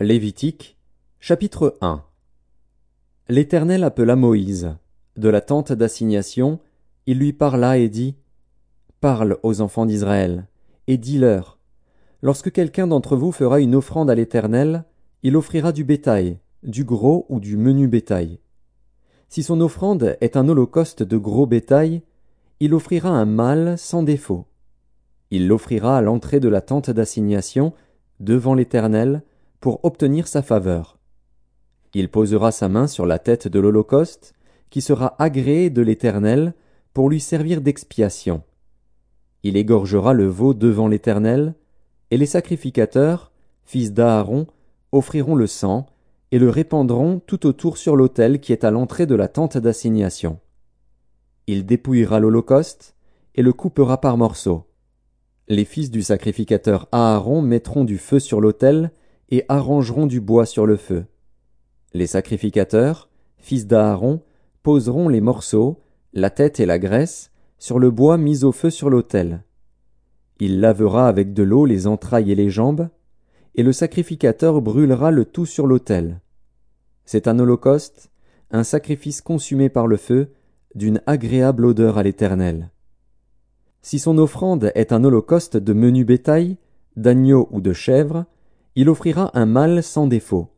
Lévitique, chapitre 1 L'Éternel appela Moïse. De la tente d'assignation, il lui parla et dit, Parle aux enfants d'Israël, et dis-leur, Lorsque quelqu'un d'entre vous fera une offrande à l'Éternel, il offrira du bétail, du gros ou du menu bétail. Si son offrande est un holocauste de gros bétail, il offrira un mâle sans défaut. Il l'offrira à l'entrée de la tente d'assignation, devant l'Éternel, pour obtenir sa faveur. Il posera sa main sur la tête de l'Holocauste, qui sera agréé de l'Éternel, pour lui servir d'expiation. Il égorgera le veau devant l'Éternel, et les sacrificateurs, fils d'Aaron, offriront le sang, et le répandront tout autour sur l'autel qui est à l'entrée de la tente d'assignation. Il dépouillera l'Holocauste, et le coupera par morceaux. Les fils du sacrificateur Aaron mettront du feu sur l'autel, arrangeront du bois sur le feu. Les sacrificateurs, fils d'Aaron, poseront les morceaux, la tête et la graisse, sur le bois mis au feu sur l'autel. Il lavera avec de l'eau les entrailles et les jambes, et le sacrificateur brûlera le tout sur l'autel. C'est un holocauste, un sacrifice consumé par le feu, d'une agréable odeur à l'Éternel. Si son offrande est un holocauste de menu bétail, d'agneau ou de chèvre, il offrira un mâle sans défaut.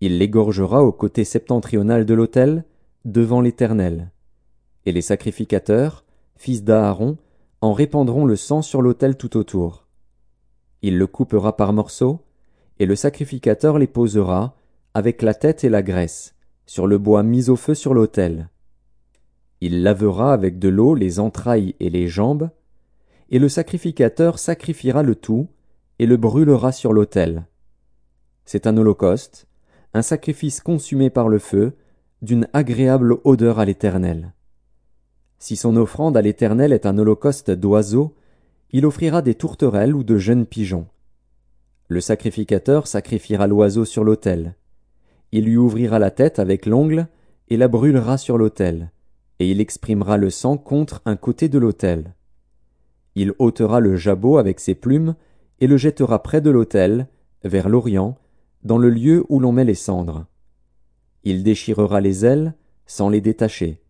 Il l'égorgera au côté septentrional de l'autel, devant l'Éternel. Et les sacrificateurs, fils d'Aaron, en répandront le sang sur l'autel tout autour. Il le coupera par morceaux, et le sacrificateur les posera, avec la tête et la graisse, sur le bois mis au feu sur l'autel. Il lavera avec de l'eau les entrailles et les jambes, et le sacrificateur sacrifiera le tout, et le brûlera sur l'autel. C'est un holocauste, un sacrifice consumé par le feu, d'une agréable odeur à l'Éternel. Si son offrande à l'Éternel est un holocauste d'oiseaux, il offrira des tourterelles ou de jeunes pigeons. Le sacrificateur sacrifiera l'oiseau sur l'autel. Il lui ouvrira la tête avec l'ongle et la brûlera sur l'autel, et il exprimera le sang contre un côté de l'autel. Il ôtera le jabot avec ses plumes et le jettera près de l'autel, vers l'Orient, dans le lieu où l'on met les cendres. Il déchirera les ailes, sans les détacher.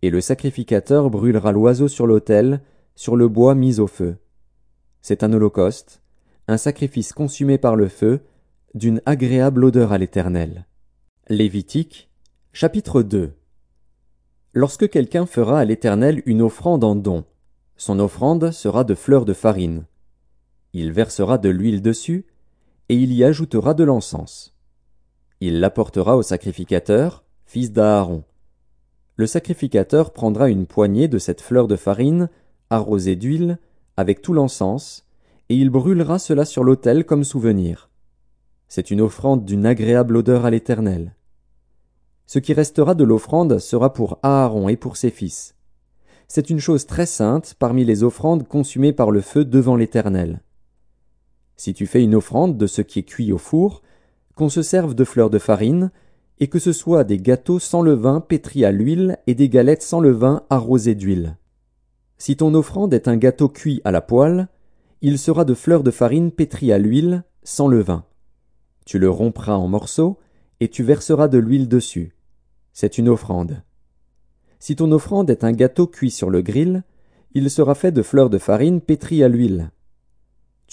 Et le sacrificateur brûlera l'oiseau sur l'autel, sur le bois mis au feu. C'est un holocauste, un sacrifice consumé par le feu, d'une agréable odeur à l'Éternel. Lévitique, chapitre 2 Lorsque quelqu'un fera à l'Éternel une offrande en don, son offrande sera de fleurs de farine il versera de l'huile dessus, et il y ajoutera de l'encens. Il l'apportera au sacrificateur, fils d'Aaron. Le sacrificateur prendra une poignée de cette fleur de farine, arrosée d'huile, avec tout l'encens, et il brûlera cela sur l'autel comme souvenir. C'est une offrande d'une agréable odeur à l'Éternel. Ce qui restera de l'offrande sera pour Aaron et pour ses fils. C'est une chose très sainte parmi les offrandes consumées par le feu devant l'Éternel. Si tu fais une offrande de ce qui est cuit au four, qu'on se serve de fleurs de farine, et que ce soit des gâteaux sans levain pétris à l'huile et des galettes sans levain arrosées d'huile. Si ton offrande est un gâteau cuit à la poêle, il sera de fleurs de farine pétries à l'huile, sans levain. Tu le rompras en morceaux, et tu verseras de l'huile dessus. C'est une offrande. Si ton offrande est un gâteau cuit sur le grill, il sera fait de fleurs de farine pétries à l'huile.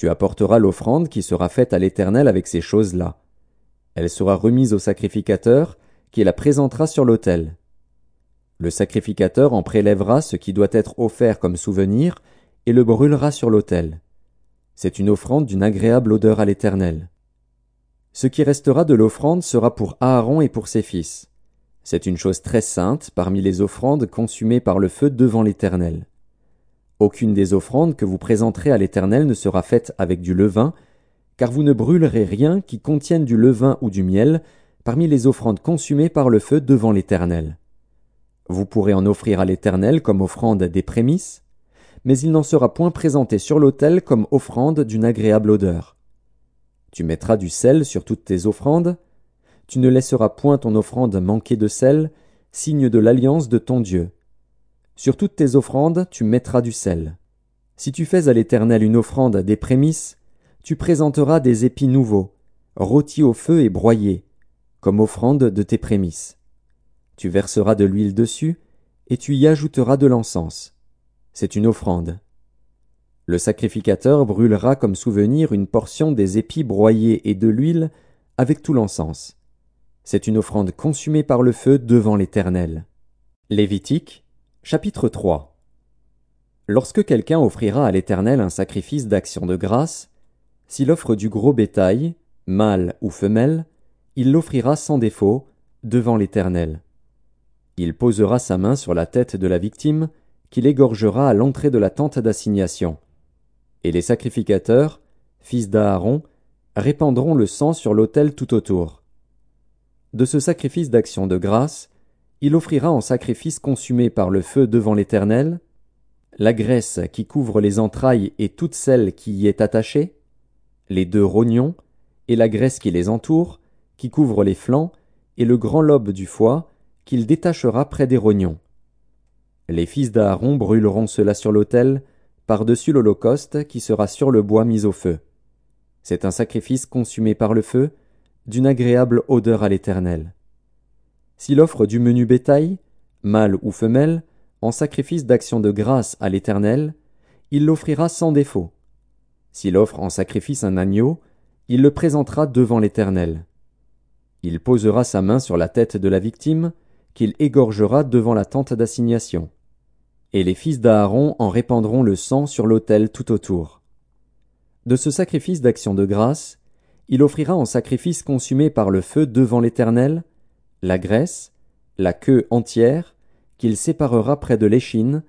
Tu apporteras l'offrande qui sera faite à l'Éternel avec ces choses-là. Elle sera remise au sacrificateur, qui la présentera sur l'autel. Le sacrificateur en prélèvera ce qui doit être offert comme souvenir, et le brûlera sur l'autel. C'est une offrande d'une agréable odeur à l'Éternel. Ce qui restera de l'offrande sera pour Aaron et pour ses fils. C'est une chose très sainte parmi les offrandes consumées par le feu devant l'Éternel. Aucune des offrandes que vous présenterez à l'Éternel ne sera faite avec du levain, car vous ne brûlerez rien qui contienne du levain ou du miel parmi les offrandes consumées par le feu devant l'Éternel. Vous pourrez en offrir à l'Éternel comme offrande des prémices, mais il n'en sera point présenté sur l'autel comme offrande d'une agréable odeur. Tu mettras du sel sur toutes tes offrandes, tu ne laisseras point ton offrande manquer de sel, signe de l'alliance de ton Dieu. Sur toutes tes offrandes, tu mettras du sel. Si tu fais à l'Éternel une offrande des prémices, tu présenteras des épis nouveaux, rôti au feu et broyé, comme offrande de tes prémices. Tu verseras de l'huile dessus, et tu y ajouteras de l'encens. C'est une offrande. Le sacrificateur brûlera comme souvenir une portion des épis broyés et de l'huile avec tout l'encens. C'est une offrande consumée par le feu devant l'Éternel. Lévitique, chapitre 3 Lorsque quelqu'un offrira à l'Éternel un sacrifice d'action de grâce, s'il offre du gros bétail, mâle ou femelle, il l'offrira sans défaut devant l'Éternel. Il posera sa main sur la tête de la victime, qu'il égorgera à l'entrée de la tente d'assignation. Et les sacrificateurs, fils d'Aaron, répandront le sang sur l'autel tout autour. De ce sacrifice d'action de grâce, il offrira en sacrifice consumé par le feu devant l'Éternel, la graisse qui couvre les entrailles et toute celle qui y est attachée, les deux rognons, et la graisse qui les entoure, qui couvre les flancs, et le grand lobe du foie, qu'il détachera près des rognons. Les fils d'Aaron brûleront cela sur l'autel, par-dessus l'holocauste qui sera sur le bois mis au feu. C'est un sacrifice consumé par le feu, d'une agréable odeur à l'Éternel. S'il offre du menu bétail, mâle ou femelle, en sacrifice d'action de grâce à l'Éternel, il l'offrira sans défaut. S'il offre en sacrifice un agneau, il le présentera devant l'Éternel. Il posera sa main sur la tête de la victime, qu'il égorgera devant la tente d'assignation. Et les fils d'Aaron en répandront le sang sur l'autel tout autour. De ce sacrifice d'action de grâce, il offrira en sacrifice consumé par le feu devant l'Éternel, la graisse, la queue entière, qu'il séparera près de l'échine,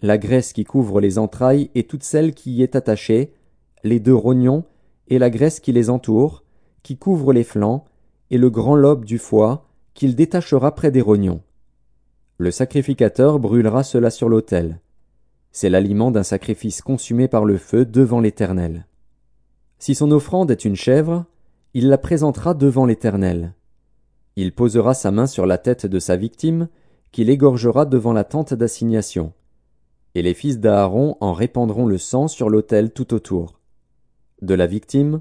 la graisse qui couvre les entrailles et toute celle qui y est attachée, les deux rognons, et la graisse qui les entoure, qui couvre les flancs, et le grand lobe du foie, qu'il détachera près des rognons. Le sacrificateur brûlera cela sur l'autel. C'est l'aliment d'un sacrifice consumé par le feu devant l'Éternel. Si son offrande est une chèvre, il la présentera devant l'Éternel. Il posera sa main sur la tête de sa victime, qu'il égorgera devant la tente d'assignation. Et les fils d'Aaron en répandront le sang sur l'autel tout autour. De la victime,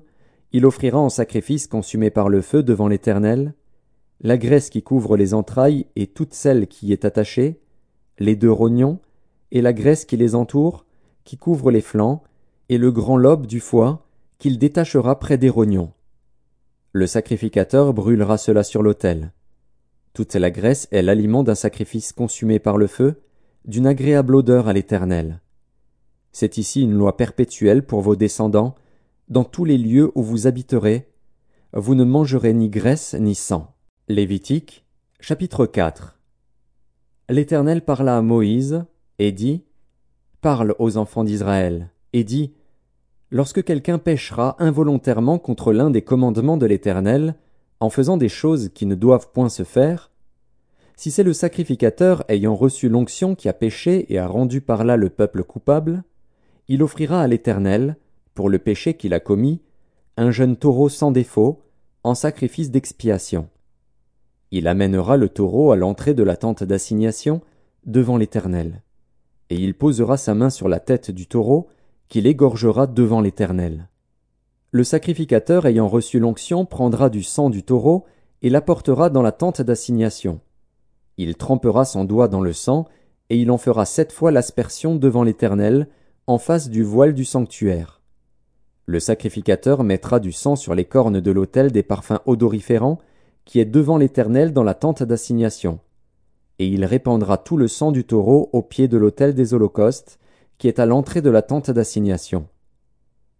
il offrira en sacrifice consumé par le feu devant l'Éternel, la graisse qui couvre les entrailles et toute celle qui y est attachée, les deux rognons, et la graisse qui les entoure, qui couvre les flancs, et le grand lobe du foie, qu'il détachera près des rognons. Le sacrificateur brûlera cela sur l'autel. Toute la graisse est l'aliment d'un sacrifice consumé par le feu, d'une agréable odeur à l'Éternel. C'est ici une loi perpétuelle pour vos descendants, dans tous les lieux où vous habiterez, vous ne mangerez ni graisse ni sang. Lévitique, chapitre 4 L'Éternel parla à Moïse, et dit, Parle aux enfants d'Israël, et dit, Lorsque quelqu'un péchera involontairement contre l'un des commandements de l'Éternel, en faisant des choses qui ne doivent point se faire, si c'est le sacrificateur ayant reçu l'onction qui a péché et a rendu par là le peuple coupable, il offrira à l'Éternel, pour le péché qu'il a commis, un jeune taureau sans défaut, en sacrifice d'expiation. Il amènera le taureau à l'entrée de la tente d'assignation devant l'Éternel. Et il posera sa main sur la tête du taureau, qu'il égorgera devant l'Éternel. Le sacrificateur ayant reçu l'onction prendra du sang du taureau et l'apportera dans la tente d'assignation. Il trempera son doigt dans le sang, et il en fera sept fois l'aspersion devant l'Éternel, en face du voile du sanctuaire. Le sacrificateur mettra du sang sur les cornes de l'autel des parfums odoriférants, qui est devant l'Éternel dans la tente d'assignation. Et il répandra tout le sang du taureau au pied de l'autel des holocaustes, est à l'entrée de la tente d'assignation.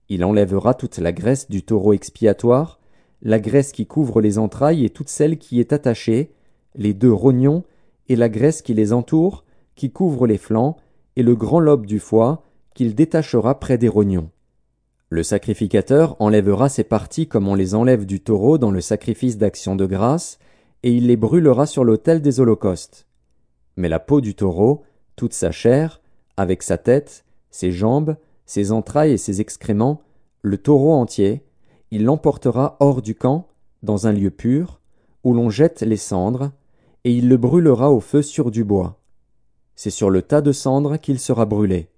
Il enlèvera toute la graisse du taureau expiatoire, la graisse qui couvre les entrailles et toute celle qui est attachée, les deux rognons, et la graisse qui les entoure, qui couvre les flancs, et le grand lobe du foie, qu'il détachera près des rognons. Le sacrificateur enlèvera ces parties comme on les enlève du taureau dans le sacrifice d'action de grâce, et il les brûlera sur l'autel des holocaustes. Mais la peau du taureau, toute sa chair, avec sa tête, ses jambes, ses entrailles et ses excréments, le taureau entier, il l'emportera hors du camp, dans un lieu pur, où l'on jette les cendres, et il le brûlera au feu sur du bois. C'est sur le tas de cendres qu'il sera brûlé.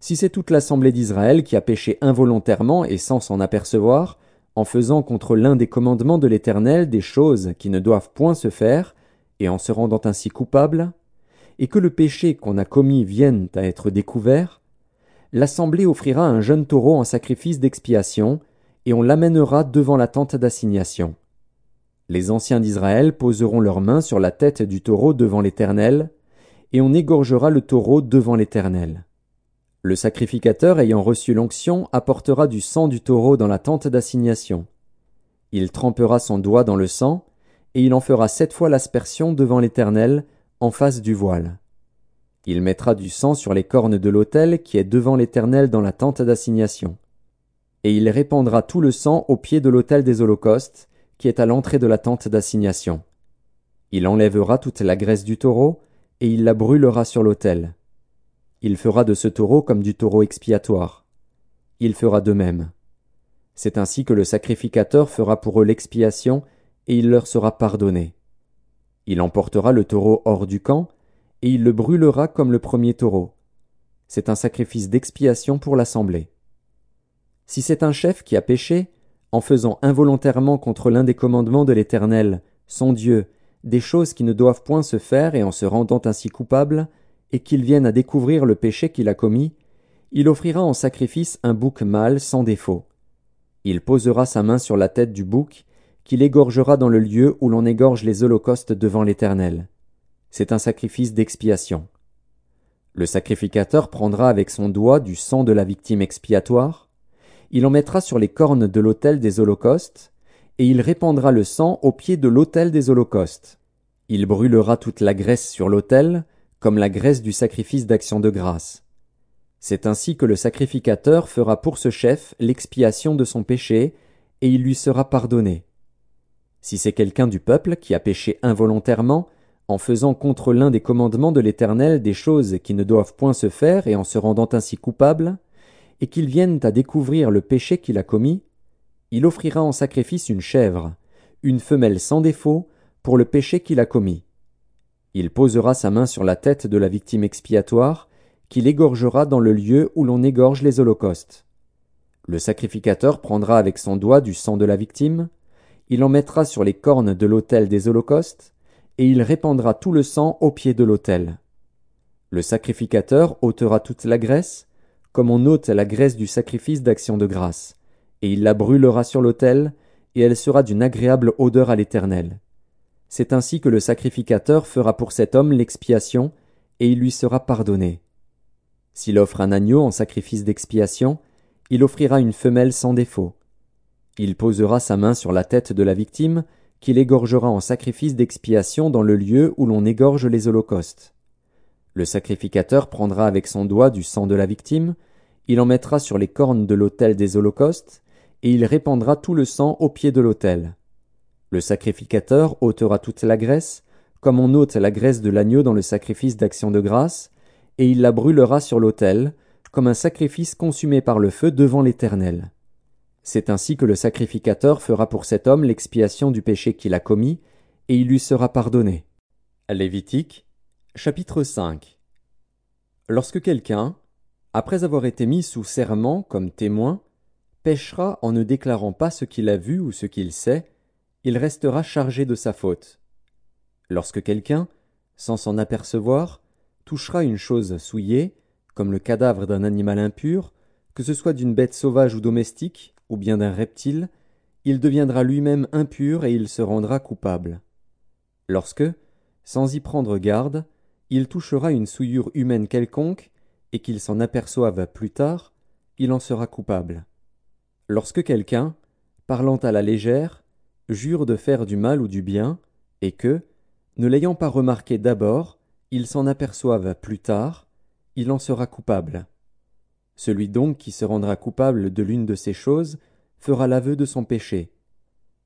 Si c'est toute l'assemblée d'Israël qui a péché involontairement et sans s'en apercevoir, en faisant contre l'un des commandements de l'Éternel des choses qui ne doivent point se faire, et en se rendant ainsi coupable, et que le péché qu'on a commis vienne à être découvert, l'assemblée offrira un jeune taureau en sacrifice d'expiation, et on l'amènera devant la tente d'assignation. Les anciens d'Israël poseront leurs mains sur la tête du taureau devant l'Éternel, et on égorgera le taureau devant l'Éternel. Le sacrificateur ayant reçu l'onction apportera du sang du taureau dans la tente d'assignation. Il trempera son doigt dans le sang, et il en fera sept fois l'aspersion devant l'Éternel, en face du voile. Il mettra du sang sur les cornes de l'autel qui est devant l'Éternel dans la tente d'assignation. Et il répandra tout le sang au pied de l'autel des holocaustes, qui est à l'entrée de la tente d'assignation. Il enlèvera toute la graisse du taureau, et il la brûlera sur l'autel. Il fera de ce taureau comme du taureau expiatoire. Il fera de même. C'est ainsi que le sacrificateur fera pour eux l'expiation, et il leur sera pardonné. Il emportera le taureau hors du camp, et il le brûlera comme le premier taureau. C'est un sacrifice d'expiation pour l'assemblée. Si c'est un chef qui a péché, en faisant involontairement contre l'un des commandements de l'Éternel, son Dieu, des choses qui ne doivent point se faire et en se rendant ainsi coupable, et qu'il vienne à découvrir le péché qu'il a commis, il offrira en sacrifice un bouc mâle sans défaut. Il posera sa main sur la tête du bouc, qu'il égorgera dans le lieu où l'on égorge les holocaustes devant l'Éternel. C'est un sacrifice d'expiation. Le sacrificateur prendra avec son doigt du sang de la victime expiatoire, il en mettra sur les cornes de l'autel des holocaustes, et il répandra le sang au pied de l'autel des holocaustes. Il brûlera toute la graisse sur l'autel, comme la graisse du sacrifice d'action de grâce. C'est ainsi que le sacrificateur fera pour ce chef l'expiation de son péché, et il lui sera pardonné. Si c'est quelqu'un du peuple qui a péché involontairement, en faisant contre l'un des commandements de l'Éternel des choses qui ne doivent point se faire et en se rendant ainsi coupable, et qu'il vienne à découvrir le péché qu'il a commis, il offrira en sacrifice une chèvre, une femelle sans défaut, pour le péché qu'il a commis. Il posera sa main sur la tête de la victime expiatoire, qu'il égorgera dans le lieu où l'on égorge les holocaustes. Le sacrificateur prendra avec son doigt du sang de la victime, il en mettra sur les cornes de l'autel des holocaustes, et il répandra tout le sang au pied de l'autel. Le sacrificateur ôtera toute la graisse, comme on ôte la graisse du sacrifice d'action de grâce, et il la brûlera sur l'autel, et elle sera d'une agréable odeur à l'Éternel. C'est ainsi que le sacrificateur fera pour cet homme l'expiation, et il lui sera pardonné. S'il offre un agneau en sacrifice d'expiation, il offrira une femelle sans défaut. Il posera sa main sur la tête de la victime, qu'il égorgera en sacrifice d'expiation dans le lieu où l'on égorge les holocaustes. Le sacrificateur prendra avec son doigt du sang de la victime, il en mettra sur les cornes de l'autel des holocaustes, et il répandra tout le sang au pied de l'autel. Le sacrificateur ôtera toute la graisse, comme on ôte la graisse de l'agneau dans le sacrifice d'action de grâce, et il la brûlera sur l'autel, comme un sacrifice consumé par le feu devant l'Éternel. C'est ainsi que le sacrificateur fera pour cet homme l'expiation du péché qu'il a commis, et il lui sera pardonné. Lévitique, chapitre 5 Lorsque quelqu'un, après avoir été mis sous serment comme témoin, péchera en ne déclarant pas ce qu'il a vu ou ce qu'il sait, il restera chargé de sa faute. Lorsque quelqu'un, sans s'en apercevoir, touchera une chose souillée, comme le cadavre d'un animal impur, que ce soit d'une bête sauvage ou domestique, ou bien d'un reptile, il deviendra lui-même impur et il se rendra coupable. Lorsque, sans y prendre garde, il touchera une souillure humaine quelconque, et qu'il s'en aperçoive plus tard, il en sera coupable. Lorsque quelqu'un, parlant à la légère, jure de faire du mal ou du bien, et que, ne l'ayant pas remarqué d'abord, il s'en aperçoive plus tard, il en sera coupable. Celui donc qui se rendra coupable de l'une de ces choses fera l'aveu de son péché.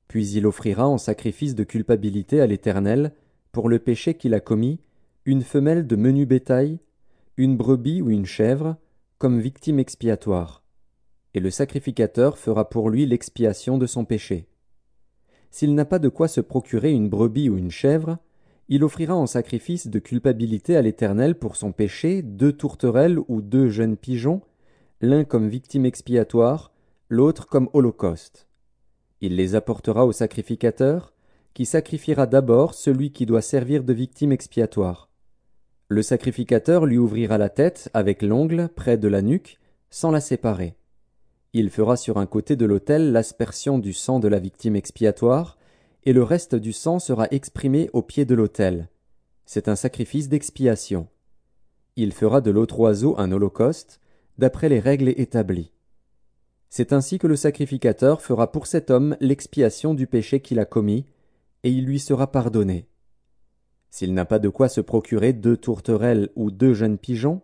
Puis il offrira en sacrifice de culpabilité à l'Éternel, pour le péché qu'il a commis, une femelle de menu bétail, une brebis ou une chèvre, comme victime expiatoire. Et le sacrificateur fera pour lui l'expiation de son péché. S'il n'a pas de quoi se procurer une brebis ou une chèvre, il offrira en sacrifice de culpabilité à l'Éternel pour son péché deux tourterelles ou deux jeunes pigeons, l'un comme victime expiatoire, l'autre comme holocauste. Il les apportera au sacrificateur, qui sacrifiera d'abord celui qui doit servir de victime expiatoire. Le sacrificateur lui ouvrira la tête avec l'ongle près de la nuque, sans la séparer. Il fera sur un côté de l'autel l'aspersion du sang de la victime expiatoire, et le reste du sang sera exprimé au pied de l'autel. C'est un sacrifice d'expiation. Il fera de l'autre oiseau un holocauste, d'après les règles établies. C'est ainsi que le sacrificateur fera pour cet homme l'expiation du péché qu'il a commis, et il lui sera pardonné. S'il n'a pas de quoi se procurer deux tourterelles ou deux jeunes pigeons,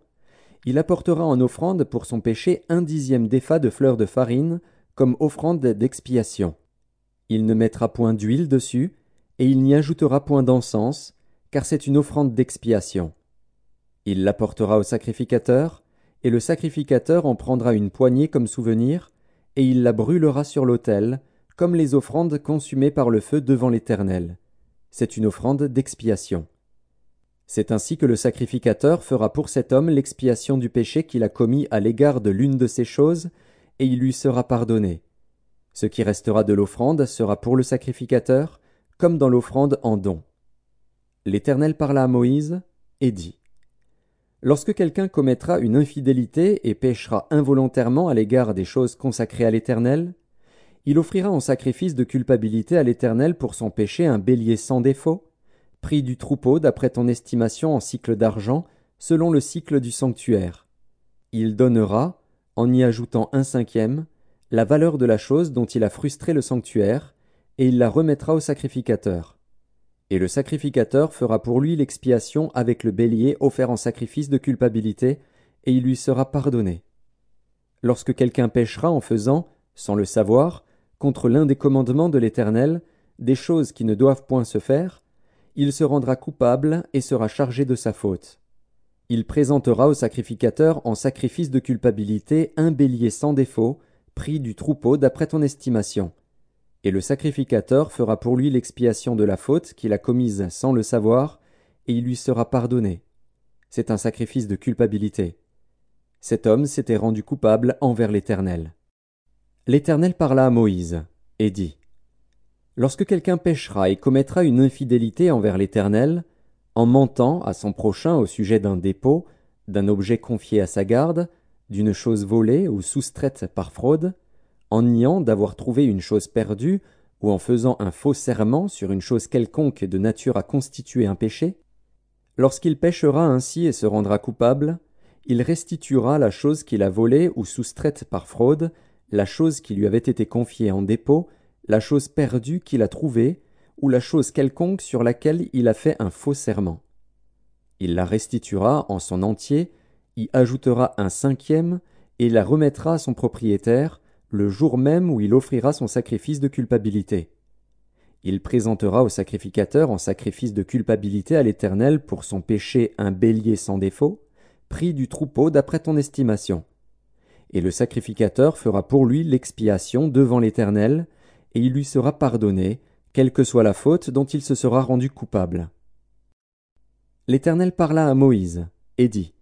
il apportera en offrande pour son péché un dixième d'effa de fleurs de farine, comme offrande d'expiation. Il ne mettra point d'huile dessus, et il n'y ajoutera point d'encens, car c'est une offrande d'expiation. Il l'apportera au sacrificateur, et le sacrificateur en prendra une poignée comme souvenir, et il la brûlera sur l'autel, comme les offrandes consumées par le feu devant l'Éternel. C'est une offrande d'expiation. C'est ainsi que le sacrificateur fera pour cet homme l'expiation du péché qu'il a commis à l'égard de l'une de ces choses, et il lui sera pardonné. Ce qui restera de l'offrande sera pour le sacrificateur, comme dans l'offrande en don. L'Éternel parla à Moïse, et dit. Lorsque quelqu'un commettra une infidélité et péchera involontairement à l'égard des choses consacrées à l'Éternel, il offrira en sacrifice de culpabilité à l'Éternel pour son péché un bélier sans défaut, prix du troupeau d'après ton estimation en cycle d'argent, selon le cycle du sanctuaire. Il donnera, en y ajoutant un cinquième, la valeur de la chose dont il a frustré le sanctuaire, et il la remettra au sacrificateur. Et le sacrificateur fera pour lui l'expiation avec le bélier offert en sacrifice de culpabilité, et il lui sera pardonné. Lorsque quelqu'un péchera en faisant, sans le savoir, contre l'un des commandements de l'Éternel, des choses qui ne doivent point se faire, il se rendra coupable et sera chargé de sa faute. Il présentera au sacrificateur en sacrifice de culpabilité un bélier sans défaut, pris du troupeau d'après ton estimation et le sacrificateur fera pour lui l'expiation de la faute qu'il a commise sans le savoir, et il lui sera pardonné. C'est un sacrifice de culpabilité. Cet homme s'était rendu coupable envers l'Éternel. L'Éternel parla à Moïse, et dit. Lorsque quelqu'un péchera et commettra une infidélité envers l'Éternel, en mentant à son prochain au sujet d'un dépôt, d'un objet confié à sa garde, d'une chose volée ou soustraite par fraude, en niant d'avoir trouvé une chose perdue, ou en faisant un faux serment sur une chose quelconque de nature à constituer un péché, lorsqu'il péchera ainsi et se rendra coupable, il restituera la chose qu'il a volée ou soustraite par fraude, la chose qui lui avait été confiée en dépôt, la chose perdue qu'il a trouvée, ou la chose quelconque sur laquelle il a fait un faux serment. Il la restituera en son entier, y ajoutera un cinquième, et la remettra à son propriétaire, le jour même où il offrira son sacrifice de culpabilité. Il présentera au sacrificateur en sacrifice de culpabilité à l'Éternel pour son péché un bélier sans défaut, pris du troupeau d'après ton estimation. Et le sacrificateur fera pour lui l'expiation devant l'Éternel, et il lui sera pardonné, quelle que soit la faute dont il se sera rendu coupable. L'Éternel parla à Moïse, et dit.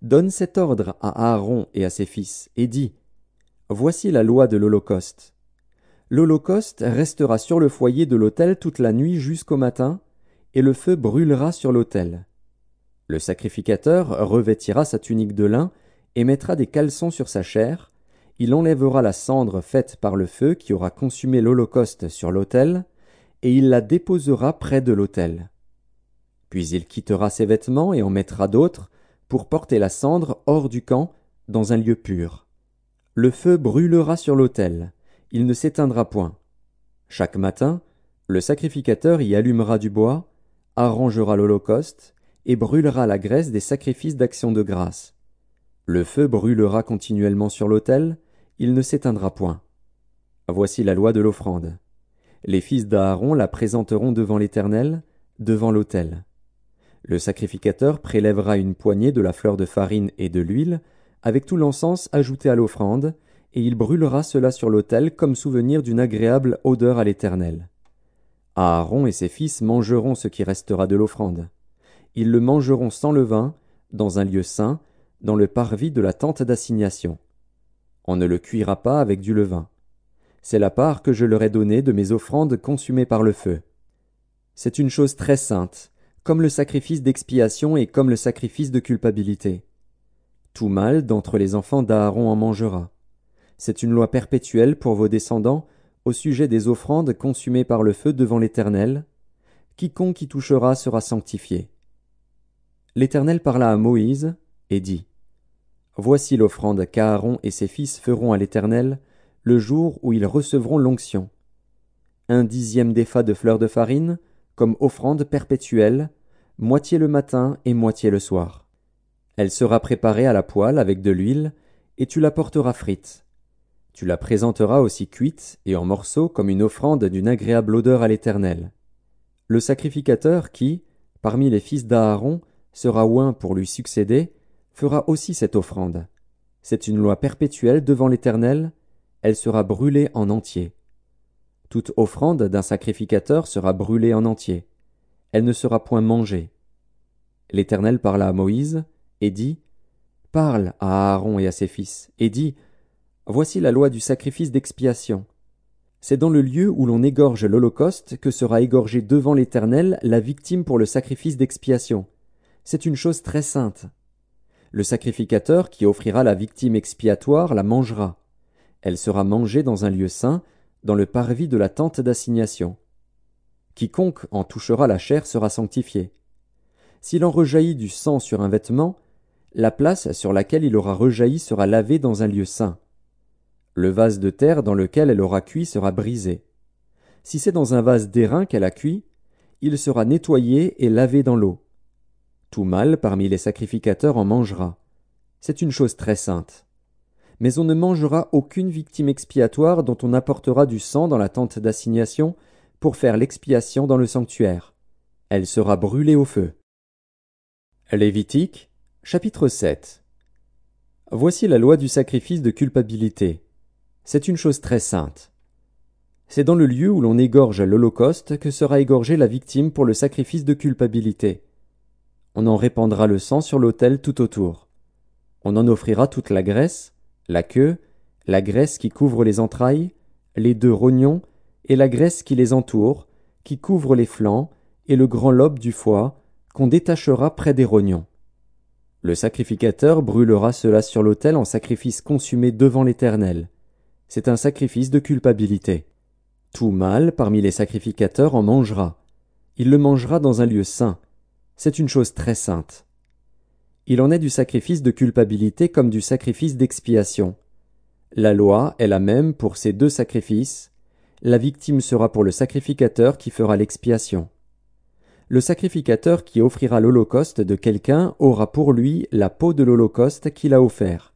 Donne cet ordre à Aaron et à ses fils, et dis. Voici la loi de l'Holocauste. L'Holocauste restera sur le foyer de l'autel toute la nuit jusqu'au matin, et le feu brûlera sur l'autel. Le sacrificateur revêtira sa tunique de lin et mettra des caleçons sur sa chair, il enlèvera la cendre faite par le feu qui aura consumé l'Holocauste sur l'autel, et il la déposera près de l'autel. Puis il quittera ses vêtements et en mettra d'autres, pour porter la cendre hors du camp, dans un lieu pur. Le feu brûlera sur l'autel, il ne s'éteindra point. Chaque matin, le sacrificateur y allumera du bois, arrangera l'holocauste, et brûlera la graisse des sacrifices d'action de grâce. Le feu brûlera continuellement sur l'autel, il ne s'éteindra point. Voici la loi de l'offrande. Les fils d'Aaron la présenteront devant l'Éternel, devant l'autel. Le sacrificateur prélèvera une poignée de la fleur de farine et de l'huile, avec tout l'encens ajouté à l'offrande, et il brûlera cela sur l'autel comme souvenir d'une agréable odeur à l'Éternel. Aaron et ses fils mangeront ce qui restera de l'offrande. Ils le mangeront sans levain, dans un lieu saint, dans le parvis de la tente d'assignation. On ne le cuira pas avec du levain. C'est la part que je leur ai donnée de mes offrandes consumées par le feu. C'est une chose très sainte, comme le sacrifice d'expiation et comme le sacrifice de culpabilité. Tout mâle d'entre les enfants d'Aaron en mangera. C'est une loi perpétuelle pour vos descendants au sujet des offrandes consumées par le feu devant l'Éternel. Quiconque y touchera sera sanctifié. L'Éternel parla à Moïse et dit Voici l'offrande qu'Aaron et ses fils feront à l'Éternel le jour où ils recevront l'onction. Un dixième d'effa de fleurs de farine, comme offrande perpétuelle, moitié le matin et moitié le soir. Elle sera préparée à la poêle avec de l'huile, et tu la porteras frite. Tu la présenteras aussi cuite et en morceaux comme une offrande d'une agréable odeur à l'Éternel. Le sacrificateur qui, parmi les fils d'Aaron, sera oint pour lui succéder, fera aussi cette offrande. C'est une loi perpétuelle devant l'Éternel, elle sera brûlée en entier. Toute offrande d'un sacrificateur sera brûlée en entier. Elle ne sera point mangée. L'Éternel parla à Moïse, et dit Parle à Aaron et à ses fils, et dis Voici la loi du sacrifice d'expiation. C'est dans le lieu où l'on égorge l'Holocauste que sera égorgée devant l'Éternel la victime pour le sacrifice d'expiation. C'est une chose très sainte. Le sacrificateur qui offrira la victime expiatoire la mangera. Elle sera mangée dans un lieu saint, dans le parvis de la tente d'assignation. Quiconque en touchera la chair sera sanctifié. S'il en rejaillit du sang sur un vêtement, la place sur laquelle il aura rejailli sera lavée dans un lieu saint. Le vase de terre dans lequel elle aura cuit sera brisé. Si c'est dans un vase d'airain qu'elle a cuit, il sera nettoyé et lavé dans l'eau. Tout mâle parmi les sacrificateurs en mangera. C'est une chose très sainte. Mais on ne mangera aucune victime expiatoire dont on apportera du sang dans la tente d'assignation pour faire l'expiation dans le sanctuaire. Elle sera brûlée au feu. Lévitique, chapitre 7 Voici la loi du sacrifice de culpabilité. C'est une chose très sainte. C'est dans le lieu où l'on égorge l'Holocauste que sera égorgée la victime pour le sacrifice de culpabilité. On en répandra le sang sur l'autel tout autour. On en offrira toute la graisse, la queue, la graisse qui couvre les entrailles, les deux rognons, et la graisse qui les entoure, qui couvre les flancs, et le grand lobe du foie, qu'on détachera près des rognons. Le sacrificateur brûlera cela sur l'autel en sacrifice consumé devant l'Éternel. C'est un sacrifice de culpabilité. Tout mâle parmi les sacrificateurs en mangera. Il le mangera dans un lieu saint. C'est une chose très sainte. Il en est du sacrifice de culpabilité comme du sacrifice d'expiation. La loi est la même pour ces deux sacrifices. La victime sera pour le sacrificateur qui fera l'expiation le sacrificateur qui offrira l'holocauste de quelqu'un aura pour lui la peau de l'holocauste qu'il a offert.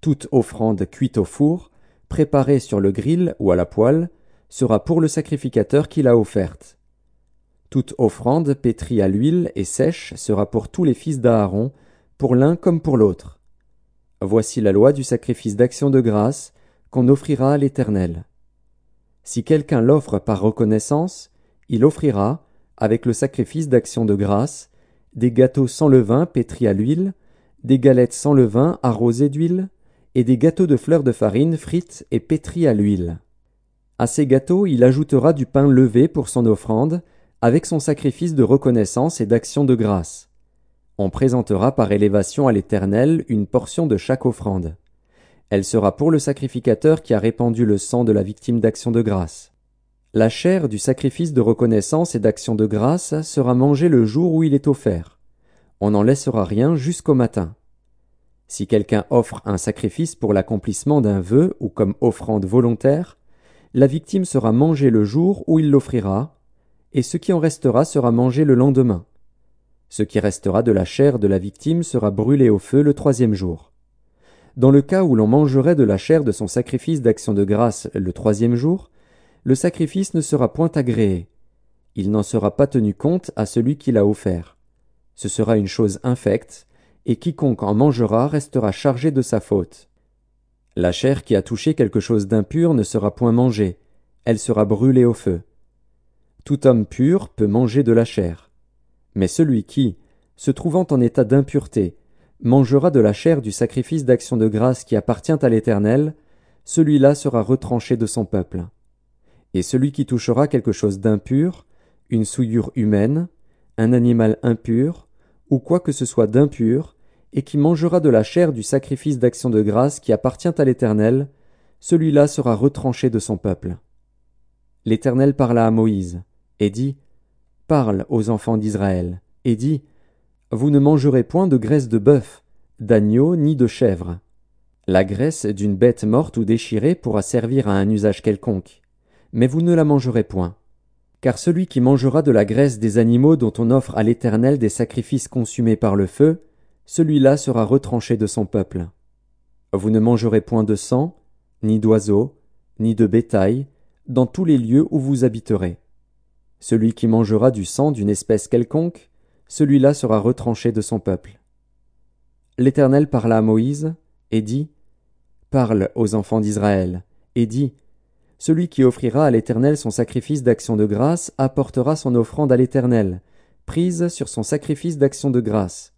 Toute offrande cuite au four, préparée sur le grill ou à la poêle, sera pour le sacrificateur qui l'a offerte. Toute offrande pétrie à l'huile et sèche sera pour tous les fils d'Aaron, pour l'un comme pour l'autre. Voici la loi du sacrifice d'action de grâce qu'on offrira à l'Éternel. Si quelqu'un l'offre par reconnaissance, il offrira, avec le sacrifice d'action de grâce, des gâteaux sans levain pétris à l'huile, des galettes sans levain arrosées d'huile, et des gâteaux de fleurs de farine frites et pétris à l'huile. À ces gâteaux il ajoutera du pain levé pour son offrande, avec son sacrifice de reconnaissance et d'action de grâce. On présentera par élévation à l'Éternel une portion de chaque offrande. Elle sera pour le sacrificateur qui a répandu le sang de la victime d'action de grâce. La chair du sacrifice de reconnaissance et d'action de grâce sera mangée le jour où il est offert. On n'en laissera rien jusqu'au matin. Si quelqu'un offre un sacrifice pour l'accomplissement d'un vœu ou comme offrande volontaire, la victime sera mangée le jour où il l'offrira, et ce qui en restera sera mangé le lendemain. Ce qui restera de la chair de la victime sera brûlé au feu le troisième jour. Dans le cas où l'on mangerait de la chair de son sacrifice d'action de grâce le troisième jour, le sacrifice ne sera point agréé. Il n'en sera pas tenu compte à celui qui l'a offert. Ce sera une chose infecte, et quiconque en mangera restera chargé de sa faute. La chair qui a touché quelque chose d'impur ne sera point mangée, elle sera brûlée au feu. Tout homme pur peut manger de la chair. Mais celui qui, se trouvant en état d'impureté, mangera de la chair du sacrifice d'action de grâce qui appartient à l'Éternel, celui-là sera retranché de son peuple. Et celui qui touchera quelque chose d'impur, une souillure humaine, un animal impur, ou quoi que ce soit d'impur, et qui mangera de la chair du sacrifice d'action de grâce qui appartient à l'Éternel, celui-là sera retranché de son peuple. L'Éternel parla à Moïse, et dit, Parle aux enfants d'Israël, et dit, Vous ne mangerez point de graisse de bœuf, d'agneau ni de chèvre. La graisse d'une bête morte ou déchirée pourra servir à un usage quelconque, mais vous ne la mangerez point. Car celui qui mangera de la graisse des animaux dont on offre à l'Éternel des sacrifices consumés par le feu, celui-là sera retranché de son peuple. Vous ne mangerez point de sang, ni d'oiseaux, ni de bétail, dans tous les lieux où vous habiterez. Celui qui mangera du sang d'une espèce quelconque, celui-là sera retranché de son peuple. L'Éternel parla à Moïse, et dit, Parle aux enfants d'Israël, et dit, Celui qui offrira à l'Éternel son sacrifice d'action de grâce apportera son offrande à l'Éternel, prise sur son sacrifice d'action de grâce.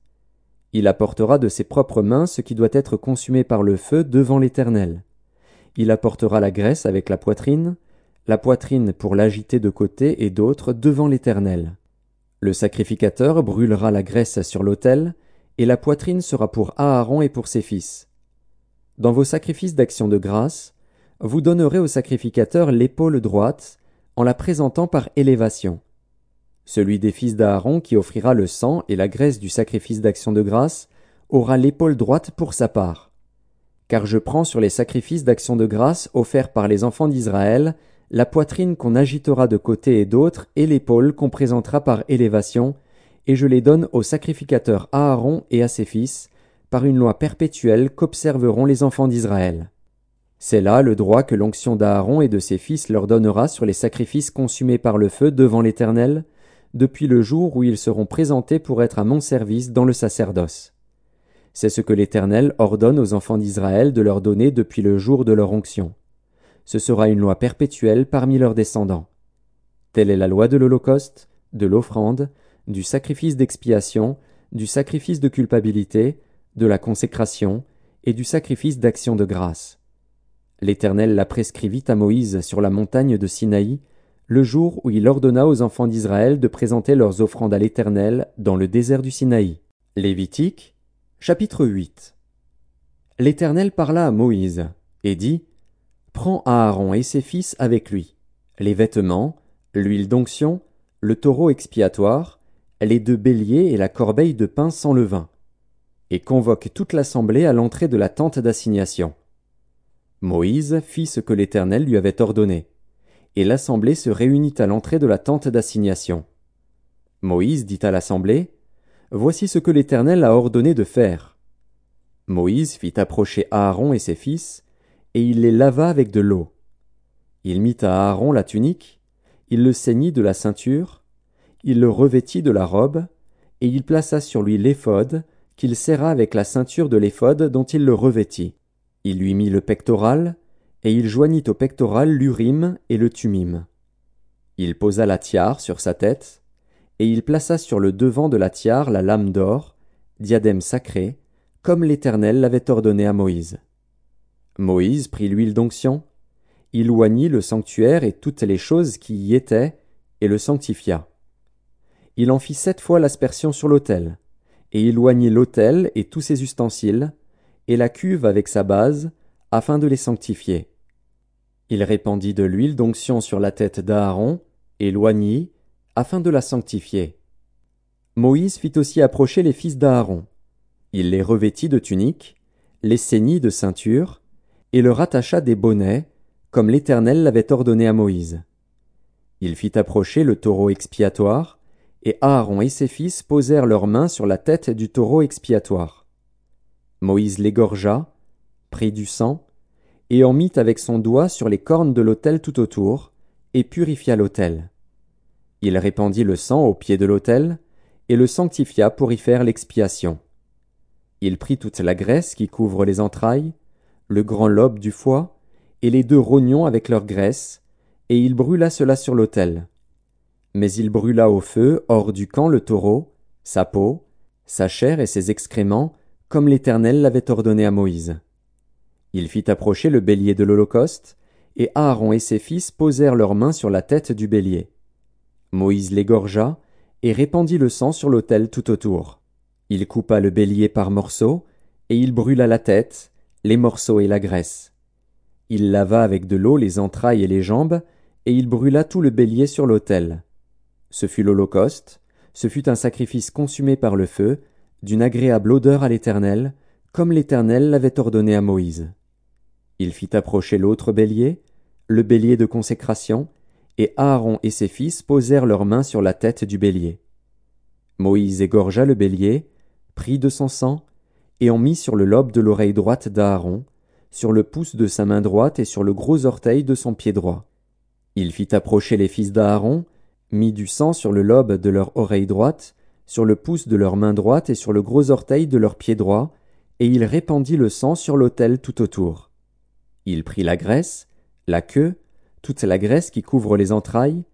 Il apportera de ses propres mains ce qui doit être consumé par le feu devant l'Éternel. Il apportera la graisse avec la poitrine, la poitrine pour l'agiter de côté et d'autre devant l'Éternel. Le sacrificateur brûlera la graisse sur l'autel, et la poitrine sera pour Aaron et pour ses fils. Dans vos sacrifices d'action de grâce, vous donnerez au sacrificateur l'épaule droite, en la présentant par élévation. Celui des fils d'Aaron qui offrira le sang et la graisse du sacrifice d'action de grâce aura l'épaule droite pour sa part. Car je prends sur les sacrifices d'action de grâce offerts par les enfants d'Israël la poitrine qu'on agitera de côté et d'autre et l'épaule qu'on présentera par élévation, et je les donne au sacrificateur Aaron et à ses fils, par une loi perpétuelle qu'observeront les enfants d'Israël. C'est là le droit que l'onction d'Aaron et de ses fils leur donnera sur les sacrifices consumés par le feu devant l'Éternel, depuis le jour où ils seront présentés pour être à mon service dans le sacerdoce. C'est ce que l'Éternel ordonne aux enfants d'Israël de leur donner depuis le jour de leur onction. Ce sera une loi perpétuelle parmi leurs descendants. Telle est la loi de l'Holocauste, de l'offrande, du sacrifice d'expiation, du sacrifice de culpabilité, de la consécration et du sacrifice d'action de grâce. L'Éternel la prescrivit à Moïse sur la montagne de Sinaï, le jour où il ordonna aux enfants d'Israël de présenter leurs offrandes à l'Éternel dans le désert du Sinaï. Lévitique, chapitre 8 L'Éternel parla à Moïse, et dit, Prends Aaron et ses fils avec lui, les vêtements, l'huile d'onction, le taureau expiatoire, les deux béliers et la corbeille de pain sans levain, et convoque toute l'assemblée à l'entrée de la tente d'assignation. Moïse fit ce que l'Éternel lui avait ordonné et l'assemblée se réunit à l'entrée de la tente d'assignation. Moïse dit à l'assemblée, Voici ce que l'Éternel a ordonné de faire. Moïse fit approcher Aaron et ses fils, et il les lava avec de l'eau. Il mit à Aaron la tunique, il le ceignit de la ceinture, il le revêtit de la robe, et il plaça sur lui l'éphod, qu'il serra avec la ceinture de l'éphod dont il le revêtit. Il lui mit le pectoral, et il joignit au pectoral l'urim et le tumim. Il posa la tiare sur sa tête, et il plaça sur le devant de la tiare la lame d'or, diadème sacré, comme l'Éternel l'avait ordonné à Moïse. Moïse prit l'huile d'onction, il oignit le sanctuaire et toutes les choses qui y étaient, et le sanctifia. Il en fit sept fois l'aspersion sur l'autel, et il oignit l'autel et tous ses ustensiles, et la cuve avec sa base, afin de les sanctifier. Il répandit de l'huile d'onction sur la tête d'Aaron, et l'oignit, afin de la sanctifier. Moïse fit aussi approcher les fils d'Aaron. Il les revêtit de tuniques, les ceignit de ceinture, et leur attacha des bonnets, comme l'Éternel l'avait ordonné à Moïse. Il fit approcher le taureau expiatoire, et Aaron et ses fils posèrent leurs mains sur la tête du taureau expiatoire. Moïse l'égorgea, prit du sang, et en mit avec son doigt sur les cornes de l'autel tout autour, et purifia l'autel. Il répandit le sang au pied de l'autel, et le sanctifia pour y faire l'expiation. Il prit toute la graisse qui couvre les entrailles, le grand lobe du foie, et les deux rognons avec leur graisse, et il brûla cela sur l'autel. Mais il brûla au feu, hors du camp, le taureau, sa peau, sa chair et ses excréments, comme l'Éternel l'avait ordonné à Moïse. Il fit approcher le bélier de l'Holocauste, et Aaron et ses fils posèrent leurs mains sur la tête du bélier. Moïse l'égorgea, et répandit le sang sur l'autel tout autour. Il coupa le bélier par morceaux, et il brûla la tête, les morceaux et la graisse. Il lava avec de l'eau les entrailles et les jambes, et il brûla tout le bélier sur l'autel. Ce fut l'Holocauste, ce fut un sacrifice consumé par le feu, d'une agréable odeur à l'Éternel, comme l'Éternel l'avait ordonné à Moïse. Il fit approcher l'autre bélier, le bélier de consécration, et Aaron et ses fils posèrent leurs mains sur la tête du bélier. Moïse égorgea le bélier, prit de son sang, et en mit sur le lobe de l'oreille droite d'Aaron, sur le pouce de sa main droite et sur le gros orteil de son pied droit. Il fit approcher les fils d'Aaron, mit du sang sur le lobe de leur oreille droite, sur le pouce de leur main droite et sur le gros orteil de leur pied droit, et il répandit le sang sur l'autel tout autour. Il prit la graisse, la queue, toute la graisse qui couvre les entrailles,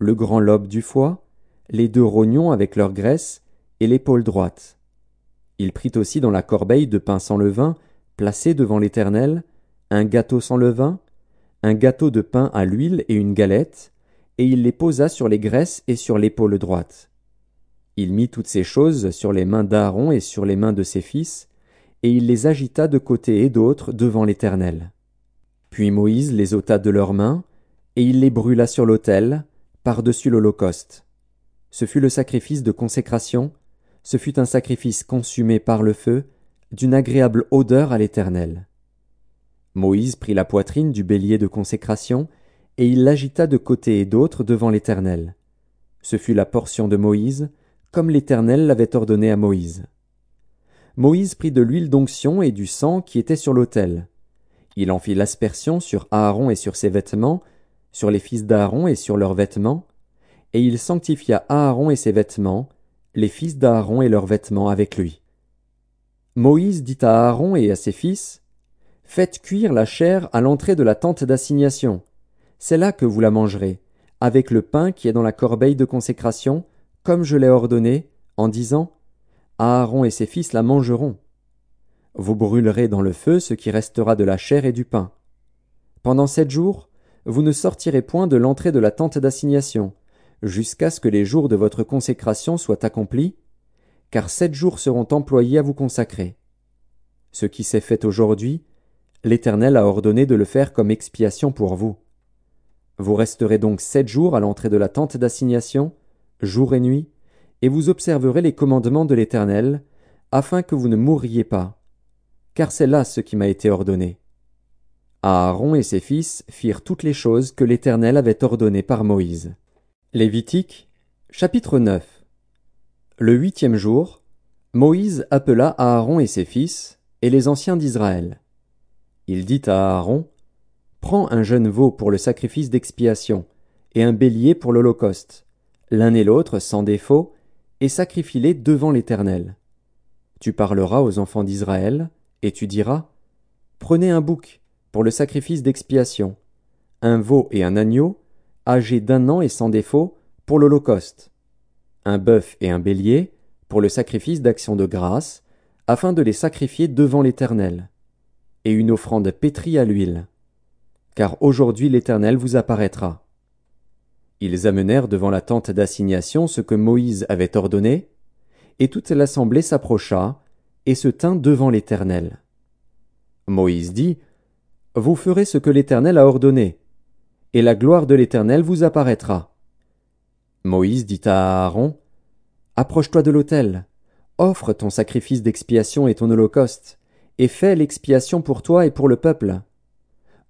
le grand lobe du foie, les deux rognons avec leur graisse, et l'épaule droite. Il prit aussi dans la corbeille de pain sans levain, placé devant l'Éternel, un gâteau sans levain, un gâteau de pain à l'huile et une galette, et il les posa sur les graisses et sur l'épaule droite. Il mit toutes ces choses sur les mains d'Aaron et sur les mains de ses fils, et il les agita de côté et d'autre devant l'Éternel. Puis Moïse les ôta de leurs mains, et il les brûla sur l'autel, par-dessus l'Holocauste. Ce fut le sacrifice de consécration, ce fut un sacrifice consumé par le feu, d'une agréable odeur à l'Éternel. Moïse prit la poitrine du bélier de consécration, et il l'agita de côté et d'autre devant l'Éternel. Ce fut la portion de Moïse, comme l'Éternel l'avait ordonné à Moïse. Moïse prit de l'huile d'onction et du sang qui était sur l'autel. Il en fit l'aspersion sur Aaron et sur ses vêtements, sur les fils d'Aaron et sur leurs vêtements, et il sanctifia Aaron et ses vêtements, les fils d'Aaron et leurs vêtements avec lui. Moïse dit à Aaron et à ses fils, Faites cuire la chair à l'entrée de la tente d'assignation. C'est là que vous la mangerez, avec le pain qui est dans la corbeille de consécration, comme je l'ai ordonné, en disant, Aaron et ses fils la mangeront. Vous brûlerez dans le feu ce qui restera de la chair et du pain. Pendant sept jours, vous ne sortirez point de l'entrée de la tente d'assignation, jusqu'à ce que les jours de votre consécration soient accomplis, car sept jours seront employés à vous consacrer. Ce qui s'est fait aujourd'hui, l'Éternel a ordonné de le faire comme expiation pour vous. Vous resterez donc sept jours à l'entrée de la tente d'assignation, jour et nuit, et vous observerez les commandements de l'Éternel, afin que vous ne mourriez pas, car c'est là ce qui m'a été ordonné. Aaron et ses fils firent toutes les choses que l'Éternel avait ordonnées par Moïse. Lévitique, chapitre 9 Le huitième jour, Moïse appela Aaron et ses fils, et les anciens d'Israël. Il dit à Aaron, Prends un jeune veau pour le sacrifice d'expiation, et un bélier pour l'Holocauste, l'un et l'autre sans défaut, et sacrifie-les devant l'Éternel. Tu parleras aux enfants d'Israël, et tu diras, Prenez un bouc pour le sacrifice d'expiation, un veau et un agneau, âgés d'un an et sans défaut, pour l'Holocauste, un bœuf et un bélier, pour le sacrifice d'action de grâce, afin de les sacrifier devant l'Éternel, et une offrande pétrie à l'huile. Car aujourd'hui l'Éternel vous apparaîtra. Ils amenèrent devant la tente d'assignation ce que Moïse avait ordonné, et toute l'assemblée s'approcha, et se tint devant l'Éternel. Moïse dit, Vous ferez ce que l'Éternel a ordonné, et la gloire de l'Éternel vous apparaîtra. Moïse dit à Aaron, Approche-toi de l'autel, offre ton sacrifice d'expiation et ton holocauste, et fais l'expiation pour toi et pour le peuple.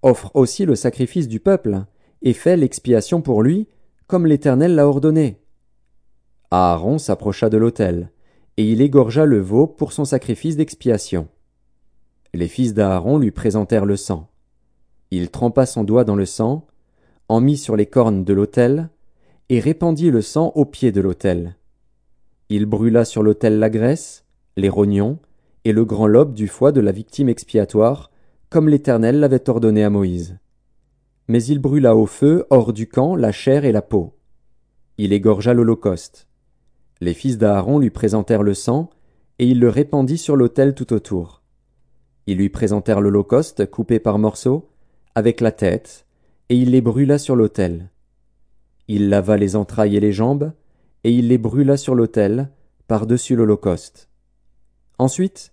Offre aussi le sacrifice du peuple, et fais l'expiation pour lui, comme l'Éternel l'a ordonné. Aaron s'approcha de l'autel, et il égorgea le veau pour son sacrifice d'expiation. Les fils d'Aaron lui présentèrent le sang. Il trempa son doigt dans le sang, en mit sur les cornes de l'autel, et répandit le sang au pied de l'autel. Il brûla sur l'autel la graisse, les rognons, et le grand lobe du foie de la victime expiatoire, comme l'Éternel l'avait ordonné à Moïse. Mais il brûla au feu, hors du camp, la chair et la peau. Il égorgea l'Holocauste. Les fils d'Aaron lui présentèrent le sang, et il le répandit sur l'autel tout autour. Ils lui présentèrent l'holocauste coupé par morceaux, avec la tête, et il les brûla sur l'autel. Il lava les entrailles et les jambes, et il les brûla sur l'autel, par-dessus l'holocauste. Ensuite,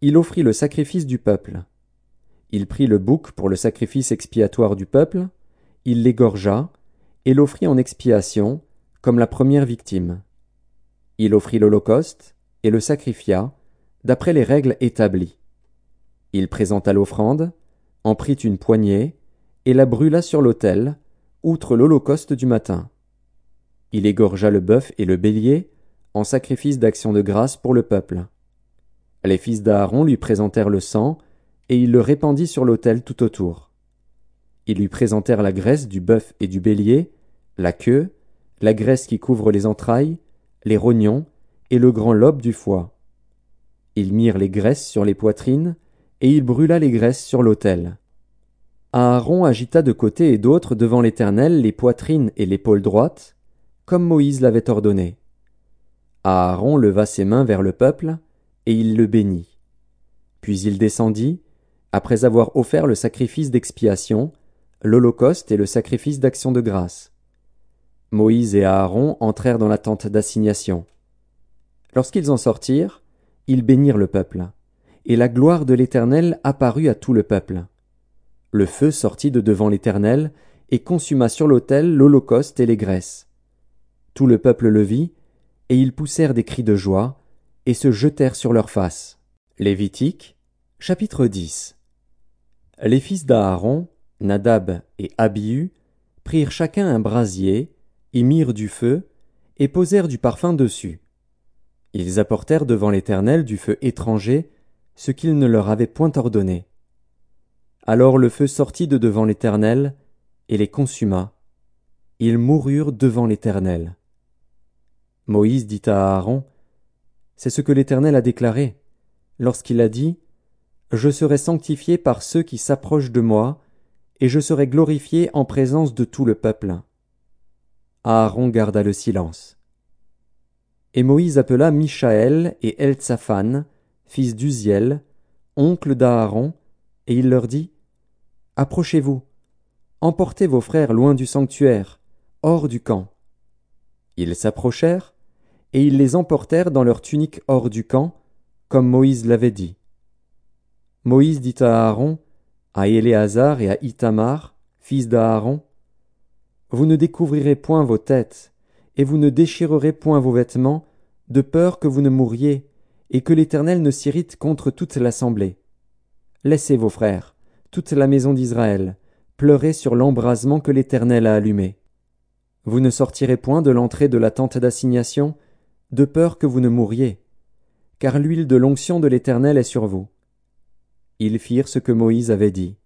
il offrit le sacrifice du peuple. Il prit le bouc pour le sacrifice expiatoire du peuple, il l'égorgea, et l'offrit en expiation, comme la première victime. Il offrit l'holocauste, et le sacrifia, d'après les règles établies. Il présenta l'offrande, en prit une poignée, et la brûla sur l'autel, outre l'holocauste du matin. Il égorgea le bœuf et le bélier, en sacrifice d'action de grâce pour le peuple. Les fils d'Aaron lui présentèrent le sang, et il le répandit sur l'autel tout autour. Ils lui présentèrent la graisse du bœuf et du bélier, la queue, la graisse qui couvre les entrailles, les rognons, et le grand lobe du foie. Ils mirent les graisses sur les poitrines, et il brûla les graisses sur l'autel. Aaron agita de côté et d'autre devant l'Éternel les poitrines et l'épaule droite, comme Moïse l'avait ordonné. Aaron leva ses mains vers le peuple, et il le bénit. Puis il descendit, après avoir offert le sacrifice d'expiation, l'holocauste et le sacrifice d'action de grâce. Moïse et Aaron entrèrent dans la tente d'assignation. Lorsqu'ils en sortirent, ils bénirent le peuple, et la gloire de l'Éternel apparut à tout le peuple. Le feu sortit de devant l'Éternel, et consuma sur l'autel l'holocauste et les graisses. Tout le peuple le vit, et ils poussèrent des cris de joie, et se jetèrent sur leurs faces. Lévitique, chapitre 10 Les fils d'Aaron, Nadab et Abihu, prirent chacun un brasier, y mirent du feu, et posèrent du parfum dessus. Ils apportèrent devant l'Éternel du feu étranger, ce qu'il ne leur avait point ordonné. Alors le feu sortit de devant l'Éternel, et les consuma. Ils moururent devant l'Éternel. Moïse dit à Aaron, C'est ce que l'Éternel a déclaré, lorsqu'il a dit, Je serai sanctifié par ceux qui s'approchent de moi, et je serai glorifié en présence de tout le peuple. Aaron garda le silence. Et Moïse appela Michaël et Eltsaphan, fils d'Uziel, oncle d'Aaron, et il leur dit Approchez-vous, emportez vos frères loin du sanctuaire, hors du camp. Ils s'approchèrent, et ils les emportèrent dans leur tunique hors du camp, comme Moïse l'avait dit. Moïse dit à Aaron, à Éléazar et à Itamar, fils d'Aaron, Vous ne découvrirez point vos têtes, et vous ne déchirerez point vos vêtements, de peur que vous ne mouriez, et que l'Éternel ne s'irrite contre toute l'assemblée. Laissez vos frères, toute la maison d'Israël, pleurer sur l'embrasement que l'Éternel a allumé. Vous ne sortirez point de l'entrée de la tente d'assignation, de peur que vous ne mouriez, car l'huile de l'onction de l'Éternel est sur vous. Ils firent ce que Moïse avait dit.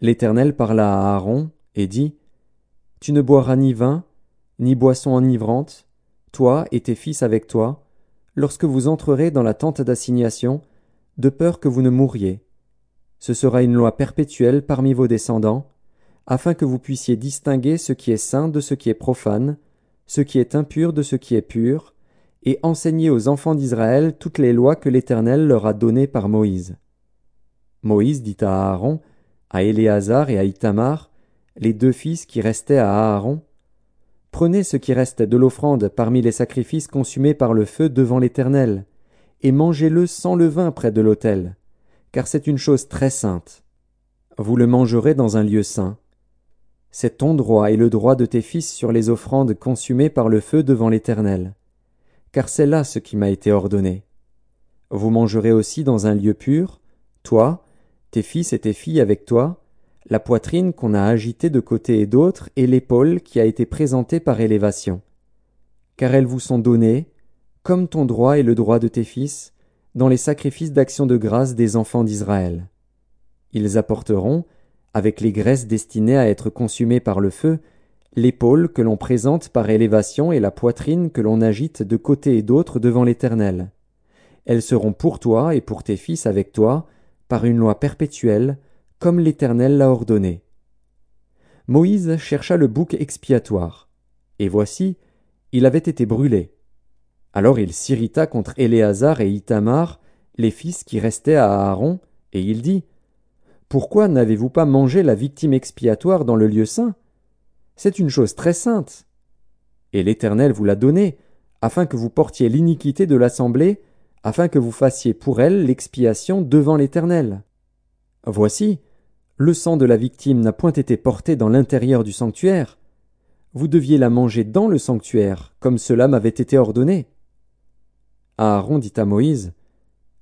L'Éternel parla à Aaron, et dit, Tu ne boiras ni vin, ni boisson enivrante, toi et tes fils avec toi, lorsque vous entrerez dans la tente d'assignation, de peur que vous ne mouriez. Ce sera une loi perpétuelle parmi vos descendants, afin que vous puissiez distinguer ce qui est saint de ce qui est profane, ce qui est impur de ce qui est pur, et enseigner aux enfants d'Israël toutes les lois que l'Éternel leur a données par Moïse. Moïse dit à Aaron, à Éléazar et à Itamar, les deux fils qui restaient à Aaron, Prenez ce qui reste de l'offrande parmi les sacrifices consumés par le feu devant l'Éternel, et mangez-le sans levain près de l'autel, car c'est une chose très sainte. Vous le mangerez dans un lieu saint. C'est ton droit et le droit de tes fils sur les offrandes consumées par le feu devant l'Éternel, car c'est là ce qui m'a été ordonné. Vous mangerez aussi dans un lieu pur, toi, tes fils et tes filles avec toi, la poitrine qu'on a agitée de côté et d'autre, et l'épaule qui a été présentée par élévation. Car elles vous sont données, comme ton droit et le droit de tes fils, dans les sacrifices d'action de grâce des enfants d'Israël. Ils apporteront, avec les graisses destinées à être consumées par le feu, l'épaule que l'on présente par élévation et la poitrine que l'on agite de côté et d'autre devant l'Éternel. Elles seront pour toi et pour tes fils avec toi, par une loi perpétuelle, comme l'Éternel l'a ordonné. Moïse chercha le bouc expiatoire, et voici, il avait été brûlé. Alors il s'irrita contre Éléazar et Itamar, les fils qui restaient à Aaron, et il dit Pourquoi n'avez-vous pas mangé la victime expiatoire dans le lieu saint? C'est une chose très sainte. Et l'Éternel vous l'a donnée, afin que vous portiez l'iniquité de l'assemblée, afin que vous fassiez pour elle l'expiation devant l'Éternel. Voici, le sang de la victime n'a point été porté dans l'intérieur du sanctuaire. Vous deviez la manger dans le sanctuaire, comme cela m'avait été ordonné. Aaron dit à Moïse,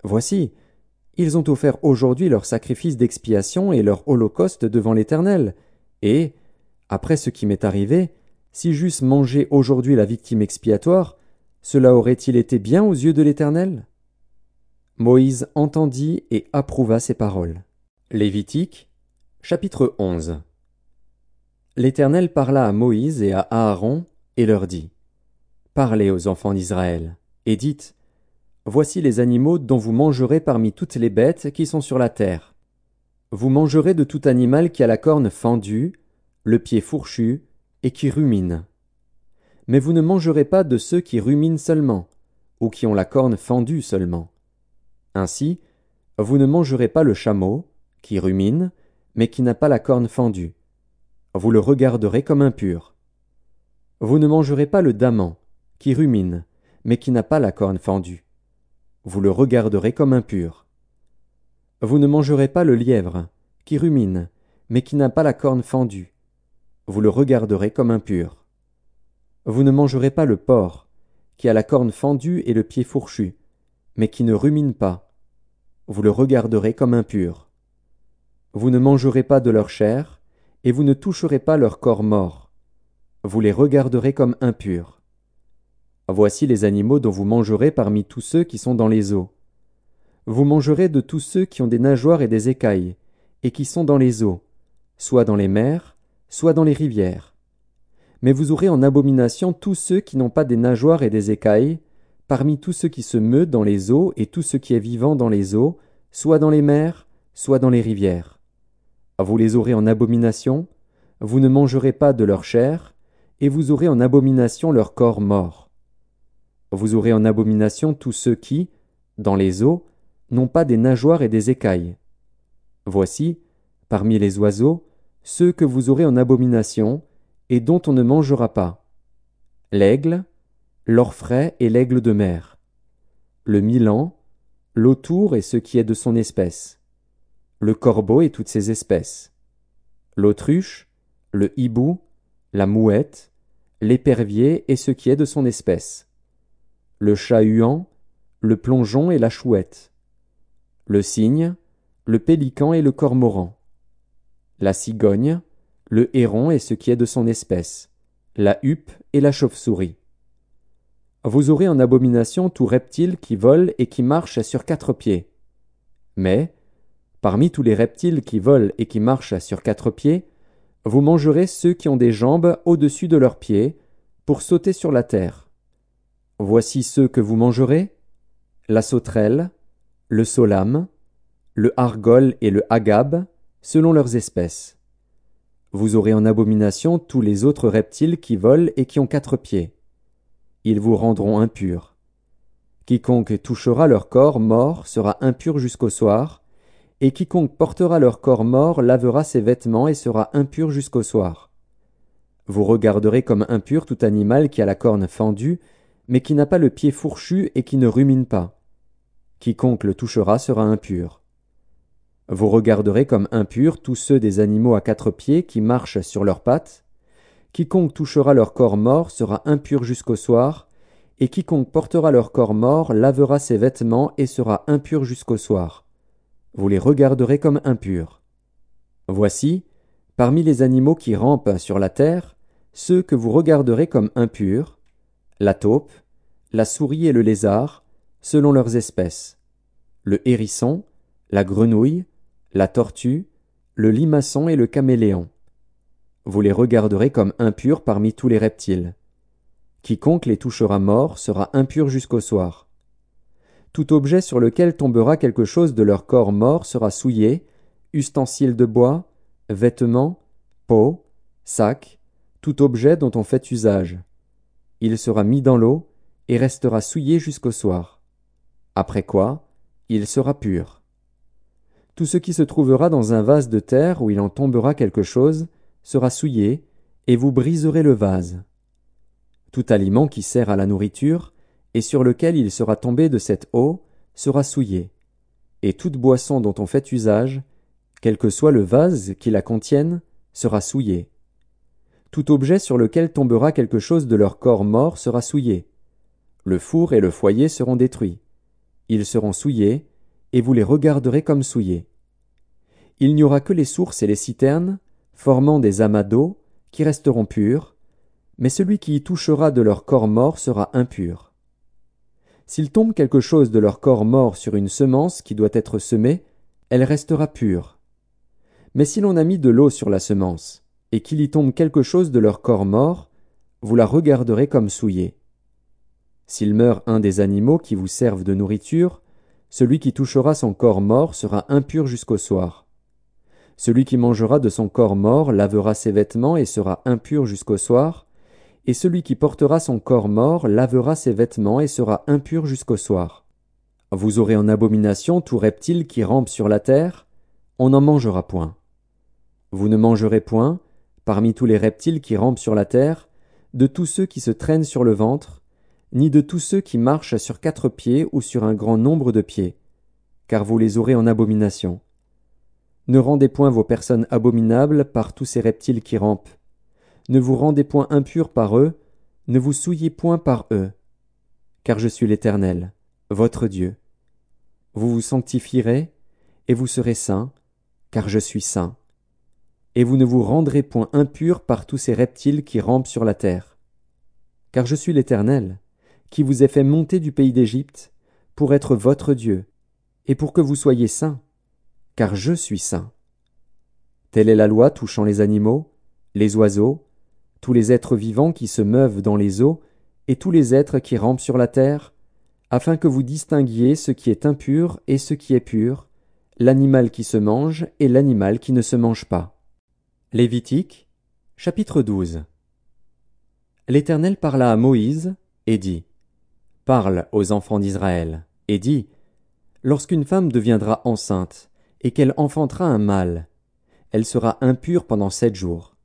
Voici, ils ont offert aujourd'hui leur sacrifice d'expiation et leur holocauste devant l'Éternel, et, après ce qui m'est arrivé, si j'eusse mangé aujourd'hui la victime expiatoire, cela aurait-il été bien aux yeux de l'Éternel? Moïse entendit et approuva ces paroles. Lévitique, chapitre 11 L'Éternel parla à Moïse et à Aaron, et leur dit Parlez aux enfants d'Israël, et dites Voici les animaux dont vous mangerez parmi toutes les bêtes qui sont sur la terre. Vous mangerez de tout animal qui a la corne fendue, le pied fourchu, et qui rumine. Mais vous ne mangerez pas de ceux qui ruminent seulement, ou qui ont la corne fendue seulement. Ainsi, vous ne mangerez pas le chameau, qui rumine, mais qui n'a pas la corne fendue. Vous le regarderez comme impur. Vous ne mangerez pas le daman, qui rumine, mais qui n'a pas la corne fendue vous le regarderez comme impur. Vous ne mangerez pas le lièvre, qui rumine, mais qui n'a pas la corne fendue. Vous le regarderez comme impur. Vous ne mangerez pas le porc, qui a la corne fendue et le pied fourchu, mais qui ne rumine pas. Vous le regarderez comme impur. Vous ne mangerez pas de leur chair, et vous ne toucherez pas leur corps mort. Vous les regarderez comme impurs. Voici les animaux dont vous mangerez parmi tous ceux qui sont dans les eaux. Vous mangerez de tous ceux qui ont des nageoires et des écailles, et qui sont dans les eaux, soit dans les mers, soit dans les rivières. Mais vous aurez en abomination tous ceux qui n'ont pas des nageoires et des écailles, parmi tous ceux qui se meutent dans les eaux et tout ce qui est vivant dans les eaux, soit dans les mers, soit dans les rivières. Vous les aurez en abomination, vous ne mangerez pas de leur chair, et vous aurez en abomination leur corps mort. Vous aurez en abomination tous ceux qui, dans les eaux, n'ont pas des nageoires et des écailles. Voici, parmi les oiseaux, ceux que vous aurez en abomination, et dont on ne mangera pas. L'aigle, l'orfraie et l'aigle de mer. Le milan, l'autour et ce qui est de son espèce. Le corbeau et toutes ses espèces. L'autruche, le hibou, la mouette, l'épervier et ce qui est de son espèce le chat-huant, le plongeon et la chouette, le cygne, le pélican et le cormoran, la cigogne, le héron et ce qui est de son espèce, la huppe et la chauve-souris. Vous aurez en abomination tout reptile qui vole et qui marche sur quatre pieds. Mais, parmi tous les reptiles qui volent et qui marchent sur quatre pieds, vous mangerez ceux qui ont des jambes au-dessus de leurs pieds, pour sauter sur la terre. Voici ceux que vous mangerez la sauterelle, le solame, le argol et le agab, selon leurs espèces. Vous aurez en abomination tous les autres reptiles qui volent et qui ont quatre pieds. Ils vous rendront impurs. Quiconque touchera leur corps mort sera impur jusqu'au soir, et quiconque portera leur corps mort lavera ses vêtements et sera impur jusqu'au soir. Vous regarderez comme impur tout animal qui a la corne fendue mais qui n'a pas le pied fourchu et qui ne rumine pas. Quiconque le touchera sera impur. Vous regarderez comme impurs tous ceux des animaux à quatre pieds qui marchent sur leurs pattes. Quiconque touchera leur corps mort sera impur jusqu'au soir, et quiconque portera leur corps mort lavera ses vêtements et sera impur jusqu'au soir. Vous les regarderez comme impurs. Voici, parmi les animaux qui rampent sur la terre, ceux que vous regarderez comme impurs, la taupe, la souris et le lézard, selon leurs espèces, le hérisson, la grenouille, la tortue, le limaçon et le caméléon. Vous les regarderez comme impurs parmi tous les reptiles. Quiconque les touchera mort sera impur jusqu'au soir. Tout objet sur lequel tombera quelque chose de leur corps mort sera souillé, ustensiles de bois, vêtements, peau, sac, tout objet dont on fait usage il sera mis dans l'eau et restera souillé jusqu'au soir. Après quoi, il sera pur. Tout ce qui se trouvera dans un vase de terre où il en tombera quelque chose sera souillé, et vous briserez le vase. Tout aliment qui sert à la nourriture, et sur lequel il sera tombé de cette eau, sera souillé. Et toute boisson dont on fait usage, quel que soit le vase qui la contienne, sera souillé. Tout objet sur lequel tombera quelque chose de leur corps mort sera souillé. Le four et le foyer seront détruits. Ils seront souillés, et vous les regarderez comme souillés. Il n'y aura que les sources et les citernes, formant des amas d'eau, qui resteront purs, mais celui qui y touchera de leur corps mort sera impur. S'il tombe quelque chose de leur corps mort sur une semence qui doit être semée, elle restera pure. Mais si l'on a mis de l'eau sur la semence, et qu'il y tombe quelque chose de leur corps mort, vous la regarderez comme souillée. S'il meurt un des animaux qui vous servent de nourriture, celui qui touchera son corps mort sera impur jusqu'au soir. Celui qui mangera de son corps mort lavera ses vêtements et sera impur jusqu'au soir, et celui qui portera son corps mort lavera ses vêtements et sera impur jusqu'au soir. Vous aurez en abomination tout reptile qui rampe sur la terre, on n'en mangera point. Vous ne mangerez point, parmi tous les reptiles qui rampent sur la terre, de tous ceux qui se traînent sur le ventre, ni de tous ceux qui marchent sur quatre pieds ou sur un grand nombre de pieds, car vous les aurez en abomination. Ne rendez point vos personnes abominables par tous ces reptiles qui rampent. Ne vous rendez point impurs par eux, ne vous souillez point par eux. Car je suis l'Éternel, votre Dieu. Vous vous sanctifierez, et vous serez saints, car je suis saint. Et vous ne vous rendrez point impurs par tous ces reptiles qui rampent sur la terre. Car je suis l'Éternel, qui vous ai fait monter du pays d'Égypte, pour être votre Dieu, et pour que vous soyez saints car je suis saint. Telle est la loi touchant les animaux, les oiseaux, tous les êtres vivants qui se meuvent dans les eaux, et tous les êtres qui rampent sur la terre, afin que vous distinguiez ce qui est impur et ce qui est pur, l'animal qui se mange et l'animal qui ne se mange pas. Lévitique, chapitre 12 L'Éternel parla à Moïse, et dit Parle aux enfants d'Israël, et dit Lorsqu'une femme deviendra enceinte, et qu'elle enfantera un mâle. Elle sera impure pendant sept jours.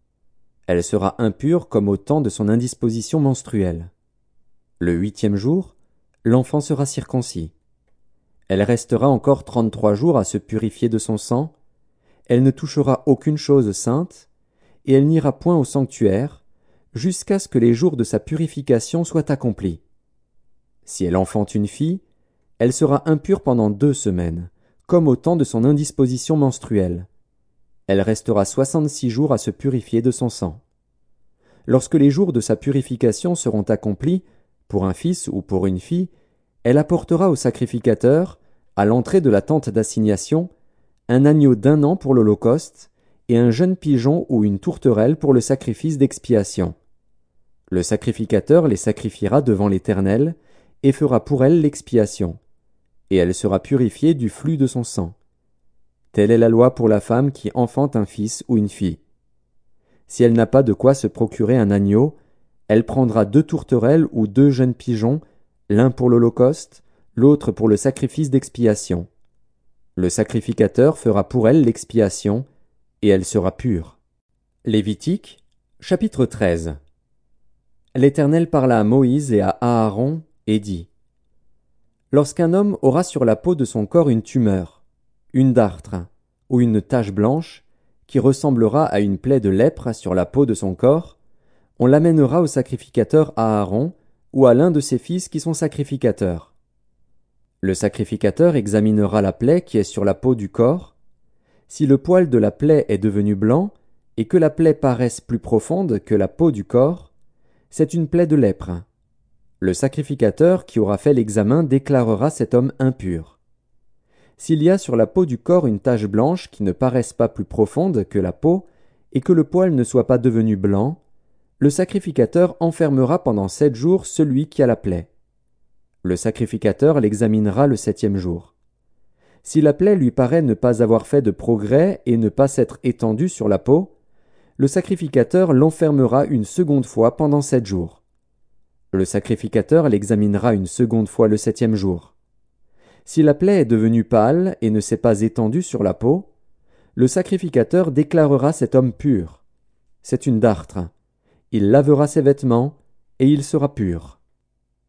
Elle sera impure comme au temps de son indisposition menstruelle. Le huitième jour, l'enfant sera circoncis. Elle restera encore trente-trois jours à se purifier de son sang, elle ne touchera aucune chose sainte, et elle n'ira point au sanctuaire, jusqu'à ce que les jours de sa purification soient accomplis. Si elle enfante une fille, elle sera impure pendant deux semaines comme au temps de son indisposition menstruelle. Elle restera soixante-six jours à se purifier de son sang. Lorsque les jours de sa purification seront accomplis, pour un fils ou pour une fille, elle apportera au sacrificateur, à l'entrée de la tente d'assignation, un agneau d'un an pour l'Holocauste, et un jeune pigeon ou une tourterelle pour le sacrifice d'expiation. Le sacrificateur les sacrifiera devant l'Éternel, et fera pour elle l'expiation et elle sera purifiée du flux de son sang. Telle est la loi pour la femme qui enfante un fils ou une fille. Si elle n'a pas de quoi se procurer un agneau, elle prendra deux tourterelles ou deux jeunes pigeons, l'un pour l'Holocauste, l'autre pour le sacrifice d'expiation. Le sacrificateur fera pour elle l'expiation, et elle sera pure. Lévitique, chapitre 13 L'Éternel parla à Moïse et à Aaron, et dit Lorsqu'un homme aura sur la peau de son corps une tumeur, une dartre ou une tache blanche, qui ressemblera à une plaie de lèpre sur la peau de son corps, on l'amènera au sacrificateur Aaron ou à l'un de ses fils qui sont sacrificateurs. Le sacrificateur examinera la plaie qui est sur la peau du corps. Si le poil de la plaie est devenu blanc et que la plaie paraisse plus profonde que la peau du corps, c'est une plaie de lèpre. Le sacrificateur qui aura fait l'examen déclarera cet homme impur. S'il y a sur la peau du corps une tache blanche qui ne paraisse pas plus profonde que la peau, et que le poil ne soit pas devenu blanc, le sacrificateur enfermera pendant sept jours celui qui a la plaie. Le sacrificateur l'examinera le septième jour. Si la plaie lui paraît ne pas avoir fait de progrès et ne pas s'être étendue sur la peau, le sacrificateur l'enfermera une seconde fois pendant sept jours. Le sacrificateur l'examinera une seconde fois le septième jour. Si la plaie est devenue pâle et ne s'est pas étendue sur la peau, le sacrificateur déclarera cet homme pur. C'est une dartre. Il lavera ses vêtements, et il sera pur.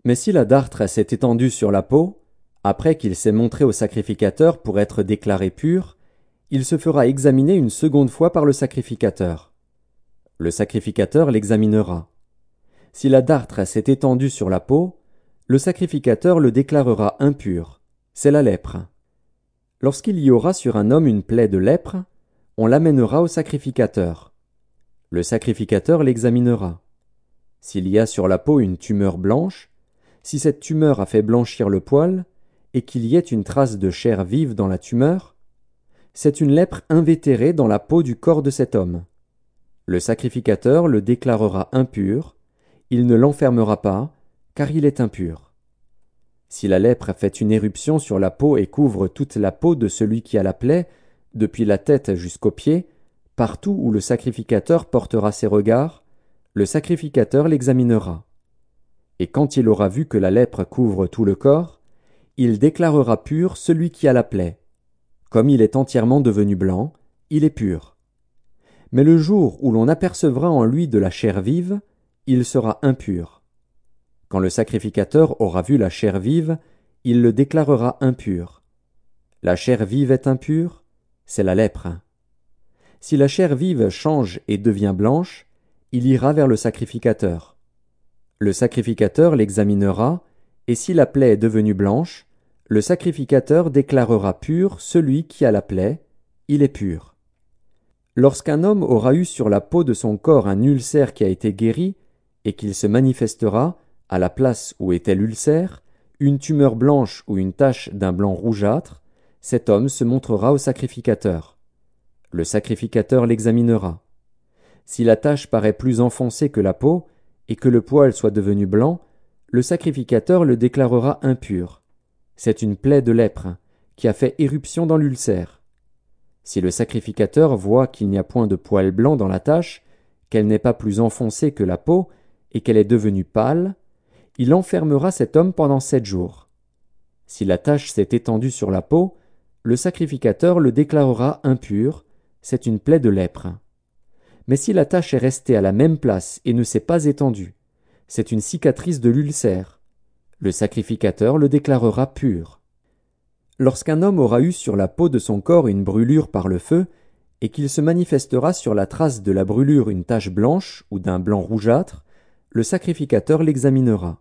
Mais si la dartre s'est étendue sur la peau, après qu'il s'est montré au sacrificateur pour être déclaré pur, il se fera examiner une seconde fois par le sacrificateur. Le sacrificateur l'examinera. Si la dartre s'est étendue sur la peau, le sacrificateur le déclarera impur. C'est la lèpre. Lorsqu'il y aura sur un homme une plaie de lèpre, on l'amènera au sacrificateur. Le sacrificateur l'examinera. S'il y a sur la peau une tumeur blanche, si cette tumeur a fait blanchir le poil, et qu'il y ait une trace de chair vive dans la tumeur, c'est une lèpre invétérée dans la peau du corps de cet homme. Le sacrificateur le déclarera impur, il ne l'enfermera pas, car il est impur. Si la lèpre fait une éruption sur la peau et couvre toute la peau de celui qui a la plaie, depuis la tête jusqu'aux pieds, partout où le sacrificateur portera ses regards, le sacrificateur l'examinera. Et quand il aura vu que la lèpre couvre tout le corps, il déclarera pur celui qui a la plaie. Comme il est entièrement devenu blanc, il est pur. Mais le jour où l'on apercevra en lui de la chair vive, il sera impur. Quand le sacrificateur aura vu la chair vive, il le déclarera impur. La chair vive est impure, c'est la lèpre. Si la chair vive change et devient blanche, il ira vers le sacrificateur. Le sacrificateur l'examinera, et si la plaie est devenue blanche, le sacrificateur déclarera pur celui qui a la plaie, il est pur. Lorsqu'un homme aura eu sur la peau de son corps un ulcère qui a été guéri, et qu'il se manifestera, à la place où était l'ulcère, une tumeur blanche ou une tache d'un blanc rougeâtre, cet homme se montrera au sacrificateur. Le sacrificateur l'examinera. Si la tache paraît plus enfoncée que la peau, et que le poil soit devenu blanc, le sacrificateur le déclarera impur. C'est une plaie de lèpre, qui a fait éruption dans l'ulcère. Si le sacrificateur voit qu'il n'y a point de poil blanc dans la tache, qu'elle n'est pas plus enfoncée que la peau, et qu'elle est devenue pâle, il enfermera cet homme pendant sept jours. Si la tache s'est étendue sur la peau, le sacrificateur le déclarera impur, c'est une plaie de lèpre. Mais si la tache est restée à la même place et ne s'est pas étendue, c'est une cicatrice de l'ulcère. Le sacrificateur le déclarera pur. Lorsqu'un homme aura eu sur la peau de son corps une brûlure par le feu, et qu'il se manifestera sur la trace de la brûlure une tache blanche ou d'un blanc rougeâtre, le sacrificateur l'examinera.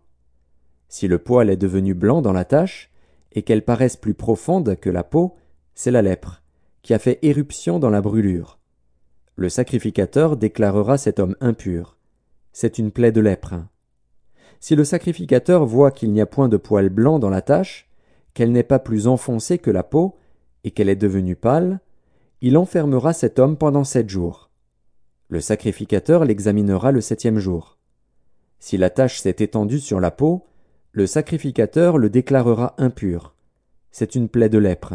Si le poil est devenu blanc dans la tache, et qu'elle paraisse plus profonde que la peau, c'est la lèpre, qui a fait éruption dans la brûlure. Le sacrificateur déclarera cet homme impur. C'est une plaie de lèpre. Si le sacrificateur voit qu'il n'y a point de poil blanc dans la tache, qu'elle n'est pas plus enfoncée que la peau, et qu'elle est devenue pâle, il enfermera cet homme pendant sept jours. Le sacrificateur l'examinera le septième jour. Si la tache s'est étendue sur la peau, le sacrificateur le déclarera impur. C'est une plaie de lèpre.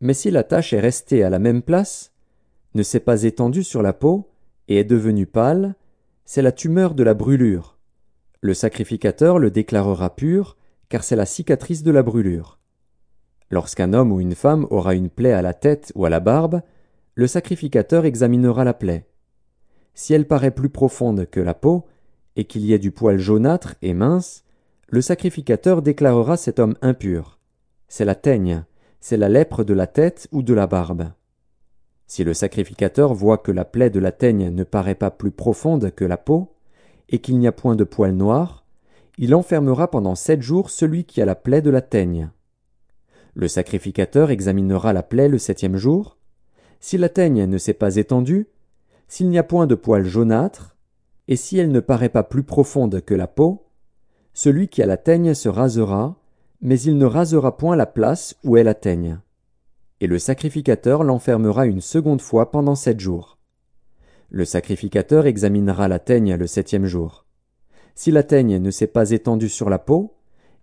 Mais si la tache est restée à la même place, ne s'est pas étendue sur la peau, et est devenue pâle, c'est la tumeur de la brûlure. Le sacrificateur le déclarera pur, car c'est la cicatrice de la brûlure. Lorsqu'un homme ou une femme aura une plaie à la tête ou à la barbe, le sacrificateur examinera la plaie. Si elle paraît plus profonde que la peau, et qu'il y ait du poil jaunâtre et mince, le sacrificateur déclarera cet homme impur. C'est la teigne, c'est la lèpre de la tête ou de la barbe. Si le sacrificateur voit que la plaie de la teigne ne paraît pas plus profonde que la peau, et qu'il n'y a point de poil noir, il enfermera pendant sept jours celui qui a la plaie de la teigne. Le sacrificateur examinera la plaie le septième jour. Si la teigne ne s'est pas étendue, s'il n'y a point de poil jaunâtre, et si elle ne paraît pas plus profonde que la peau, celui qui a la teigne se rasera, mais il ne rasera point la place où est la teigne. Et le sacrificateur l'enfermera une seconde fois pendant sept jours. Le sacrificateur examinera la teigne le septième jour. Si la teigne ne s'est pas étendue sur la peau,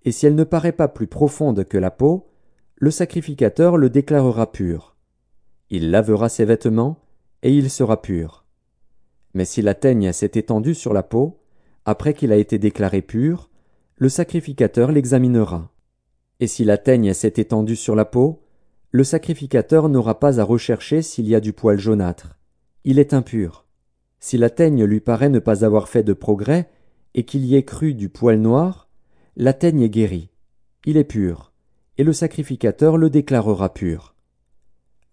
et si elle ne paraît pas plus profonde que la peau, le sacrificateur le déclarera pur. Il lavera ses vêtements, et il sera pur. Mais si la teigne s'est étendue sur la peau, après qu'il a été déclaré pur, le sacrificateur l'examinera. Et si la teigne s'est étendue sur la peau, le sacrificateur n'aura pas à rechercher s'il y a du poil jaunâtre. Il est impur. Si la teigne lui paraît ne pas avoir fait de progrès, et qu'il y ait cru du poil noir, la teigne est guérie. Il est pur, et le sacrificateur le déclarera pur.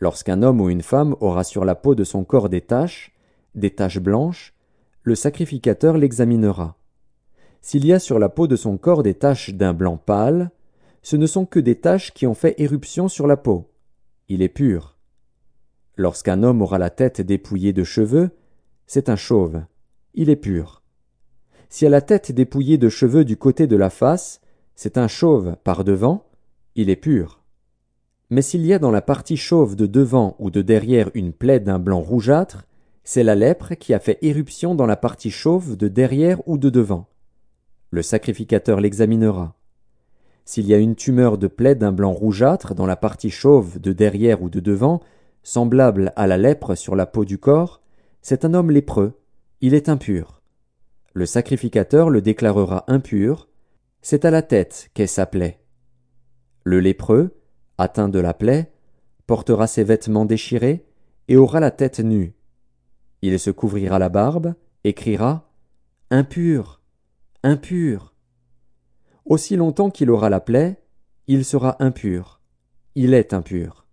Lorsqu'un homme ou une femme aura sur la peau de son corps des taches, des taches blanches, le sacrificateur l'examinera. S'il y a sur la peau de son corps des taches d'un blanc pâle, ce ne sont que des taches qui ont fait éruption sur la peau. Il est pur. Lorsqu'un homme aura la tête dépouillée de cheveux, c'est un chauve. Il est pur. Si à la tête dépouillée de cheveux du côté de la face, c'est un chauve par devant, il est pur. Mais s'il y a dans la partie chauve de devant ou de derrière une plaie d'un blanc rougeâtre, c'est la lèpre qui a fait éruption dans la partie chauve de derrière ou de devant. Le sacrificateur l'examinera. S'il y a une tumeur de plaie d'un blanc rougeâtre dans la partie chauve de derrière ou de devant, semblable à la lèpre sur la peau du corps, c'est un homme lépreux, il est impur. Le sacrificateur le déclarera impur, c'est à la tête qu'est sa plaie. Le lépreux, atteint de la plaie, portera ses vêtements déchirés et aura la tête nue. Il se couvrira la barbe et criera Impur, impur. Aussi longtemps qu'il aura la plaie, il sera impur. Il est impur.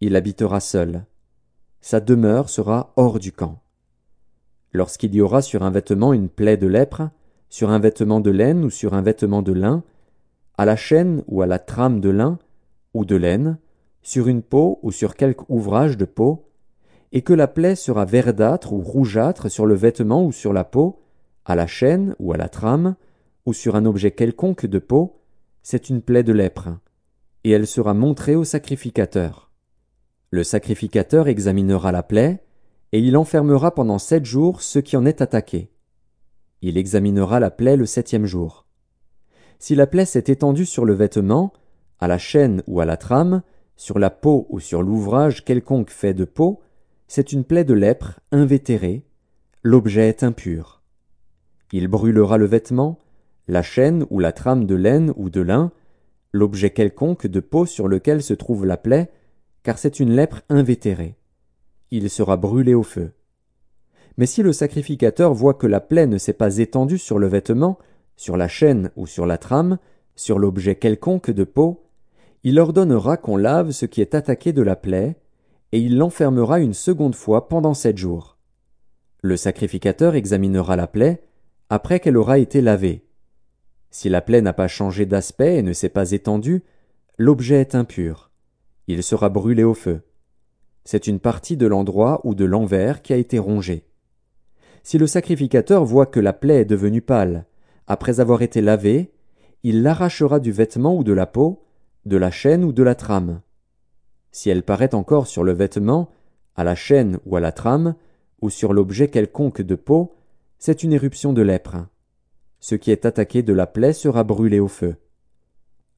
Il habitera seul. Sa demeure sera hors du camp. Lorsqu'il y aura sur un vêtement une plaie de lèpre, sur un vêtement de laine ou sur un vêtement de lin, à la chaîne ou à la trame de lin ou de laine, sur une peau ou sur quelque ouvrage de peau, et que la plaie sera verdâtre ou rougeâtre sur le vêtement ou sur la peau, à la chaîne ou à la trame, ou sur un objet quelconque de peau, c'est une plaie de lèpre, et elle sera montrée au sacrificateur. Le sacrificateur examinera la plaie, et il enfermera pendant sept jours ce qui en est attaqué. Il examinera la plaie le septième jour. Si la plaie s'est étendue sur le vêtement, à la chaîne ou à la trame, sur la peau ou sur l'ouvrage quelconque fait de peau, c'est une plaie de lèpre invétérée, l'objet est impur. Il brûlera le vêtement, la chaîne ou la trame de laine ou de lin, l'objet quelconque de peau sur lequel se trouve la plaie, car c'est une lèpre invétérée. Il sera brûlé au feu. Mais si le sacrificateur voit que la plaie ne s'est pas étendue sur le vêtement, sur la chaîne ou sur la trame, sur l'objet quelconque de peau, il ordonnera qu'on lave ce qui est attaqué de la plaie, et il l'enfermera une seconde fois pendant sept jours. Le sacrificateur examinera la plaie après qu'elle aura été lavée. Si la plaie n'a pas changé d'aspect et ne s'est pas étendue, l'objet est impur. Il sera brûlé au feu. C'est une partie de l'endroit ou de l'envers qui a été rongée. Si le sacrificateur voit que la plaie est devenue pâle, après avoir été lavée, il l'arrachera du vêtement ou de la peau, de la chaîne ou de la trame. Si elle paraît encore sur le vêtement, à la chaîne ou à la trame, ou sur l'objet quelconque de peau, c'est une éruption de lèpre. Ce qui est attaqué de la plaie sera brûlé au feu.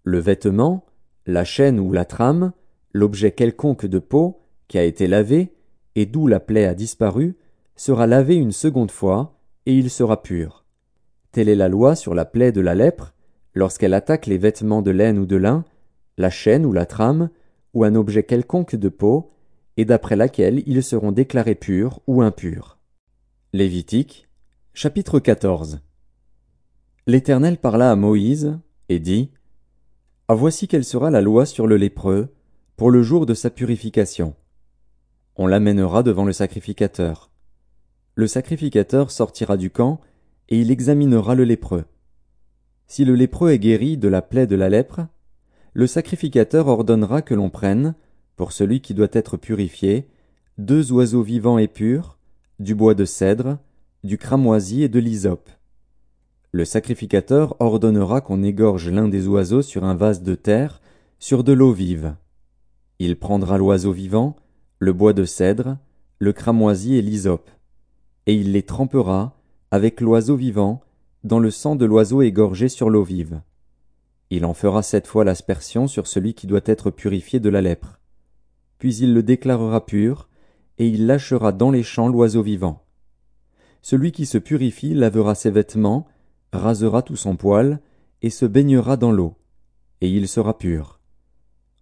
Le vêtement, la chaîne ou la trame, l'objet quelconque de peau, qui a été lavé, et d'où la plaie a disparu, sera lavé une seconde fois, et il sera pur. Telle est la loi sur la plaie de la lèpre, lorsqu'elle attaque les vêtements de laine ou de lin, la chaîne ou la trame, ou un objet quelconque de peau, et d'après laquelle ils seront déclarés purs ou impurs. Lévitique, chapitre 14 L'Éternel parla à Moïse, et dit, Ah voici quelle sera la loi sur le lépreux, pour le jour de sa purification. On l'amènera devant le sacrificateur. Le sacrificateur sortira du camp, et il examinera le lépreux. Si le lépreux est guéri de la plaie de la lèpre, le sacrificateur ordonnera que l'on prenne, pour celui qui doit être purifié, deux oiseaux vivants et purs, du bois de cèdre, du cramoisi et de l'hysope. Le sacrificateur ordonnera qu'on égorge l'un des oiseaux sur un vase de terre, sur de l'eau vive. Il prendra l'oiseau vivant, le bois de cèdre, le cramoisi et l'hysope, et il les trempera, avec l'oiseau vivant, dans le sang de l'oiseau égorgé sur l'eau vive. Il en fera sept fois l'aspersion sur celui qui doit être purifié de la lèpre. Puis il le déclarera pur, et il lâchera dans les champs l'oiseau vivant. Celui qui se purifie lavera ses vêtements, rasera tout son poil, et se baignera dans l'eau. et il sera pur.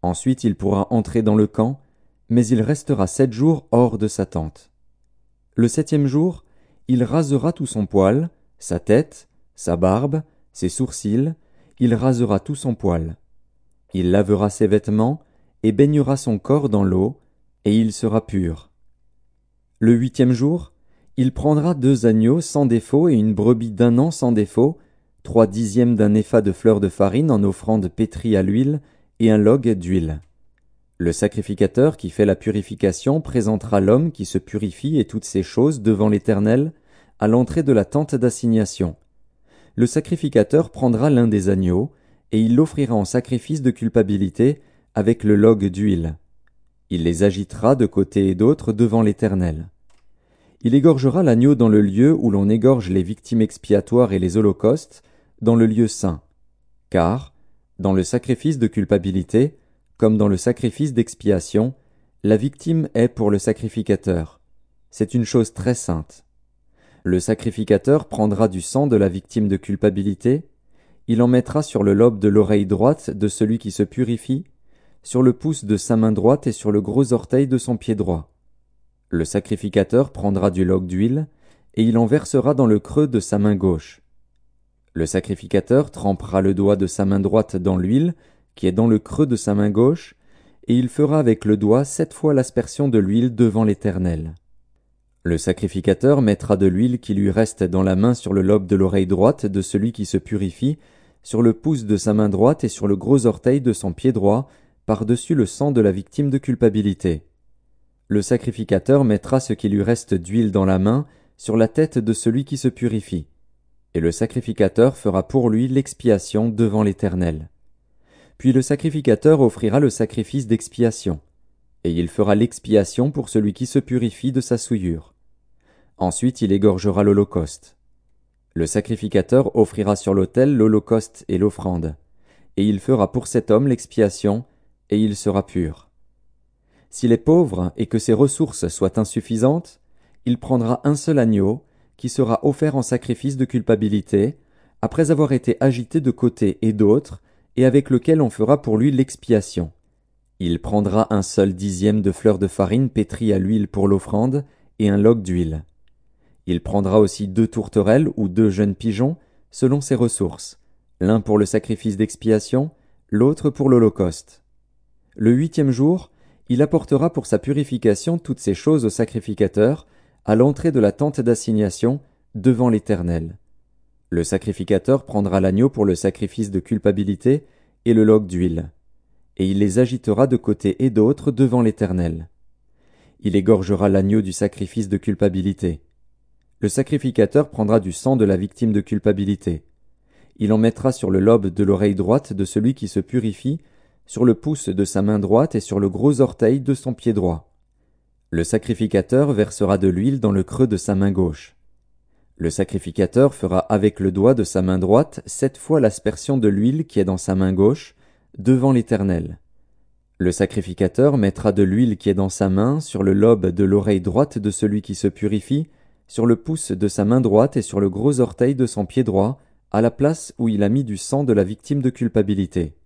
Ensuite il pourra entrer dans le camp, mais il restera sept jours hors de sa tente. Le septième jour, il rasera tout son poil, sa tête, sa barbe, ses sourcils, il rasera tout son poil. Il lavera ses vêtements, et baignera son corps dans l'eau, et il sera pur. Le huitième jour, il prendra deux agneaux sans défaut et une brebis d'un an sans défaut, trois dixièmes d'un épha de fleurs de farine en offrande pétrie à l'huile, et un log d'huile. Le sacrificateur qui fait la purification présentera l'homme qui se purifie et toutes ces choses devant l'Éternel, à l'entrée de la tente d'assignation. Le sacrificateur prendra l'un des agneaux, et il l'offrira en sacrifice de culpabilité avec le log d'huile. Il les agitera de côté et d'autre devant l'Éternel. Il égorgera l'agneau dans le lieu où l'on égorge les victimes expiatoires et les holocaustes, dans le lieu saint. Car, dans le sacrifice de culpabilité, comme dans le sacrifice d'expiation, la victime est pour le sacrificateur. C'est une chose très sainte. Le sacrificateur prendra du sang de la victime de culpabilité, il en mettra sur le lobe de l'oreille droite de celui qui se purifie, sur le pouce de sa main droite et sur le gros orteil de son pied droit. Le sacrificateur prendra du log d'huile, et il en versera dans le creux de sa main gauche. Le sacrificateur trempera le doigt de sa main droite dans l'huile, qui est dans le creux de sa main gauche, et il fera avec le doigt sept fois l'aspersion de l'huile devant l'Éternel. Le sacrificateur mettra de l'huile qui lui reste dans la main sur le lobe de l'oreille droite de celui qui se purifie, sur le pouce de sa main droite et sur le gros orteil de son pied droit, par-dessus le sang de la victime de culpabilité. Le sacrificateur mettra ce qui lui reste d'huile dans la main sur la tête de celui qui se purifie, et le sacrificateur fera pour lui l'expiation devant l'Éternel. Puis le sacrificateur offrira le sacrifice d'expiation, et il fera l'expiation pour celui qui se purifie de sa souillure. Ensuite il égorgera l'holocauste. Le sacrificateur offrira sur l'autel l'holocauste et l'offrande, et il fera pour cet homme l'expiation, et il sera pur. S'il est pauvre et que ses ressources soient insuffisantes, il prendra un seul agneau, qui sera offert en sacrifice de culpabilité, après avoir été agité de côté et d'autre, et avec lequel on fera pour lui l'expiation. Il prendra un seul dixième de fleurs de farine pétrie à l'huile pour l'offrande, et un log d'huile. Il prendra aussi deux tourterelles ou deux jeunes pigeons, selon ses ressources, l'un pour le sacrifice d'expiation, l'autre pour l'holocauste. Le huitième jour, il apportera pour sa purification toutes ces choses au sacrificateur, à l'entrée de la tente d'assignation, devant l'Éternel. Le sacrificateur prendra l'agneau pour le sacrifice de culpabilité et le log d'huile, et il les agitera de côté et d'autre devant l'Éternel. Il égorgera l'agneau du sacrifice de culpabilité. Le sacrificateur prendra du sang de la victime de culpabilité. Il en mettra sur le lobe de l'oreille droite de celui qui se purifie sur le pouce de sa main droite et sur le gros orteil de son pied droit. Le sacrificateur versera de l'huile dans le creux de sa main gauche. Le sacrificateur fera avec le doigt de sa main droite sept fois l'aspersion de l'huile qui est dans sa main gauche, devant l'Éternel. Le sacrificateur mettra de l'huile qui est dans sa main sur le lobe de l'oreille droite de celui qui se purifie, sur le pouce de sa main droite et sur le gros orteil de son pied droit, à la place où il a mis du sang de la victime de culpabilité.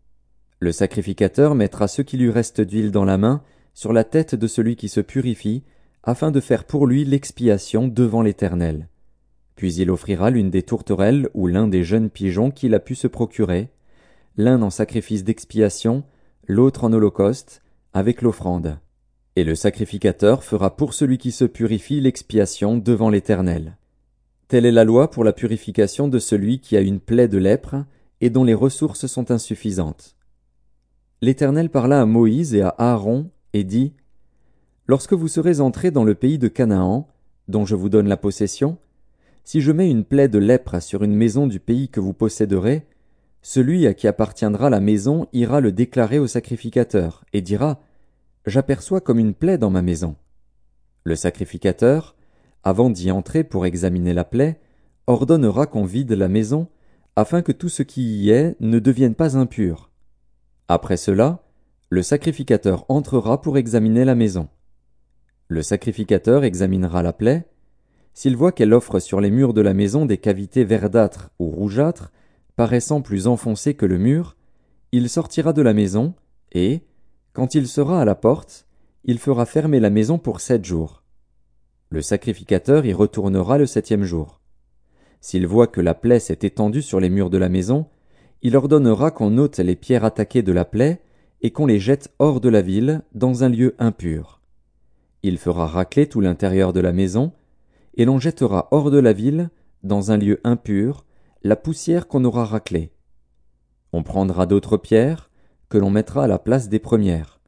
Le sacrificateur mettra ce qui lui reste d'huile dans la main sur la tête de celui qui se purifie, afin de faire pour lui l'expiation devant l'Éternel. Puis il offrira l'une des tourterelles ou l'un des jeunes pigeons qu'il a pu se procurer, l'un en sacrifice d'expiation, l'autre en holocauste, avec l'offrande. Et le sacrificateur fera pour celui qui se purifie l'expiation devant l'Éternel. Telle est la loi pour la purification de celui qui a une plaie de lèpre et dont les ressources sont insuffisantes. L'Éternel parla à Moïse et à Aaron, et dit, Lorsque vous serez entrés dans le pays de Canaan, dont je vous donne la possession, si je mets une plaie de lèpre sur une maison du pays que vous posséderez, celui à qui appartiendra la maison ira le déclarer au sacrificateur, et dira, J'aperçois comme une plaie dans ma maison. Le sacrificateur, avant d'y entrer pour examiner la plaie, ordonnera qu'on vide la maison, afin que tout ce qui y est ne devienne pas impur. Après cela, le sacrificateur entrera pour examiner la maison. Le sacrificateur examinera la plaie. S'il voit qu'elle offre sur les murs de la maison des cavités verdâtres ou rougeâtres, paraissant plus enfoncées que le mur, il sortira de la maison, et, quand il sera à la porte, il fera fermer la maison pour sept jours. Le sacrificateur y retournera le septième jour. S'il voit que la plaie s'est étendue sur les murs de la maison, il ordonnera qu'on ôte les pierres attaquées de la plaie et qu'on les jette hors de la ville, dans un lieu impur. Il fera racler tout l'intérieur de la maison, et l'on jettera hors de la ville, dans un lieu impur, la poussière qu'on aura raclée. On prendra d'autres pierres, que l'on mettra à la place des premières,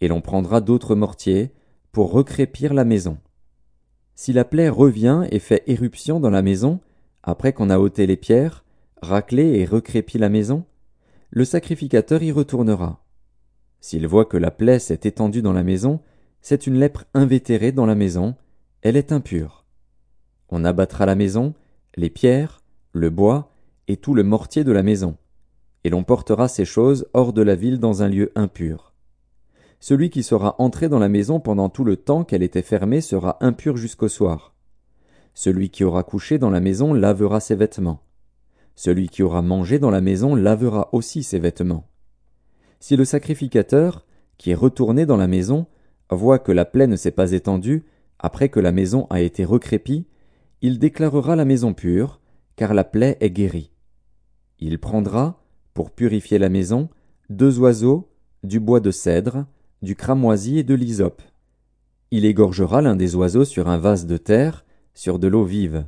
et l'on prendra d'autres mortiers, pour recrépir la maison. Si la plaie revient et fait éruption dans la maison, après qu'on a ôté les pierres, raclé et recrépi la maison, le sacrificateur y retournera. S'il voit que la plaie s'est étendue dans la maison, c'est une lèpre invétérée dans la maison, elle est impure. On abattra la maison, les pierres, le bois, et tout le mortier de la maison, et l'on portera ces choses hors de la ville dans un lieu impur. Celui qui sera entré dans la maison pendant tout le temps qu'elle était fermée sera impur jusqu'au soir. Celui qui aura couché dans la maison lavera ses vêtements. Celui qui aura mangé dans la maison lavera aussi ses vêtements. Si le sacrificateur, qui est retourné dans la maison, voit que la plaie ne s'est pas étendue, après que la maison a été recrépie, il déclarera la maison pure, car la plaie est guérie. Il prendra, pour purifier la maison, deux oiseaux, du bois de cèdre, du cramoisi et de l'hysope. Il égorgera l'un des oiseaux sur un vase de terre, sur de l'eau vive.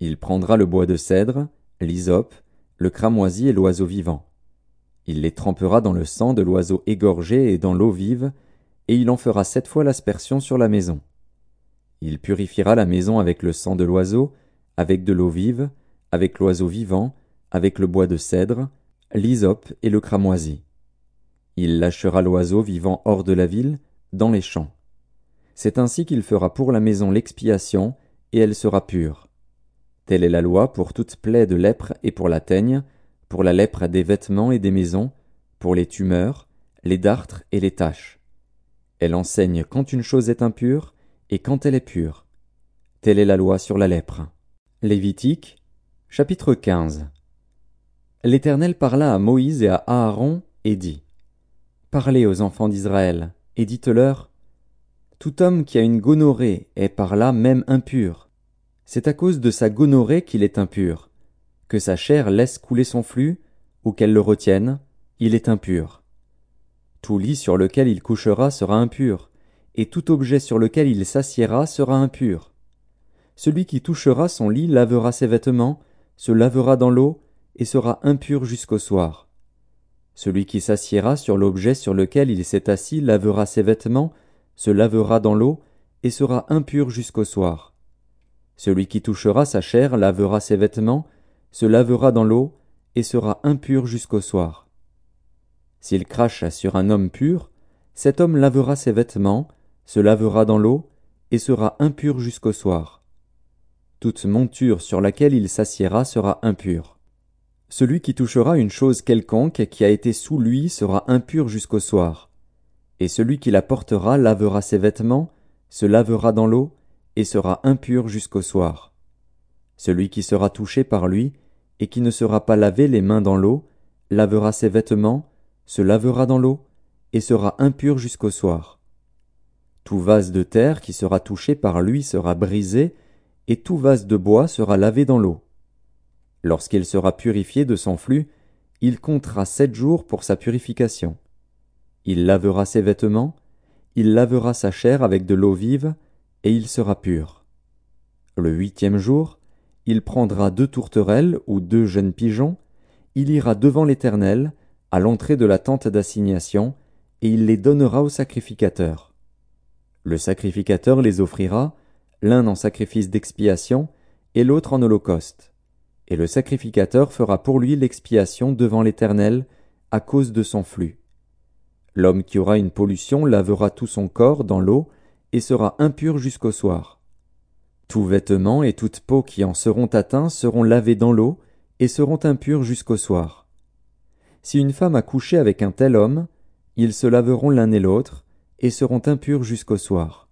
Il prendra le bois de cèdre, l'hysope, le cramoisi et l'oiseau vivant. Il les trempera dans le sang de l'oiseau égorgé et dans l'eau vive, et il en fera sept fois l'aspersion sur la maison. Il purifiera la maison avec le sang de l'oiseau, avec de l'eau vive, avec l'oiseau vivant, avec le bois de cèdre, l'hysope et le cramoisi. Il lâchera l'oiseau vivant hors de la ville, dans les champs. C'est ainsi qu'il fera pour la maison l'expiation, et elle sera pure. Telle est la loi pour toute plaie de lèpre et pour la teigne, pour la lèpre des vêtements et des maisons, pour les tumeurs, les dartres et les taches. Elle enseigne quand une chose est impure et quand elle est pure. Telle est la loi sur la lèpre. Lévitique, chapitre 15. L'Éternel parla à Moïse et à Aaron et dit Parlez aux enfants d'Israël et dites-leur Tout homme qui a une gonorrhée est par là même impur. C'est à cause de sa gonorrhée qu'il est impur. Que sa chair laisse couler son flux, ou qu'elle le retienne, il est impur. Tout lit sur lequel il couchera sera impur, et tout objet sur lequel il s'assiera sera impur. Celui qui touchera son lit lavera ses vêtements, se lavera dans l'eau, et sera impur jusqu'au soir. Celui qui s'assiera sur l'objet sur lequel il s'est assis lavera ses vêtements, se lavera dans l'eau, et sera impur jusqu'au soir. Celui qui touchera sa chair lavera ses vêtements, se lavera dans l'eau, et sera impur jusqu'au soir. S'il crache sur un homme pur, cet homme lavera ses vêtements, se lavera dans l'eau, et sera impur jusqu'au soir. Toute monture sur laquelle il s'assiera sera impure. Celui qui touchera une chose quelconque qui a été sous lui sera impur jusqu'au soir. Et celui qui la portera lavera ses vêtements, se lavera dans l'eau, et sera impur jusqu'au soir. Celui qui sera touché par lui, et qui ne sera pas lavé les mains dans l'eau, lavera ses vêtements, se lavera dans l'eau, et sera impur jusqu'au soir. Tout vase de terre qui sera touché par lui sera brisé, et tout vase de bois sera lavé dans l'eau. Lorsqu'il sera purifié de son flux, il comptera sept jours pour sa purification. Il lavera ses vêtements, il lavera sa chair avec de l'eau vive, et il sera pur. Le huitième jour, il prendra deux tourterelles ou deux jeunes pigeons, il ira devant l'Éternel, à l'entrée de la tente d'assignation, et il les donnera au sacrificateur. Le sacrificateur les offrira, l'un en sacrifice d'expiation, et l'autre en holocauste et le sacrificateur fera pour lui l'expiation devant l'Éternel à cause de son flux. L'homme qui aura une pollution lavera tout son corps dans l'eau et sera impur jusqu'au soir. Tout vêtement et toute peau qui en seront atteints seront lavés dans l'eau et seront impurs jusqu'au soir. Si une femme a couché avec un tel homme, ils se laveront l'un et l'autre et seront impurs jusqu'au soir.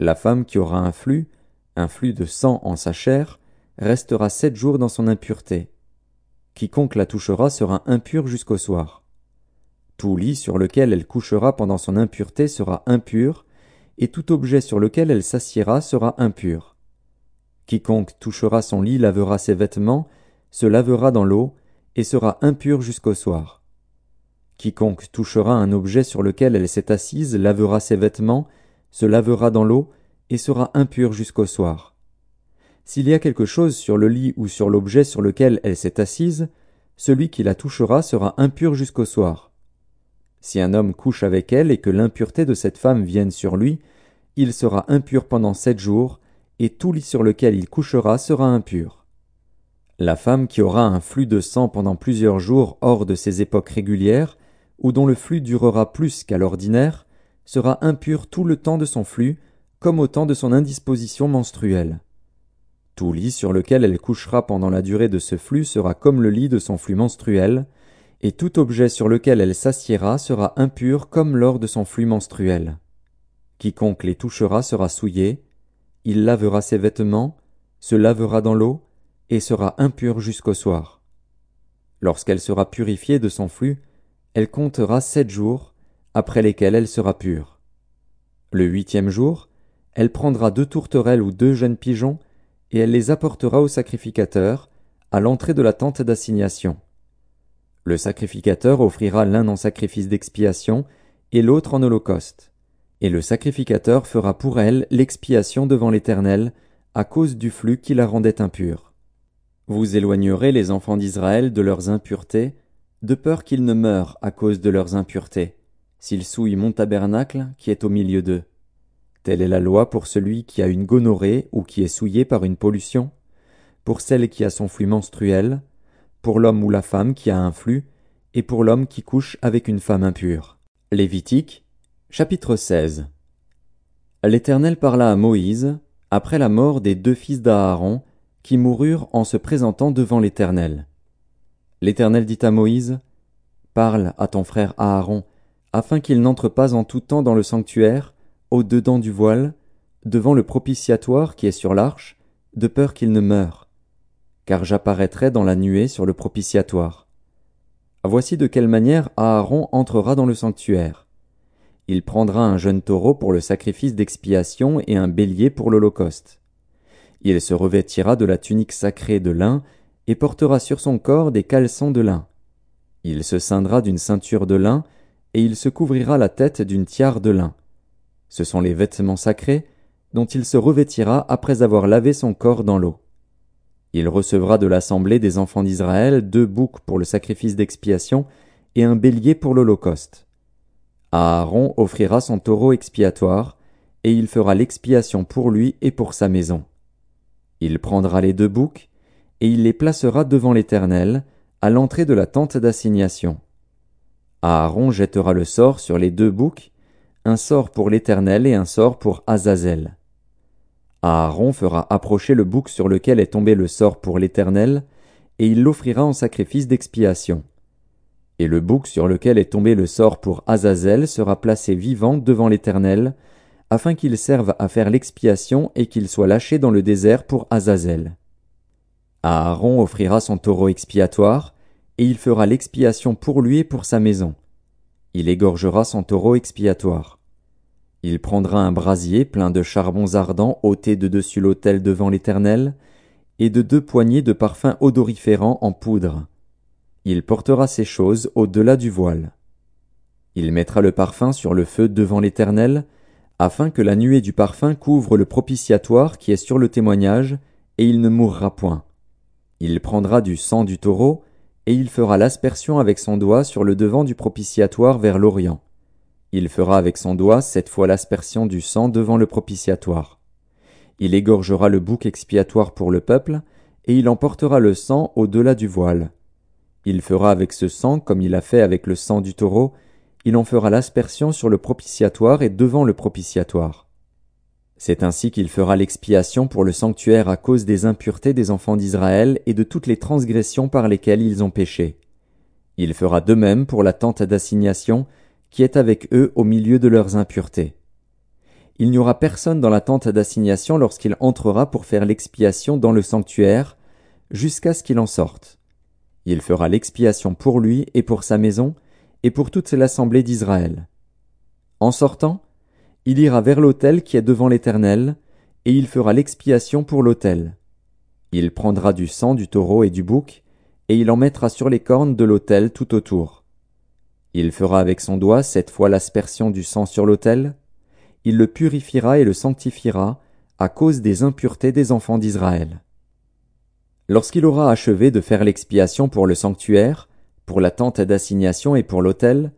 La femme qui aura un flux, un flux de sang en sa chair, restera sept jours dans son impureté. quiconque la touchera sera impur jusqu'au soir. Tout lit sur lequel elle couchera pendant son impureté sera impur, et tout objet sur lequel elle s'assiera sera impur. Quiconque touchera son lit lavera ses vêtements, se lavera dans l'eau, et sera impur jusqu'au soir. Quiconque touchera un objet sur lequel elle s'est assise lavera ses vêtements, se lavera dans l'eau, et sera impur jusqu'au soir. S'il y a quelque chose sur le lit ou sur l'objet sur lequel elle s'est assise, celui qui la touchera sera impur jusqu'au soir. Si un homme couche avec elle et que l'impureté de cette femme vienne sur lui, il sera impur pendant sept jours, et tout lit sur lequel il couchera sera impur. La femme qui aura un flux de sang pendant plusieurs jours hors de ses époques régulières, ou dont le flux durera plus qu'à l'ordinaire, sera impure tout le temps de son flux, comme au temps de son indisposition menstruelle. Tout lit sur lequel elle couchera pendant la durée de ce flux sera comme le lit de son flux menstruel, et tout objet sur lequel elle s'assiera sera impur comme lors de son flux menstruel. Quiconque les touchera sera souillé, il lavera ses vêtements, se lavera dans l'eau, et sera impur jusqu'au soir. Lorsqu'elle sera purifiée de son flux, elle comptera sept jours, après lesquels elle sera pure. Le huitième jour, elle prendra deux tourterelles ou deux jeunes pigeons, et elle les apportera au sacrificateur, à l'entrée de la tente d'assignation. Le sacrificateur offrira l'un en sacrifice d'expiation et l'autre en holocauste. Et le sacrificateur fera pour elle l'expiation devant l'Éternel, à cause du flux qui la rendait impure. Vous éloignerez les enfants d'Israël de leurs impuretés, de peur qu'ils ne meurent à cause de leurs impuretés, s'ils souillent mon tabernacle qui est au milieu d'eux. Telle est la loi pour celui qui a une gonorrhée ou qui est souillé par une pollution, pour celle qui a son flux menstruel, pour l'homme ou la femme qui a un flux, et pour l'homme qui couche avec une femme impure. Lévitique, chapitre 16. L'Éternel parla à Moïse, après la mort des deux fils d'Aaron, qui moururent en se présentant devant l'Éternel. L'Éternel dit à Moïse, Parle à ton frère Aaron, afin qu'il n'entre pas en tout temps dans le sanctuaire, au dedans du voile, devant le propitiatoire qui est sur l'arche, de peur qu'il ne meure. Car j'apparaîtrai dans la nuée sur le propitiatoire. Voici de quelle manière Aaron entrera dans le sanctuaire. Il prendra un jeune taureau pour le sacrifice d'expiation et un bélier pour l'holocauste. Il se revêtira de la tunique sacrée de lin et portera sur son corps des caleçons de lin. Il se ceindra d'une ceinture de lin et il se couvrira la tête d'une tiare de lin. Ce sont les vêtements sacrés dont il se revêtira après avoir lavé son corps dans l'eau. Il recevra de l'assemblée des enfants d'Israël deux boucs pour le sacrifice d'expiation et un bélier pour l'holocauste. Aaron offrira son taureau expiatoire, et il fera l'expiation pour lui et pour sa maison. Il prendra les deux boucs, et il les placera devant l'Éternel, à l'entrée de la tente d'assignation. Aaron jettera le sort sur les deux boucs, un sort pour l'Éternel et un sort pour Azazel. Aaron fera approcher le bouc sur lequel est tombé le sort pour l'Éternel, et il l'offrira en sacrifice d'expiation. Et le bouc sur lequel est tombé le sort pour Azazel sera placé vivant devant l'Éternel, afin qu'il serve à faire l'expiation et qu'il soit lâché dans le désert pour Azazel. Aaron offrira son taureau expiatoire, et il fera l'expiation pour lui et pour sa maison il égorgera son taureau expiatoire. Il prendra un brasier plein de charbons ardents ôtés de dessus l'autel devant l'Éternel, et de deux poignées de parfums odoriférants en poudre. Il portera ces choses au-delà du voile. Il mettra le parfum sur le feu devant l'Éternel, afin que la nuée du parfum couvre le propitiatoire qui est sur le témoignage, et il ne mourra point. Il prendra du sang du taureau, et il fera l'aspersion avec son doigt sur le devant du propitiatoire vers l'Orient. Il fera avec son doigt cette fois l'aspersion du sang devant le propitiatoire. Il égorgera le bouc expiatoire pour le peuple, et il emportera le sang au-delà du voile. Il fera avec ce sang comme il a fait avec le sang du taureau, il en fera l'aspersion sur le propitiatoire et devant le propitiatoire. C'est ainsi qu'il fera l'expiation pour le sanctuaire à cause des impuretés des enfants d'Israël et de toutes les transgressions par lesquelles ils ont péché. Il fera de même pour la tente d'assignation qui est avec eux au milieu de leurs impuretés. Il n'y aura personne dans la tente d'assignation lorsqu'il entrera pour faire l'expiation dans le sanctuaire, jusqu'à ce qu'il en sorte. Il fera l'expiation pour lui et pour sa maison, et pour toute l'assemblée d'Israël. En sortant, il ira vers l'autel qui est devant l'Éternel, et il fera l'expiation pour l'autel. Il prendra du sang du taureau et du bouc, et il en mettra sur les cornes de l'autel tout autour. Il fera avec son doigt cette fois l'aspersion du sang sur l'autel, il le purifiera et le sanctifiera, à cause des impuretés des enfants d'Israël. Lorsqu'il aura achevé de faire l'expiation pour le sanctuaire, pour la tente d'assignation et pour l'autel,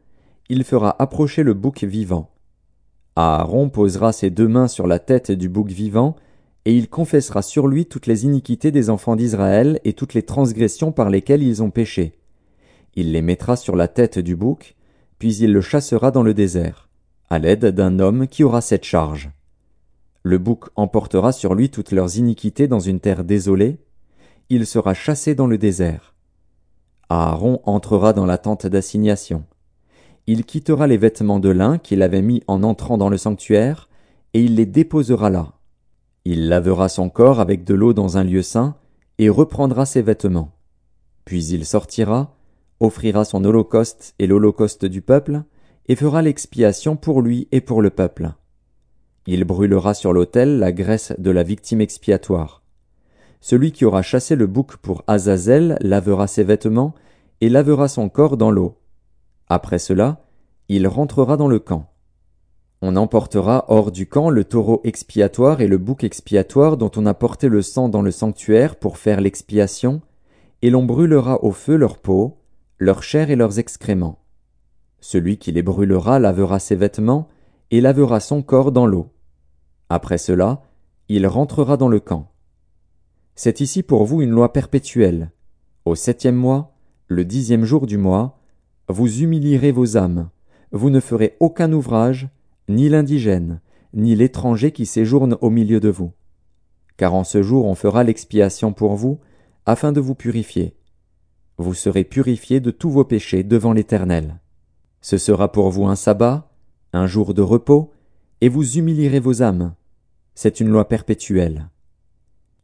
il fera approcher le bouc vivant. Aaron posera ses deux mains sur la tête du bouc vivant, et il confessera sur lui toutes les iniquités des enfants d'Israël et toutes les transgressions par lesquelles ils ont péché. Il les mettra sur la tête du bouc, puis il le chassera dans le désert, à l'aide d'un homme qui aura cette charge. Le bouc emportera sur lui toutes leurs iniquités dans une terre désolée, il sera chassé dans le désert. Aaron entrera dans la tente d'assignation. Il quittera les vêtements de lin qu'il avait mis en entrant dans le sanctuaire, et il les déposera là. Il lavera son corps avec de l'eau dans un lieu saint, et reprendra ses vêtements. Puis il sortira, offrira son holocauste et l'holocauste du peuple, et fera l'expiation pour lui et pour le peuple. Il brûlera sur l'autel la graisse de la victime expiatoire. Celui qui aura chassé le bouc pour Azazel lavera ses vêtements et lavera son corps dans l'eau. Après cela, il rentrera dans le camp. On emportera hors du camp le taureau expiatoire et le bouc expiatoire dont on a porté le sang dans le sanctuaire pour faire l'expiation, et l'on brûlera au feu leur peau, leur chair et leurs excréments. Celui qui les brûlera lavera ses vêtements et lavera son corps dans l'eau. Après cela, il rentrera dans le camp. C'est ici pour vous une loi perpétuelle. Au septième mois, le dixième jour du mois, vous humilierez vos âmes, vous ne ferez aucun ouvrage, ni l'indigène, ni l'étranger qui séjourne au milieu de vous. Car en ce jour on fera l'expiation pour vous, afin de vous purifier. Vous serez purifiés de tous vos péchés devant l'Éternel. Ce sera pour vous un sabbat, un jour de repos, et vous humilierez vos âmes. C'est une loi perpétuelle.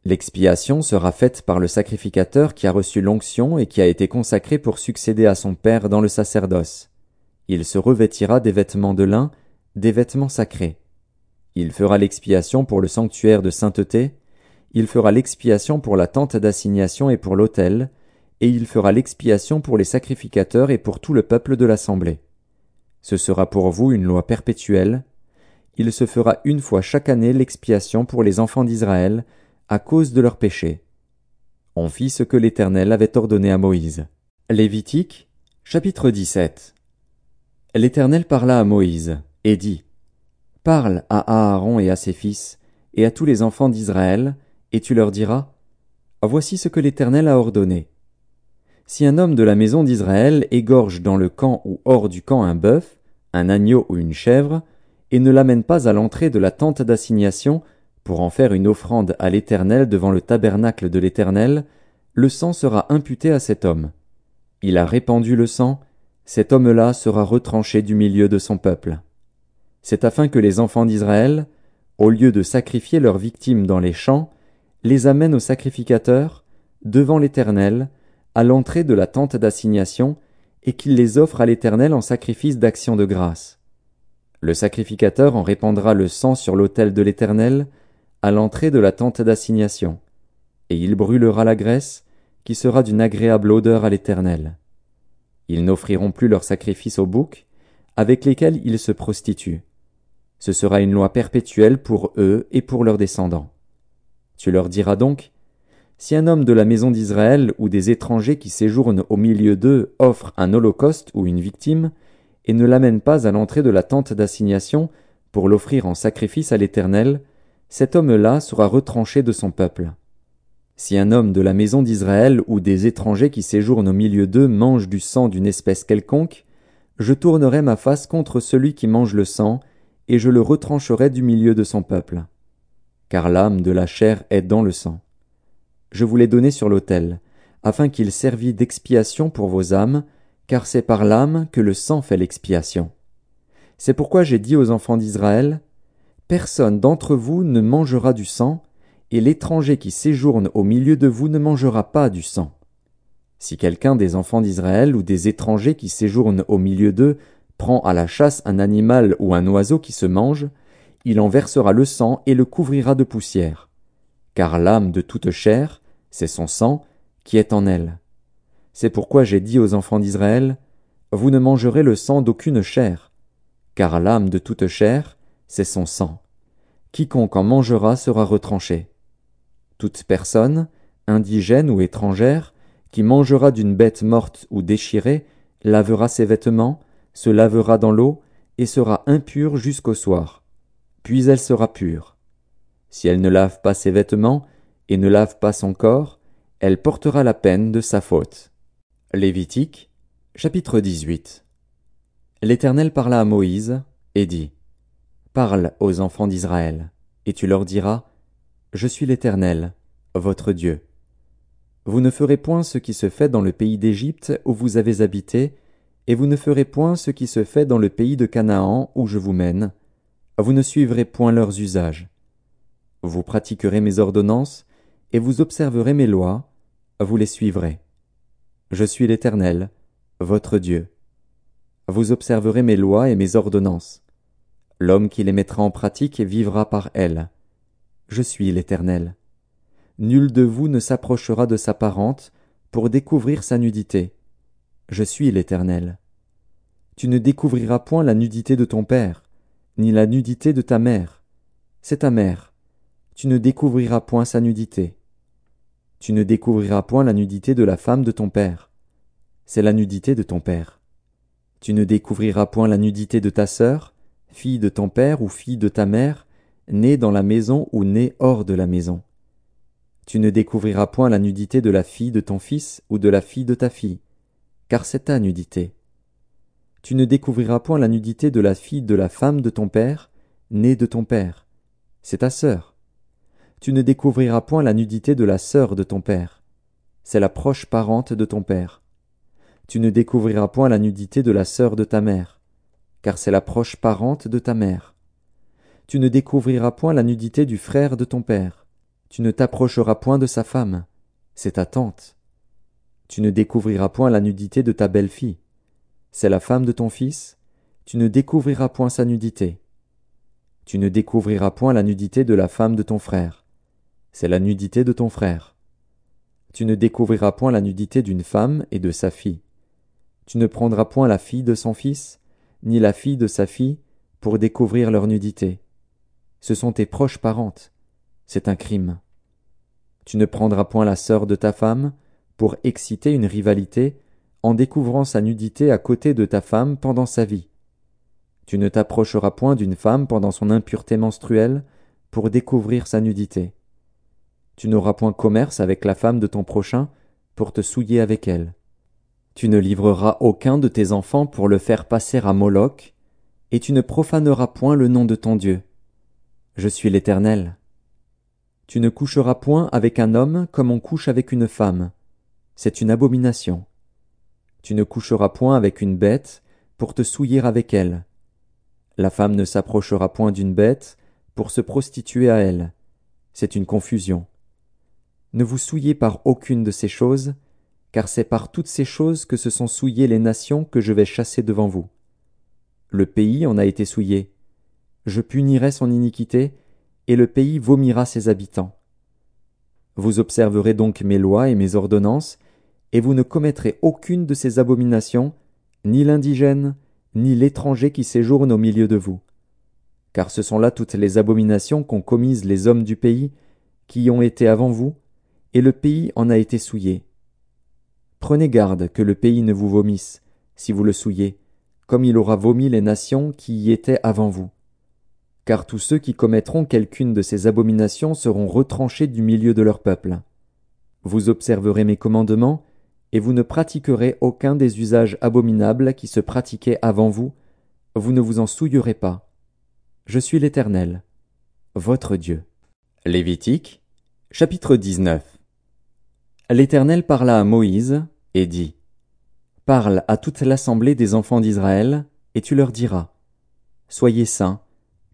L'expiation sera faite par le sacrificateur qui a reçu l'onction et qui a été consacré pour succéder à son Père dans le sacerdoce. Il se revêtira des vêtements de lin, des vêtements sacrés. Il fera l'expiation pour le sanctuaire de sainteté, il fera l'expiation pour la tente d'assignation et pour l'autel, et il fera l'expiation pour les sacrificateurs et pour tout le peuple de l'assemblée. Ce sera pour vous une loi perpétuelle. Il se fera une fois chaque année l'expiation pour les enfants d'Israël, à cause de leurs péchés. On fit ce que l'Éternel avait ordonné à Moïse. Lévitique, chapitre 17. L'Éternel parla à Moïse, et dit, Parle à Aaron et à ses fils, et à tous les enfants d'Israël, et tu leur diras, Voici ce que l'Éternel a ordonné. Si un homme de la maison d'Israël égorge dans le camp ou hors du camp un bœuf, un agneau ou une chèvre, et ne l'amène pas à l'entrée de la tente d'assignation pour en faire une offrande à l'Éternel devant le tabernacle de l'Éternel, le sang sera imputé à cet homme. Il a répandu le sang, cet homme-là sera retranché du milieu de son peuple. C'est afin que les enfants d'Israël, au lieu de sacrifier leurs victimes dans les champs, les amènent au sacrificateur, devant l'Éternel, à l'entrée de la tente d'assignation, et qu'il les offre à l'Éternel en sacrifice d'action de grâce. Le sacrificateur en répandra le sang sur l'autel de l'Éternel, à l'entrée de la tente d'assignation, et il brûlera la graisse, qui sera d'une agréable odeur à l'Éternel. Ils n'offriront plus leurs sacrifices aux boucs, avec lesquels ils se prostituent. Ce sera une loi perpétuelle pour eux et pour leurs descendants. Tu leur diras donc, si un homme de la maison d'Israël ou des étrangers qui séjournent au milieu d'eux offre un holocauste ou une victime, et ne l'amène pas à l'entrée de la tente d'assignation pour l'offrir en sacrifice à l'Éternel, cet homme-là sera retranché de son peuple. Si un homme de la maison d'Israël ou des étrangers qui séjournent au milieu d'eux mange du sang d'une espèce quelconque, je tournerai ma face contre celui qui mange le sang, et je le retrancherai du milieu de son peuple. Car l'âme de la chair est dans le sang. Je vous l'ai donné sur l'autel, afin qu'il servît d'expiation pour vos âmes, car c'est par l'âme que le sang fait l'expiation. C'est pourquoi j'ai dit aux enfants d'Israël, Personne d'entre vous ne mangera du sang, et l'étranger qui séjourne au milieu de vous ne mangera pas du sang. Si quelqu'un des enfants d'Israël ou des étrangers qui séjournent au milieu d'eux prend à la chasse un animal ou un oiseau qui se mange, il en versera le sang et le couvrira de poussière. Car l'âme de toute chair, c'est son sang qui est en elle. C'est pourquoi j'ai dit aux enfants d'Israël, Vous ne mangerez le sang d'aucune chair, car l'âme de toute chair, c'est son sang. Quiconque en mangera sera retranché. Toute personne, indigène ou étrangère, qui mangera d'une bête morte ou déchirée, lavera ses vêtements, se lavera dans l'eau, et sera impure jusqu'au soir. Puis elle sera pure. Si elle ne lave pas ses vêtements, et ne lave pas son corps, elle portera la peine de sa faute. Lévitique, chapitre 18 L'Éternel parla à Moïse, et dit, Parle aux enfants d'Israël, et tu leur diras, Je suis l'Éternel, votre Dieu. Vous ne ferez point ce qui se fait dans le pays d'Égypte où vous avez habité, et vous ne ferez point ce qui se fait dans le pays de Canaan où je vous mène, vous ne suivrez point leurs usages. Vous pratiquerez mes ordonnances, et vous observerez mes lois, vous les suivrez. Je suis l'Éternel, votre Dieu. Vous observerez mes lois et mes ordonnances. L'homme qui les mettra en pratique vivra par elles. Je suis l'Éternel. Nul de vous ne s'approchera de sa parente pour découvrir sa nudité. Je suis l'Éternel. Tu ne découvriras point la nudité de ton père, ni la nudité de ta mère. C'est ta mère. Tu ne découvriras point sa nudité. Tu ne découvriras point la nudité de la femme de ton père. C'est la nudité de ton père. Tu ne découvriras point la nudité de ta sœur, fille de ton père ou fille de ta mère, née dans la maison ou née hors de la maison. Tu ne découvriras point la nudité de la fille de ton fils ou de la fille de ta fille, car c'est ta nudité. Tu ne découvriras point la nudité de la fille de la femme de ton père, née de ton père, c'est ta sœur tu ne découvriras point la nudité de la sœur de ton père. C'est la proche parente de ton père. Tu ne découvriras point la nudité de la sœur de ta mère, car c'est la proche parente de ta mère. Tu ne découvriras point la nudité du frère de ton père. Tu ne t'approcheras point de sa femme, c'est ta tante. Tu ne découvriras point la nudité de ta belle-fille. C'est la femme de ton fils, tu ne découvriras point sa nudité. Tu ne découvriras point la nudité de la femme de ton frère c'est la nudité de ton frère. Tu ne découvriras point la nudité d'une femme et de sa fille. Tu ne prendras point la fille de son fils, ni la fille de sa fille, pour découvrir leur nudité. Ce sont tes proches parentes. C'est un crime. Tu ne prendras point la sœur de ta femme, pour exciter une rivalité, en découvrant sa nudité à côté de ta femme pendant sa vie. Tu ne t'approcheras point d'une femme pendant son impureté menstruelle, pour découvrir sa nudité. Tu n'auras point commerce avec la femme de ton prochain pour te souiller avec elle. Tu ne livreras aucun de tes enfants pour le faire passer à Moloch, et tu ne profaneras point le nom de ton Dieu. Je suis l'Éternel. Tu ne coucheras point avec un homme comme on couche avec une femme. C'est une abomination. Tu ne coucheras point avec une bête pour te souiller avec elle. La femme ne s'approchera point d'une bête pour se prostituer à elle. C'est une confusion. Ne vous souillez par aucune de ces choses, car c'est par toutes ces choses que se sont souillées les nations que je vais chasser devant vous. Le pays en a été souillé. Je punirai son iniquité, et le pays vomira ses habitants. Vous observerez donc mes lois et mes ordonnances, et vous ne commettrez aucune de ces abominations, ni l'indigène, ni l'étranger qui séjourne au milieu de vous. Car ce sont là toutes les abominations qu'ont commises les hommes du pays, qui ont été avant vous, et le pays en a été souillé. Prenez garde que le pays ne vous vomisse, si vous le souillez, comme il aura vomi les nations qui y étaient avant vous. Car tous ceux qui commettront quelqu'une de ces abominations seront retranchés du milieu de leur peuple. Vous observerez mes commandements, et vous ne pratiquerez aucun des usages abominables qui se pratiquaient avant vous, vous ne vous en souillerez pas. Je suis l'Éternel, votre Dieu. Lévitique, chapitre 19 L'Éternel parla à Moïse, et dit. Parle à toute l'assemblée des enfants d'Israël, et tu leur diras. Soyez saints,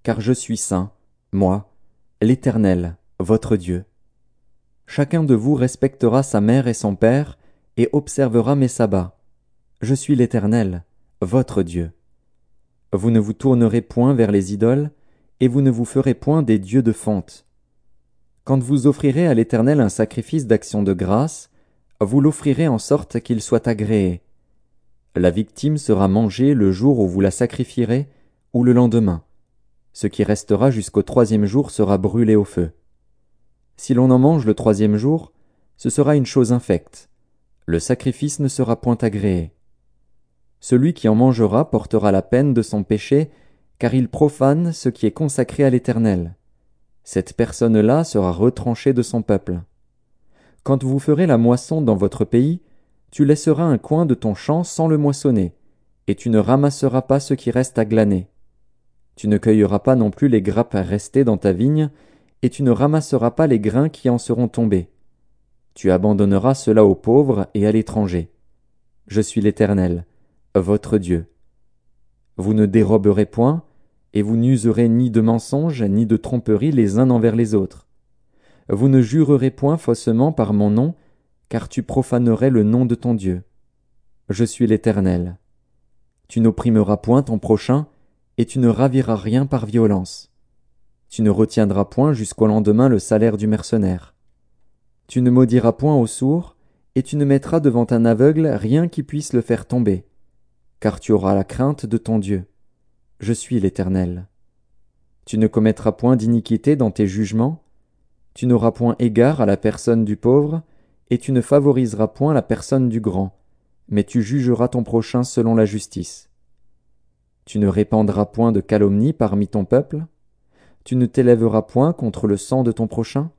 car je suis saint, moi, l'Éternel, votre Dieu. Chacun de vous respectera sa mère et son père, et observera mes sabbats. Je suis l'Éternel, votre Dieu. Vous ne vous tournerez point vers les idoles, et vous ne vous ferez point des dieux de fonte. Quand vous offrirez à l'Éternel un sacrifice d'action de grâce, vous l'offrirez en sorte qu'il soit agréé. La victime sera mangée le jour où vous la sacrifierez, ou le lendemain. Ce qui restera jusqu'au troisième jour sera brûlé au feu. Si l'on en mange le troisième jour, ce sera une chose infecte. Le sacrifice ne sera point agréé. Celui qui en mangera portera la peine de son péché, car il profane ce qui est consacré à l'Éternel. Cette personne-là sera retranchée de son peuple. Quand vous ferez la moisson dans votre pays, tu laisseras un coin de ton champ sans le moissonner, et tu ne ramasseras pas ce qui reste à glaner. Tu ne cueilleras pas non plus les grappes restées dans ta vigne, et tu ne ramasseras pas les grains qui en seront tombés. Tu abandonneras cela aux pauvres et à l'étranger. Je suis l'Éternel, votre Dieu. Vous ne déroberez point, et vous n'userez ni de mensonges ni de tromperies les uns envers les autres. Vous ne jurerez point faussement par mon nom, car tu profanerais le nom de ton Dieu. Je suis l'Éternel. Tu n'opprimeras point ton prochain, et tu ne raviras rien par violence. Tu ne retiendras point jusqu'au lendemain le salaire du mercenaire. Tu ne maudiras point au sourd, et tu ne mettras devant un aveugle rien qui puisse le faire tomber, car tu auras la crainte de ton Dieu. Je suis l'Éternel. Tu ne commettras point d'iniquité dans tes jugements, tu n'auras point égard à la personne du pauvre, et tu ne favoriseras point la personne du grand, mais tu jugeras ton prochain selon la justice. Tu ne répandras point de calomnie parmi ton peuple, tu ne t'élèveras point contre le sang de ton prochain,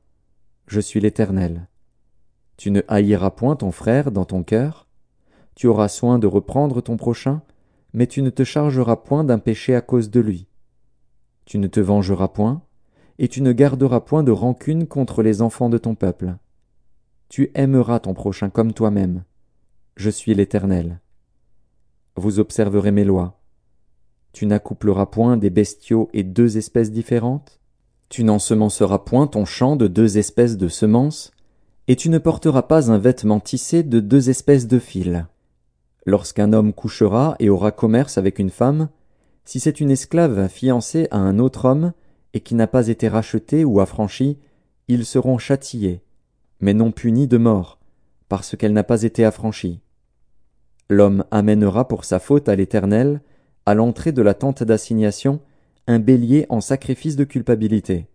je suis l'Éternel. Tu ne haïras point ton frère dans ton cœur, tu auras soin de reprendre ton prochain, mais tu ne te chargeras point d'un péché à cause de lui. Tu ne te vengeras point, et tu ne garderas point de rancune contre les enfants de ton peuple. Tu aimeras ton prochain comme toi-même. Je suis l'Éternel. Vous observerez mes lois. Tu n'accoupleras point des bestiaux et deux espèces différentes. Tu n'ensemenceras point ton champ de deux espèces de semences, et tu ne porteras pas un vêtement tissé de deux espèces de fils. Lorsqu'un homme couchera et aura commerce avec une femme, si c'est une esclave fiancée à un autre homme, et qui n'a pas été rachetée ou affranchie, ils seront châtiés, mais non punis de mort, parce qu'elle n'a pas été affranchie. L'homme amènera pour sa faute à l'Éternel, à l'entrée de la tente d'assignation, un bélier en sacrifice de culpabilité.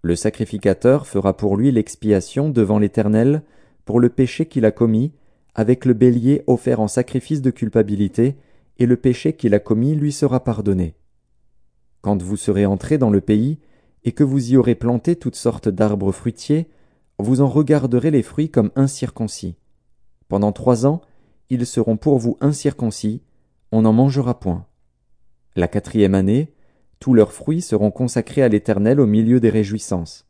Le sacrificateur fera pour lui l'expiation devant l'Éternel pour le péché qu'il a commis, avec le bélier offert en sacrifice de culpabilité, et le péché qu'il a commis lui sera pardonné. Quand vous serez entré dans le pays, et que vous y aurez planté toutes sortes d'arbres fruitiers, vous en regarderez les fruits comme incirconcis. Pendant trois ans, ils seront pour vous incirconcis, on n'en mangera point. La quatrième année, tous leurs fruits seront consacrés à l'Éternel au milieu des réjouissances.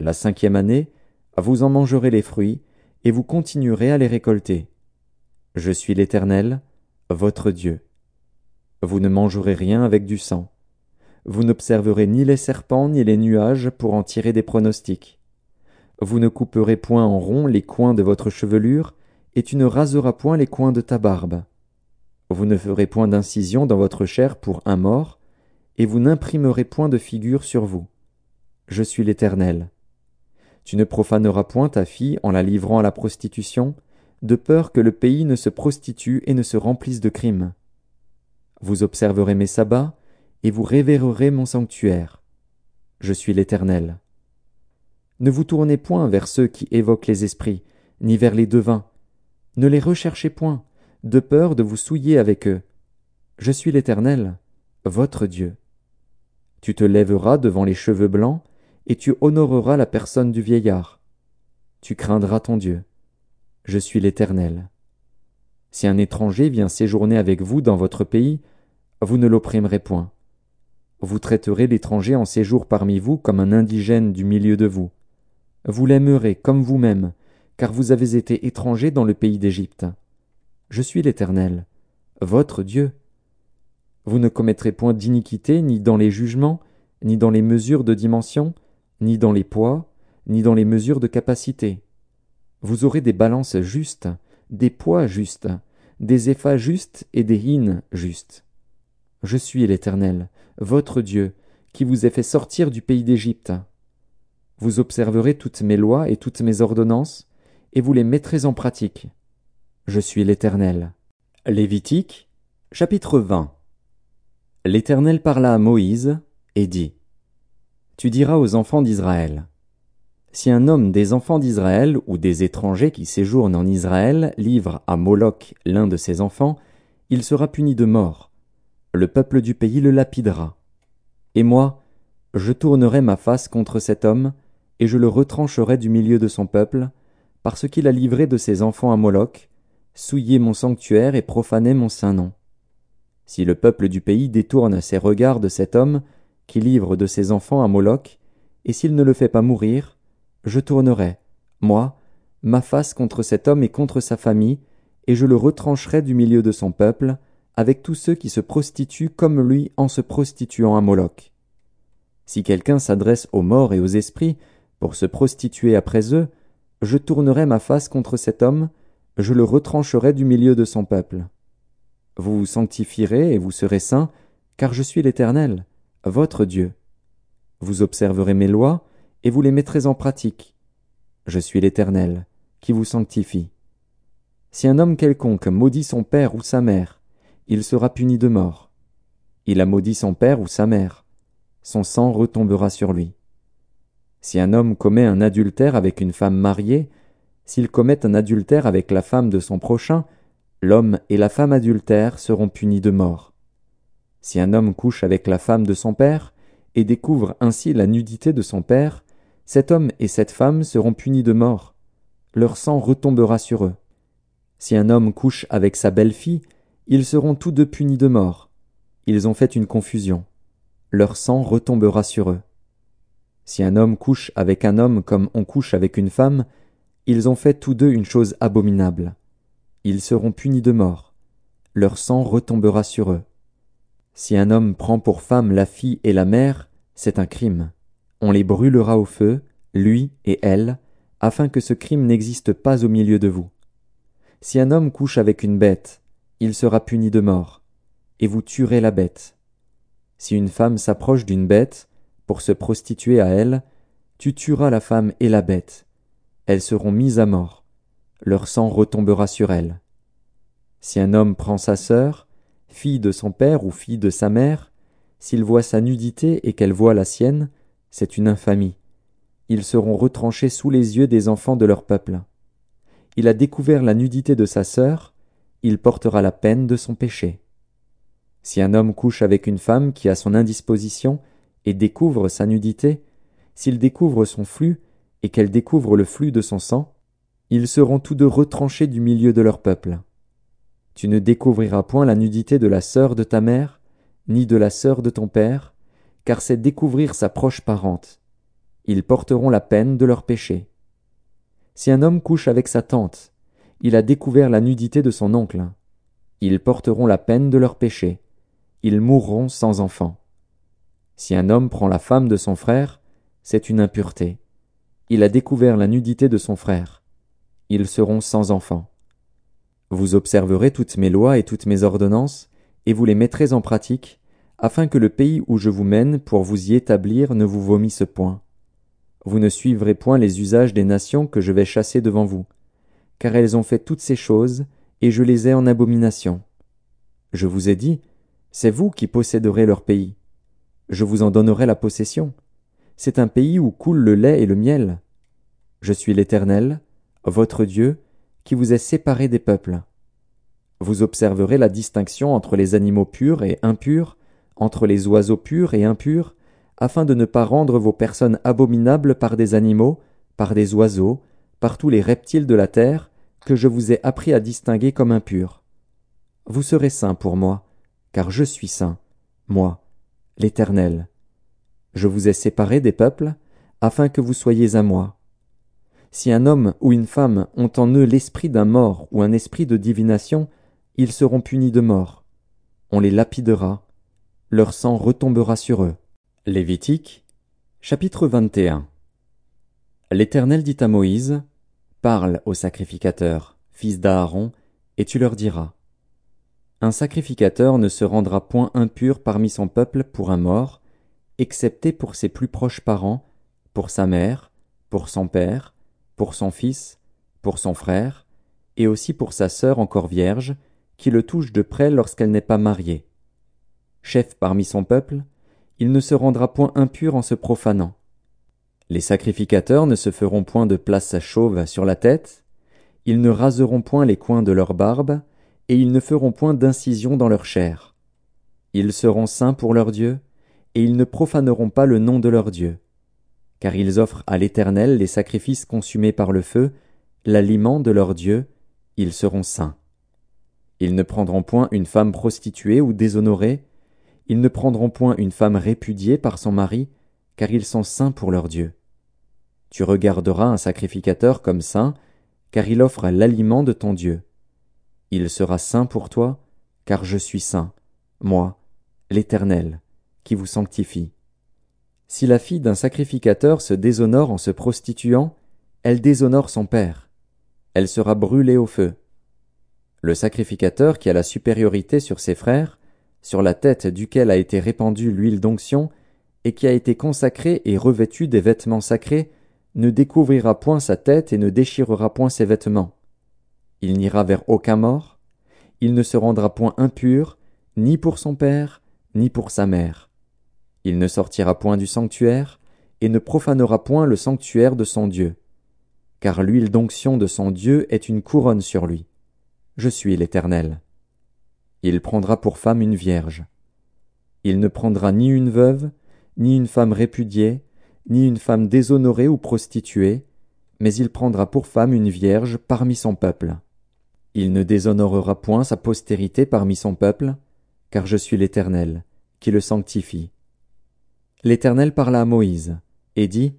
La cinquième année, vous en mangerez les fruits, et vous continuerez à les récolter. Je suis l'Éternel, votre Dieu. Vous ne mangerez rien avec du sang. Vous n'observerez ni les serpents ni les nuages pour en tirer des pronostics. Vous ne couperez point en rond les coins de votre chevelure, et tu ne raseras point les coins de ta barbe. Vous ne ferez point d'incision dans votre chair pour un mort, et vous n'imprimerez point de figure sur vous. Je suis l'Éternel. Tu ne profaneras point ta fille en la livrant à la prostitution, de peur que le pays ne se prostitue et ne se remplisse de crimes. Vous observerez mes sabbats, et vous révérerez mon sanctuaire. Je suis l'Éternel. Ne vous tournez point vers ceux qui évoquent les esprits, ni vers les devins. Ne les recherchez point, de peur de vous souiller avec eux. Je suis l'Éternel, votre Dieu. Tu te lèveras devant les cheveux blancs, et tu honoreras la personne du vieillard. Tu craindras ton Dieu. Je suis l'Éternel. Si un étranger vient séjourner avec vous dans votre pays, vous ne l'opprimerez point. Vous traiterez l'étranger en séjour parmi vous comme un indigène du milieu de vous. Vous l'aimerez comme vous-même, car vous avez été étranger dans le pays d'Égypte. Je suis l'Éternel, votre Dieu. Vous ne commettrez point d'iniquité ni dans les jugements, ni dans les mesures de dimension, ni dans les poids, ni dans les mesures de capacité. Vous aurez des balances justes, des poids justes, des effats justes et des hines justes. Je suis l'Éternel, votre Dieu, qui vous ai fait sortir du pays d'Égypte. Vous observerez toutes mes lois et toutes mes ordonnances, et vous les mettrez en pratique. Je suis l'Éternel. Lévitique, chapitre 20 L'Éternel parla à Moïse, et dit Tu diras aux enfants d'Israël Si un homme des enfants d'Israël ou des étrangers qui séjournent en Israël livre à Moloch l'un de ses enfants, il sera puni de mort. Le peuple du pays le lapidera. Et moi, je tournerai ma face contre cet homme, et je le retrancherai du milieu de son peuple, parce qu'il a livré de ses enfants à Moloch, souillé mon sanctuaire et profané mon saint nom. Si le peuple du pays détourne ses regards de cet homme, qui livre de ses enfants à Moloch, et s'il ne le fait pas mourir, je tournerai, moi, ma face contre cet homme et contre sa famille, et je le retrancherai du milieu de son peuple, avec tous ceux qui se prostituent comme lui en se prostituant à Moloch. Si quelqu'un s'adresse aux morts et aux esprits pour se prostituer après eux, je tournerai ma face contre cet homme, je le retrancherai du milieu de son peuple. Vous vous sanctifierez et vous serez saints, car je suis l'Éternel, votre Dieu. Vous observerez mes lois, et vous les mettrez en pratique. Je suis l'Éternel, qui vous sanctifie. Si un homme quelconque maudit son père ou sa mère, il sera puni de mort. Il a maudit son père ou sa mère. Son sang retombera sur lui. Si un homme commet un adultère avec une femme mariée, s'il commet un adultère avec la femme de son prochain, l'homme et la femme adultère seront punis de mort. Si un homme couche avec la femme de son père, et découvre ainsi la nudité de son père, cet homme et cette femme seront punis de mort. Leur sang retombera sur eux. Si un homme couche avec sa belle-fille, ils seront tous deux punis de mort. Ils ont fait une confusion. Leur sang retombera sur eux. Si un homme couche avec un homme comme on couche avec une femme, ils ont fait tous deux une chose abominable. Ils seront punis de mort. Leur sang retombera sur eux. Si un homme prend pour femme la fille et la mère, c'est un crime. On les brûlera au feu, lui et elle, afin que ce crime n'existe pas au milieu de vous. Si un homme couche avec une bête, il sera puni de mort, et vous tuerez la bête. Si une femme s'approche d'une bête, pour se prostituer à elle, tu tueras la femme et la bête. Elles seront mises à mort. Leur sang retombera sur elles. Si un homme prend sa sœur, fille de son père ou fille de sa mère, s'il voit sa nudité et qu'elle voit la sienne, c'est une infamie. Ils seront retranchés sous les yeux des enfants de leur peuple. Il a découvert la nudité de sa sœur, il portera la peine de son péché. Si un homme couche avec une femme qui a son indisposition et découvre sa nudité, s'il découvre son flux et qu'elle découvre le flux de son sang, ils seront tous deux retranchés du milieu de leur peuple. Tu ne découvriras point la nudité de la sœur de ta mère, ni de la sœur de ton père, car c'est découvrir sa proche parente. Ils porteront la peine de leur péché. Si un homme couche avec sa tante, il a découvert la nudité de son oncle. Ils porteront la peine de leur péché. Ils mourront sans enfant. Si un homme prend la femme de son frère, c'est une impureté. Il a découvert la nudité de son frère. Ils seront sans enfant. Vous observerez toutes mes lois et toutes mes ordonnances, et vous les mettrez en pratique, afin que le pays où je vous mène pour vous y établir ne vous vomisse point. Vous ne suivrez point les usages des nations que je vais chasser devant vous car elles ont fait toutes ces choses, et je les ai en abomination. Je vous ai dit, c'est vous qui posséderez leur pays. Je vous en donnerai la possession. C'est un pays où coule le lait et le miel. Je suis l'Éternel, votre Dieu, vous ai séparé des peuples. Vous observerez la distinction entre les animaux purs et impurs, entre les oiseaux purs et impurs, afin de ne pas rendre vos personnes abominables par des animaux, par des oiseaux, par tous les reptiles de la terre, que je vous ai appris à distinguer comme impur. Vous serez saints pour moi, car je suis saint, moi, l'Éternel. Je vous ai séparés des peuples, afin que vous soyez à moi. Si un homme ou une femme ont en eux l'esprit d'un mort ou un esprit de divination, ils seront punis de mort. On les lapidera, leur sang retombera sur eux. Lévitique, chapitre 21 L'Éternel dit à Moïse, Parle aux sacrificateurs, fils d'Aaron, et tu leur diras. Un sacrificateur ne se rendra point impur parmi son peuple pour un mort, excepté pour ses plus proches parents, pour sa mère, pour son père, pour son fils, pour son frère, et aussi pour sa sœur encore vierge, qui le touche de près lorsqu'elle n'est pas mariée. Chef parmi son peuple, il ne se rendra point impur en se profanant. Les sacrificateurs ne se feront point de place chauve sur la tête, ils ne raseront point les coins de leur barbe, et ils ne feront point d'incision dans leur chair. Ils seront saints pour leur Dieu, et ils ne profaneront pas le nom de leur Dieu. Car ils offrent à l'Éternel les sacrifices consumés par le feu, l'aliment de leur Dieu, ils seront saints. Ils ne prendront point une femme prostituée ou déshonorée, ils ne prendront point une femme répudiée par son mari, car ils sont saints pour leur Dieu. Tu regarderas un sacrificateur comme saint, car il offre l'aliment de ton Dieu. Il sera saint pour toi, car je suis saint, moi, l'Éternel, qui vous sanctifie. Si la fille d'un sacrificateur se déshonore en se prostituant, elle déshonore son père. Elle sera brûlée au feu. Le sacrificateur qui a la supériorité sur ses frères, sur la tête duquel a été répandue l'huile d'onction, et qui a été consacré et revêtu des vêtements sacrés, ne découvrira point sa tête et ne déchirera point ses vêtements. Il n'ira vers aucun mort, il ne se rendra point impur, ni pour son père, ni pour sa mère. Il ne sortira point du sanctuaire, et ne profanera point le sanctuaire de son Dieu. Car l'huile d'onction de son Dieu est une couronne sur lui. Je suis l'Éternel. Il prendra pour femme une vierge. Il ne prendra ni une veuve, ni une femme répudiée, ni une femme déshonorée ou prostituée, mais il prendra pour femme une vierge parmi son peuple. Il ne déshonorera point sa postérité parmi son peuple, car je suis l'Éternel, qui le sanctifie. L'Éternel parla à Moïse, et dit,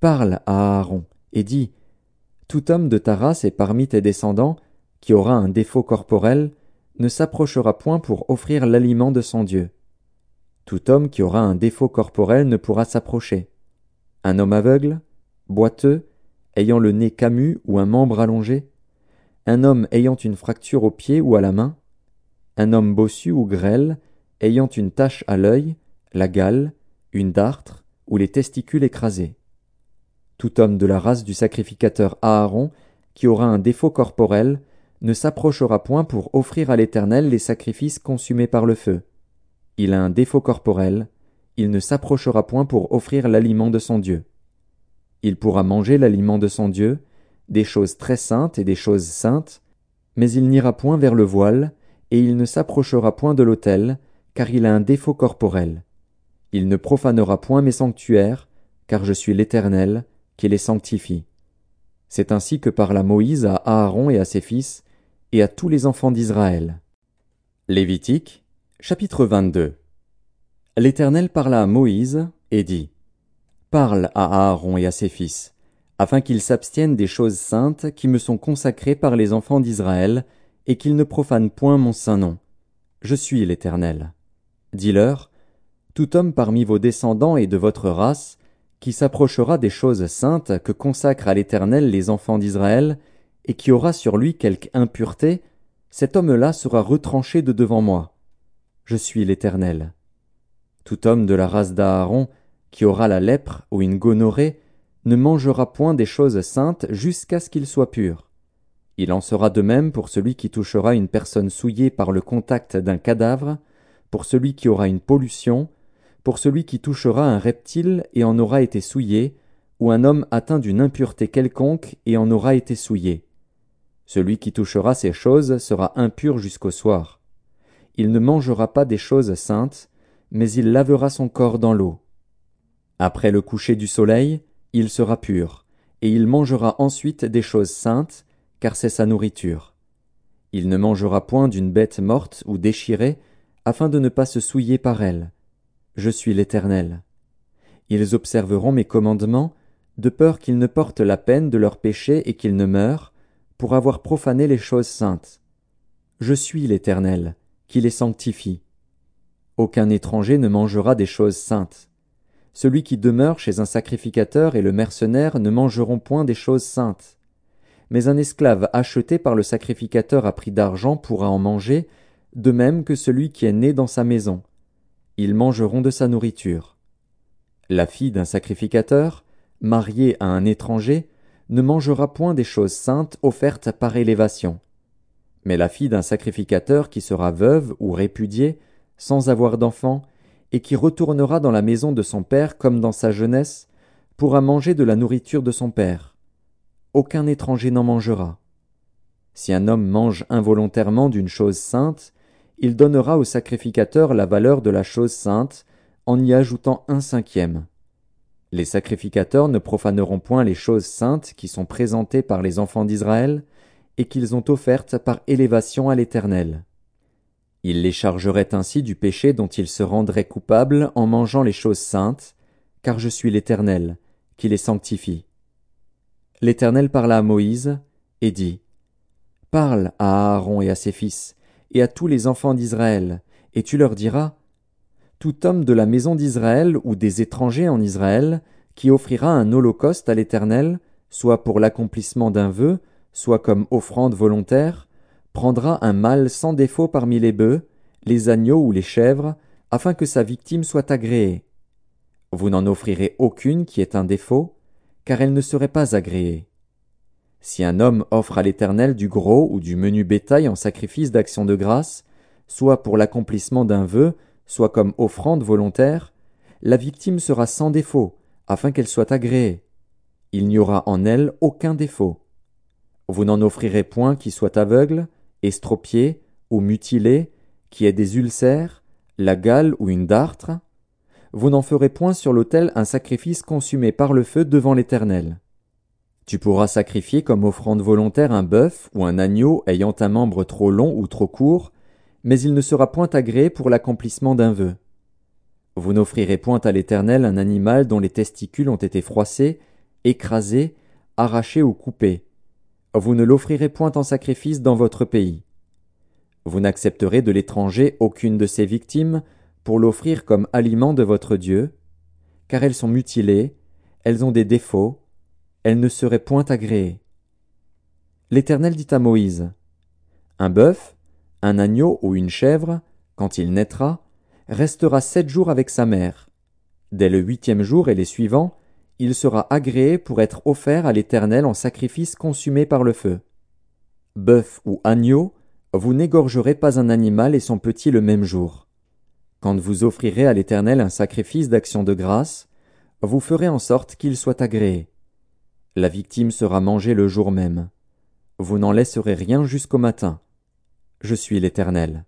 Parle à Aaron, et dit, Tout homme de ta race et parmi tes descendants, qui aura un défaut corporel, ne s'approchera point pour offrir l'aliment de son Dieu. Tout homme qui aura un défaut corporel ne pourra s'approcher. Un homme aveugle, boiteux, ayant le nez camus ou un membre allongé, un homme ayant une fracture au pied ou à la main, un homme bossu ou grêle, ayant une tache à l'œil, la gale, une dartre ou les testicules écrasés. Tout homme de la race du sacrificateur Aaron, qui aura un défaut corporel, ne s'approchera point pour offrir à l'Éternel les sacrifices consumés par le feu. Il a un défaut corporel, il ne s'approchera point pour offrir l'aliment de son Dieu. Il pourra manger l'aliment de son Dieu, des choses très saintes et des choses saintes, mais il n'ira point vers le voile, et il ne s'approchera point de l'autel, car il a un défaut corporel. Il ne profanera point mes sanctuaires, car je suis l'Éternel, qui les sanctifie. C'est ainsi que parla Moïse à Aaron et à ses fils, et à tous les enfants d'Israël. Lévitique, chapitre 22 L'Éternel parla à Moïse, et dit, Parle à Aaron et à ses fils, afin qu'ils s'abstiennent des choses saintes qui me sont consacrées par les enfants d'Israël, et qu'ils ne profanent point mon saint nom. Je suis l'Éternel. Dis-leur, Tout homme parmi vos descendants et de votre race, qui s'approchera des choses saintes que consacrent à l'Éternel les enfants d'Israël, et qui aura sur lui quelque impureté, cet homme-là sera retranché de devant moi. Je suis l'Éternel. Tout homme de la race d'Aaron, qui aura la lèpre ou une gonorrhée, ne mangera point des choses saintes jusqu'à ce qu'il soit pur. Il en sera de même pour celui qui touchera une personne souillée par le contact d'un cadavre, pour celui qui aura une pollution, pour celui qui touchera un reptile et en aura été souillé, ou un homme atteint d'une impureté quelconque et en aura été souillé. Celui qui touchera ces choses sera impur jusqu'au soir. Il ne mangera pas des choses saintes, mais il lavera son corps dans l'eau. Après le coucher du soleil, il sera pur, et il mangera ensuite des choses saintes, car c'est sa nourriture. Il ne mangera point d'une bête morte ou déchirée, afin de ne pas se souiller par elle. Je suis l'Éternel. Ils observeront mes commandements, de peur qu'ils ne portent la peine de leur péché et qu'ils ne meurent, pour avoir profané les choses saintes. Je suis l'Éternel, qui les sanctifie. Aucun étranger ne mangera des choses saintes. Celui qui demeure chez un sacrificateur et le mercenaire ne mangeront point des choses saintes. mais un esclave acheté par le sacrificateur à prix d'argent pourra en manger, de même que celui qui est né dans sa maison. Ils mangeront de sa nourriture. La fille d'un sacrificateur, mariée à un étranger, ne mangera point des choses saintes offertes par élévation. Mais la fille d'un sacrificateur qui sera veuve ou répudiée, sans avoir d'enfant, et qui retournera dans la maison de son père comme dans sa jeunesse, pourra manger de la nourriture de son père. Aucun étranger n'en mangera. Si un homme mange involontairement d'une chose sainte, il donnera au sacrificateur la valeur de la chose sainte, en y ajoutant un cinquième. Les sacrificateurs ne profaneront point les choses saintes qui sont présentées par les enfants d'Israël et qu'ils ont offertes par élévation à l'Éternel. Ils les chargeraient ainsi du péché dont ils se rendraient coupables en mangeant les choses saintes, car je suis l'Éternel, qui les sanctifie. L'Éternel parla à Moïse, et dit, Parle à Aaron et à ses fils, et à tous les enfants d'Israël, et tu leur diras, tout homme de la maison d'Israël ou des étrangers en Israël, qui offrira un holocauste à l'Éternel, soit pour l'accomplissement d'un vœu, soit comme offrande volontaire, prendra un mâle sans défaut parmi les bœufs, les agneaux ou les chèvres, afin que sa victime soit agréée. Vous n'en offrirez aucune qui ait un défaut, car elle ne serait pas agréée. Si un homme offre à l'Éternel du gros ou du menu bétail en sacrifice d'action de grâce, soit pour l'accomplissement d'un vœu, soit comme offrande volontaire, la victime sera sans défaut, afin qu'elle soit agréée. Il n'y aura en elle aucun défaut. Vous n'en offrirez point qui soit aveugle, estropié ou mutilé, qui ait des ulcères, la gale ou une dartre. Vous n'en ferez point sur l'autel un sacrifice consumé par le feu devant l'Éternel. Tu pourras sacrifier comme offrande volontaire un bœuf ou un agneau ayant un membre trop long ou trop court, mais il ne sera point agréé pour l'accomplissement d'un vœu. Vous n'offrirez point à l'Éternel un animal dont les testicules ont été froissés, écrasés, arrachés ou coupés. Vous ne l'offrirez point en sacrifice dans votre pays. Vous n'accepterez de l'étranger aucune de ses victimes pour l'offrir comme aliment de votre Dieu, car elles sont mutilées, elles ont des défauts, elles ne seraient point agréées. L'Éternel dit à Moïse, Un bœuf, un agneau ou une chèvre, quand il naîtra, restera sept jours avec sa mère. Dès le huitième jour et les suivants, il sera agréé pour être offert à l'Éternel en sacrifice consumé par le feu. Bœuf ou agneau, vous n'égorgerez pas un animal et son petit le même jour. Quand vous offrirez à l'Éternel un sacrifice d'action de grâce, vous ferez en sorte qu'il soit agréé. La victime sera mangée le jour même. Vous n'en laisserez rien jusqu'au matin. Je suis l'Éternel.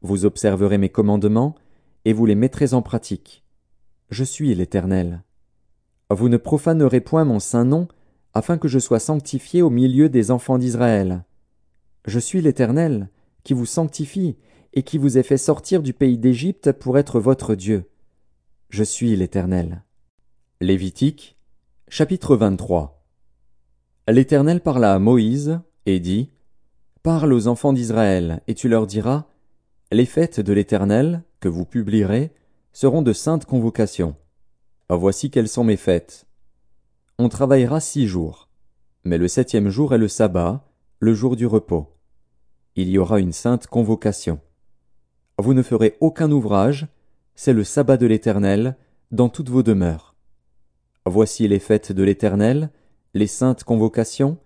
Vous observerez mes commandements, et vous les mettrez en pratique. Je suis l'Éternel. Vous ne profanerez point mon saint nom, afin que je sois sanctifié au milieu des enfants d'Israël. Je suis l'Éternel, qui vous sanctifie, et qui vous ai fait sortir du pays d'Égypte pour être votre Dieu. Je suis l'Éternel. Lévitique, chapitre 23. L'Éternel parla à Moïse, et dit, Parle aux enfants d'Israël, et tu leur diras, Les fêtes de l'Éternel, que vous publierez, seront de saintes convocations. Voici quelles sont mes fêtes. On travaillera six jours, mais le septième jour est le sabbat, le jour du repos. Il y aura une sainte convocation. Vous ne ferez aucun ouvrage, c'est le sabbat de l'Éternel, dans toutes vos demeures. Voici les fêtes de l'Éternel, les saintes convocations,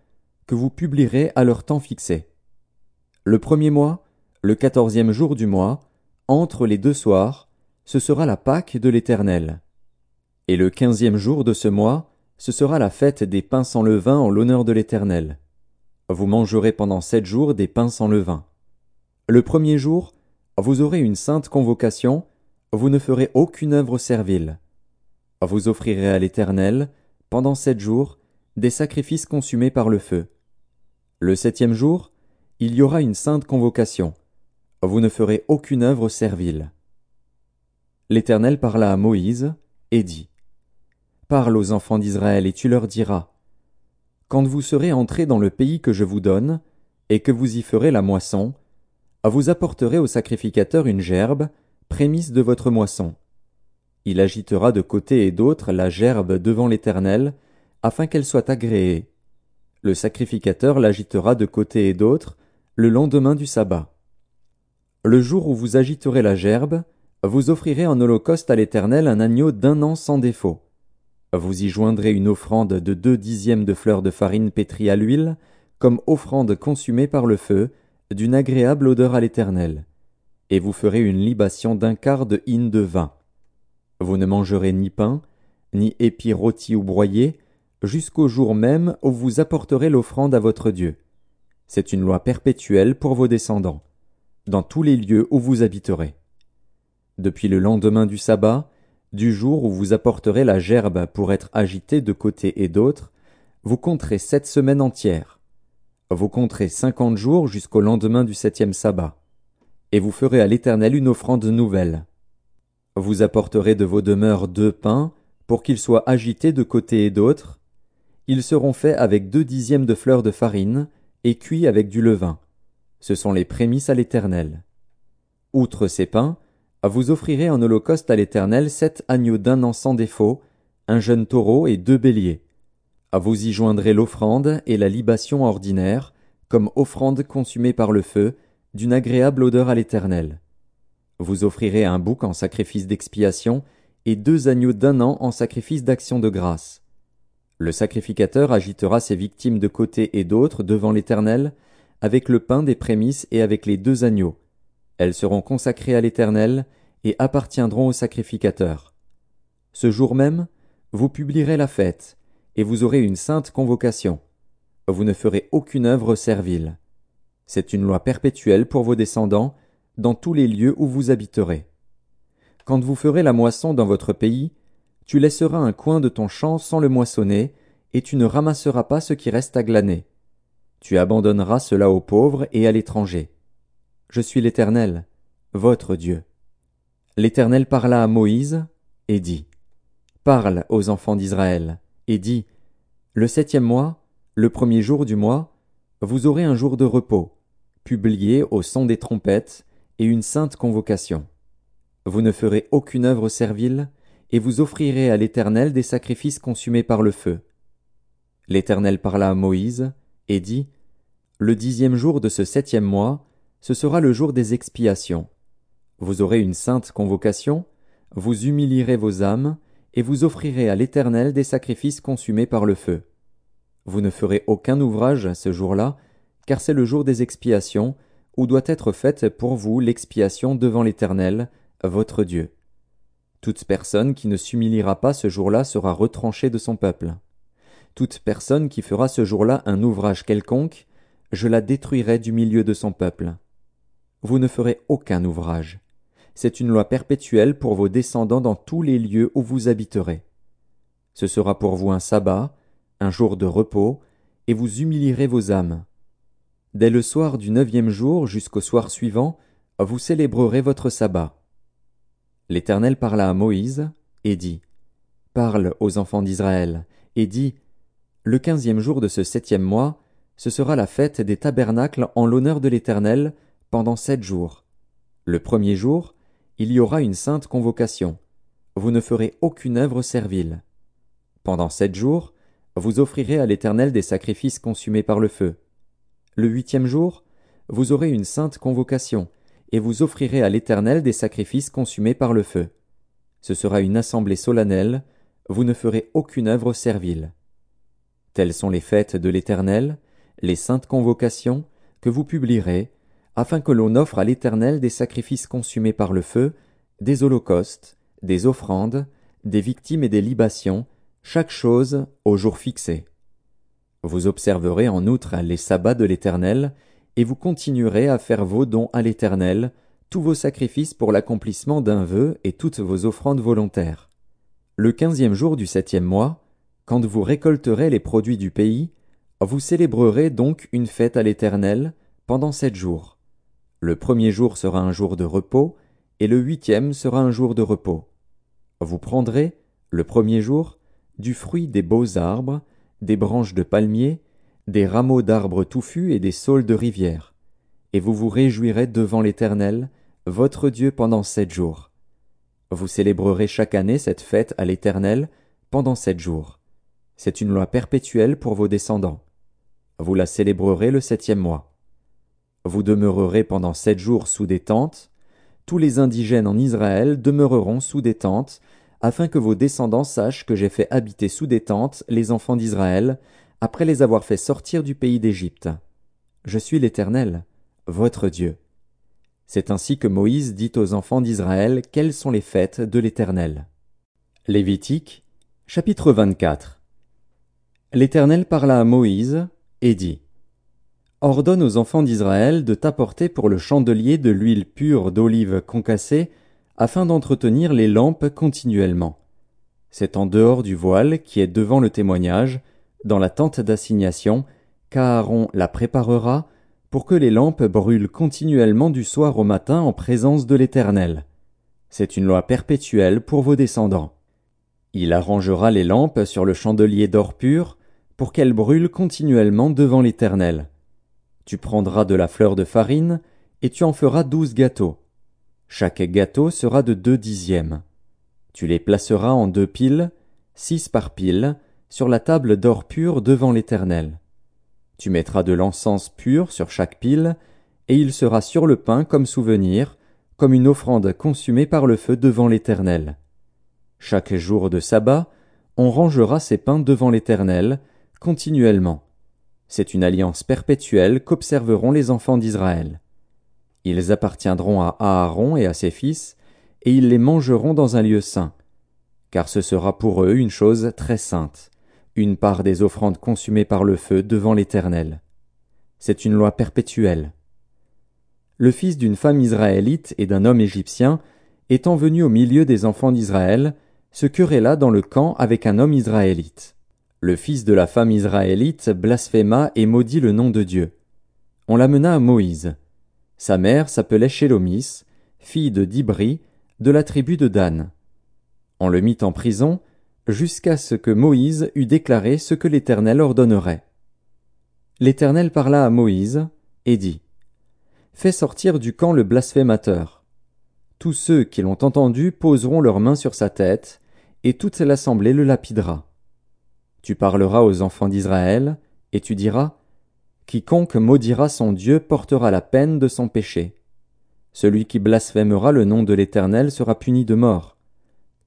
que vous publierez à leur temps fixé. Le premier mois, le quatorzième jour du mois, entre les deux soirs, ce sera la Pâque de l'Éternel. Et le quinzième jour de ce mois, ce sera la fête des pains sans levain en l'honneur de l'Éternel. Vous mangerez pendant sept jours des pains sans levain. Le premier jour, vous aurez une sainte convocation, vous ne ferez aucune œuvre servile. Vous offrirez à l'Éternel, pendant sept jours, des sacrifices consumés par le feu. Le septième jour, il y aura une sainte convocation. Vous ne ferez aucune œuvre servile. L'Éternel parla à Moïse, et dit. Parle aux enfants d'Israël, et tu leur diras. Quand vous serez entrés dans le pays que je vous donne, et que vous y ferez la moisson, vous apporterez au sacrificateur une gerbe, prémisse de votre moisson. Il agitera de côté et d'autre la gerbe devant l'Éternel, afin qu'elle soit agréée. Le sacrificateur l'agitera de côté et d'autre, le lendemain du sabbat. Le jour où vous agiterez la gerbe, vous offrirez en holocauste à l'Éternel un agneau d'un an sans défaut. Vous y joindrez une offrande de deux dixièmes de fleurs de farine pétrie à l'huile, comme offrande consumée par le feu, d'une agréable odeur à l'Éternel. Et vous ferez une libation d'un quart de hin de vin. Vous ne mangerez ni pain, ni épis rôtis ou broyés, jusqu'au jour même où vous apporterez l'offrande à votre Dieu. C'est une loi perpétuelle pour vos descendants, dans tous les lieux où vous habiterez. Depuis le lendemain du sabbat, du jour où vous apporterez la gerbe pour être agitée de côté et d'autre, vous compterez sept semaines entières. Vous compterez cinquante jours jusqu'au lendemain du septième sabbat. Et vous ferez à l'Éternel une offrande nouvelle. Vous apporterez de vos demeures deux pains, pour qu'ils soient agités de côté et d'autre, ils seront faits avec deux dixièmes de fleurs de farine, et cuits avec du levain. Ce sont les prémices à l'Éternel. Outre ces pains, vous offrirez en holocauste à l'Éternel sept agneaux d'un an sans défaut, un jeune taureau et deux béliers. Vous y joindrez l'offrande et la libation ordinaire, comme offrande consumée par le feu, d'une agréable odeur à l'Éternel. Vous offrirez un bouc en sacrifice d'expiation, et deux agneaux d'un an en sacrifice d'action de grâce. Le sacrificateur agitera ses victimes de côté et d'autre devant l'Éternel, avec le pain des prémices et avec les deux agneaux. Elles seront consacrées à l'Éternel et appartiendront au sacrificateur. Ce jour même, vous publierez la fête, et vous aurez une sainte convocation. Vous ne ferez aucune œuvre servile. C'est une loi perpétuelle pour vos descendants, dans tous les lieux où vous habiterez. Quand vous ferez la moisson dans votre pays, tu laisseras un coin de ton champ sans le moissonner, et tu ne ramasseras pas ce qui reste à glaner. Tu abandonneras cela aux pauvres et à l'étranger. Je suis l'Éternel, votre Dieu. L'Éternel parla à Moïse, et dit. Parle aux enfants d'Israël, et dis. Le septième mois, le premier jour du mois, vous aurez un jour de repos, publié au son des trompettes, et une sainte convocation. Vous ne ferez aucune œuvre servile, et vous offrirez à l'Éternel des sacrifices consumés par le feu. L'Éternel parla à Moïse, et dit, Le dixième jour de ce septième mois, ce sera le jour des expiations. Vous aurez une sainte convocation, vous humilierez vos âmes, et vous offrirez à l'Éternel des sacrifices consumés par le feu. Vous ne ferez aucun ouvrage ce jour-là, car c'est le jour des expiations, où doit être faite pour vous l'expiation devant l'Éternel, votre Dieu. Toute personne qui ne s'humiliera pas ce jour-là sera retranchée de son peuple. Toute personne qui fera ce jour-là un ouvrage quelconque, je la détruirai du milieu de son peuple. Vous ne ferez aucun ouvrage. C'est une loi perpétuelle pour vos descendants dans tous les lieux où vous habiterez. Ce sera pour vous un sabbat, un jour de repos, et vous humilierez vos âmes. Dès le soir du neuvième jour jusqu'au soir suivant, vous célébrerez votre sabbat. L'Éternel parla à Moïse, et dit, Parle aux enfants d'Israël, et dis, Le quinzième jour de ce septième mois, ce sera la fête des tabernacles en l'honneur de l'Éternel, pendant sept jours. Le premier jour, il y aura une sainte convocation. Vous ne ferez aucune œuvre servile. Pendant sept jours, vous offrirez à l'Éternel des sacrifices consumés par le feu. Le huitième jour, vous aurez une sainte convocation, et vous offrirez à l'Éternel des sacrifices consumés par le feu. Ce sera une assemblée solennelle, vous ne ferez aucune œuvre servile. Telles sont les fêtes de l'Éternel, les saintes convocations, que vous publierez, afin que l'on offre à l'Éternel des sacrifices consumés par le feu, des holocaustes, des offrandes, des victimes et des libations, chaque chose au jour fixé. Vous observerez en outre les sabbats de l'Éternel, et vous continuerez à faire vos dons à l'Éternel, tous vos sacrifices pour l'accomplissement d'un vœu et toutes vos offrandes volontaires. Le quinzième jour du septième mois, quand vous récolterez les produits du pays, vous célébrerez donc une fête à l'Éternel pendant sept jours. Le premier jour sera un jour de repos, et le huitième sera un jour de repos. Vous prendrez, le premier jour, du fruit des beaux arbres, des branches de palmiers, des rameaux d'arbres touffus et des saules de rivière. Et vous vous réjouirez devant l'Éternel, votre Dieu pendant sept jours. Vous célébrerez chaque année cette fête à l'Éternel pendant sept jours. C'est une loi perpétuelle pour vos descendants. Vous la célébrerez le septième mois. Vous demeurerez pendant sept jours sous des tentes. Tous les indigènes en Israël demeureront sous des tentes, afin que vos descendants sachent que j'ai fait habiter sous des tentes les enfants d'Israël, après les avoir fait sortir du pays d'Égypte. Je suis l'Éternel, votre Dieu. C'est ainsi que Moïse dit aux enfants d'Israël quelles sont les fêtes de l'Éternel. Lévitique, chapitre 24. L'Éternel parla à Moïse et dit Ordonne aux enfants d'Israël de t'apporter pour le chandelier de l'huile pure d'olive concassée, afin d'entretenir les lampes continuellement. C'est en dehors du voile qui est devant le témoignage, dans la tente d'assignation, qu'Aaron la préparera, pour que les lampes brûlent continuellement du soir au matin en présence de l'Éternel. C'est une loi perpétuelle pour vos descendants. Il arrangera les lampes sur le chandelier d'or pur, pour qu'elles brûlent continuellement devant l'Éternel. Tu prendras de la fleur de farine, et tu en feras douze gâteaux. Chaque gâteau sera de deux dixièmes. Tu les placeras en deux piles, six par pile, sur la table d'or pur devant l'Éternel. Tu mettras de l'encens pur sur chaque pile, et il sera sur le pain comme souvenir, comme une offrande consumée par le feu devant l'Éternel. Chaque jour de sabbat, on rangera ces pains devant l'Éternel, continuellement. C'est une alliance perpétuelle qu'observeront les enfants d'Israël. Ils appartiendront à Aaron et à ses fils, et ils les mangeront dans un lieu saint, car ce sera pour eux une chose très sainte, une part des offrandes consumées par le feu devant l'Éternel. C'est une loi perpétuelle. Le fils d'une femme israélite et d'un homme égyptien, étant venu au milieu des enfants d'Israël, se querella dans le camp avec un homme israélite. Le fils de la femme israélite blasphéma et maudit le nom de Dieu. On l'amena à Moïse. Sa mère s'appelait Shélomis, fille de Dibri, de la tribu de Dan. On le mit en prison, jusqu'à ce que Moïse eût déclaré ce que l'Éternel ordonnerait. L'Éternel parla à Moïse, et dit. Fais sortir du camp le blasphémateur. Tous ceux qui l'ont entendu poseront leurs mains sur sa tête, et toute l'assemblée le lapidera. Tu parleras aux enfants d'Israël, et tu diras, Quiconque maudira son Dieu portera la peine de son péché. Celui qui blasphémera le nom de l'Éternel sera puni de mort.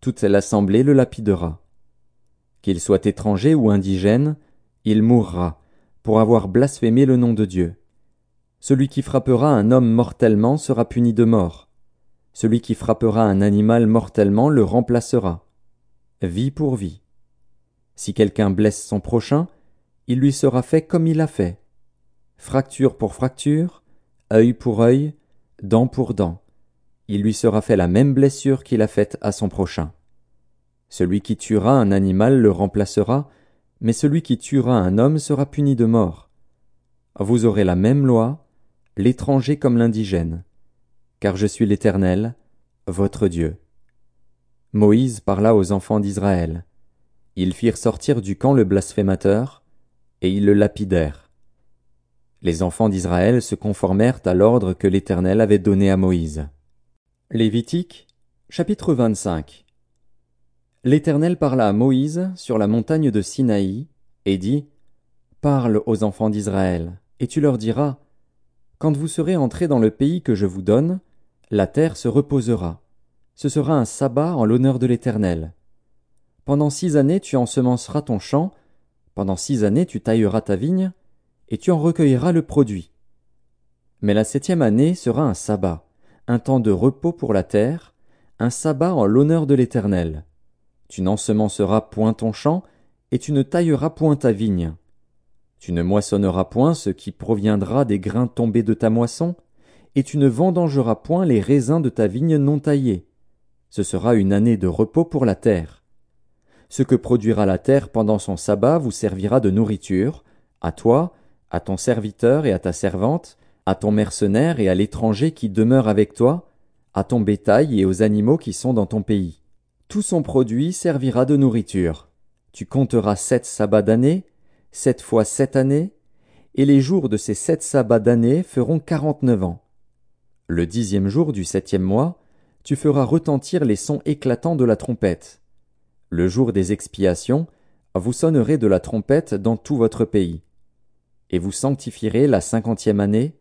Toute l'assemblée le lapidera. Qu'il soit étranger ou indigène, il mourra, pour avoir blasphémé le nom de Dieu. Celui qui frappera un homme mortellement sera puni de mort. Celui qui frappera un animal mortellement le remplacera. Vie pour vie. Si quelqu'un blesse son prochain, il lui sera fait comme il a fait. Fracture pour fracture, œil pour œil, dent pour dent. Il lui sera fait la même blessure qu'il a faite à son prochain. Celui qui tuera un animal le remplacera, mais celui qui tuera un homme sera puni de mort. Vous aurez la même loi, l'étranger comme l'indigène, car je suis l'Éternel, votre Dieu. Moïse parla aux enfants d'Israël. Ils firent sortir du camp le blasphémateur, et ils le lapidèrent. Les enfants d'Israël se conformèrent à l'ordre que l'Éternel avait donné à Moïse. Lévitique, chapitre 25 L'Éternel parla à Moïse sur la montagne de Sinaï, et dit, Parle aux enfants d'Israël, et tu leur diras, Quand vous serez entrés dans le pays que je vous donne, la terre se reposera. Ce sera un sabbat en l'honneur de l'Éternel. Pendant six années tu ensemenceras ton champ, pendant six années tu tailleras ta vigne, et tu en recueilleras le produit. Mais la septième année sera un sabbat, un temps de repos pour la terre, un sabbat en l'honneur de l'Éternel. Tu n'ensemenceras point ton champ, et tu ne tailleras point ta vigne. Tu ne moissonneras point ce qui proviendra des grains tombés de ta moisson, et tu ne vendangeras point les raisins de ta vigne non taillée. Ce sera une année de repos pour la terre. Ce que produira la terre pendant son sabbat vous servira de nourriture, à toi, à ton serviteur et à ta servante, à ton mercenaire et à l'étranger qui demeure avec toi, à ton bétail et aux animaux qui sont dans ton pays. Tout son produit servira de nourriture. Tu compteras sept sabbats d'année, sept fois sept années, et les jours de ces sept sabbats d'année feront quarante-neuf ans. Le dixième jour du septième mois, tu feras retentir les sons éclatants de la trompette. Le jour des expiations, vous sonnerez de la trompette dans tout votre pays. Et vous sanctifierez la cinquantième année,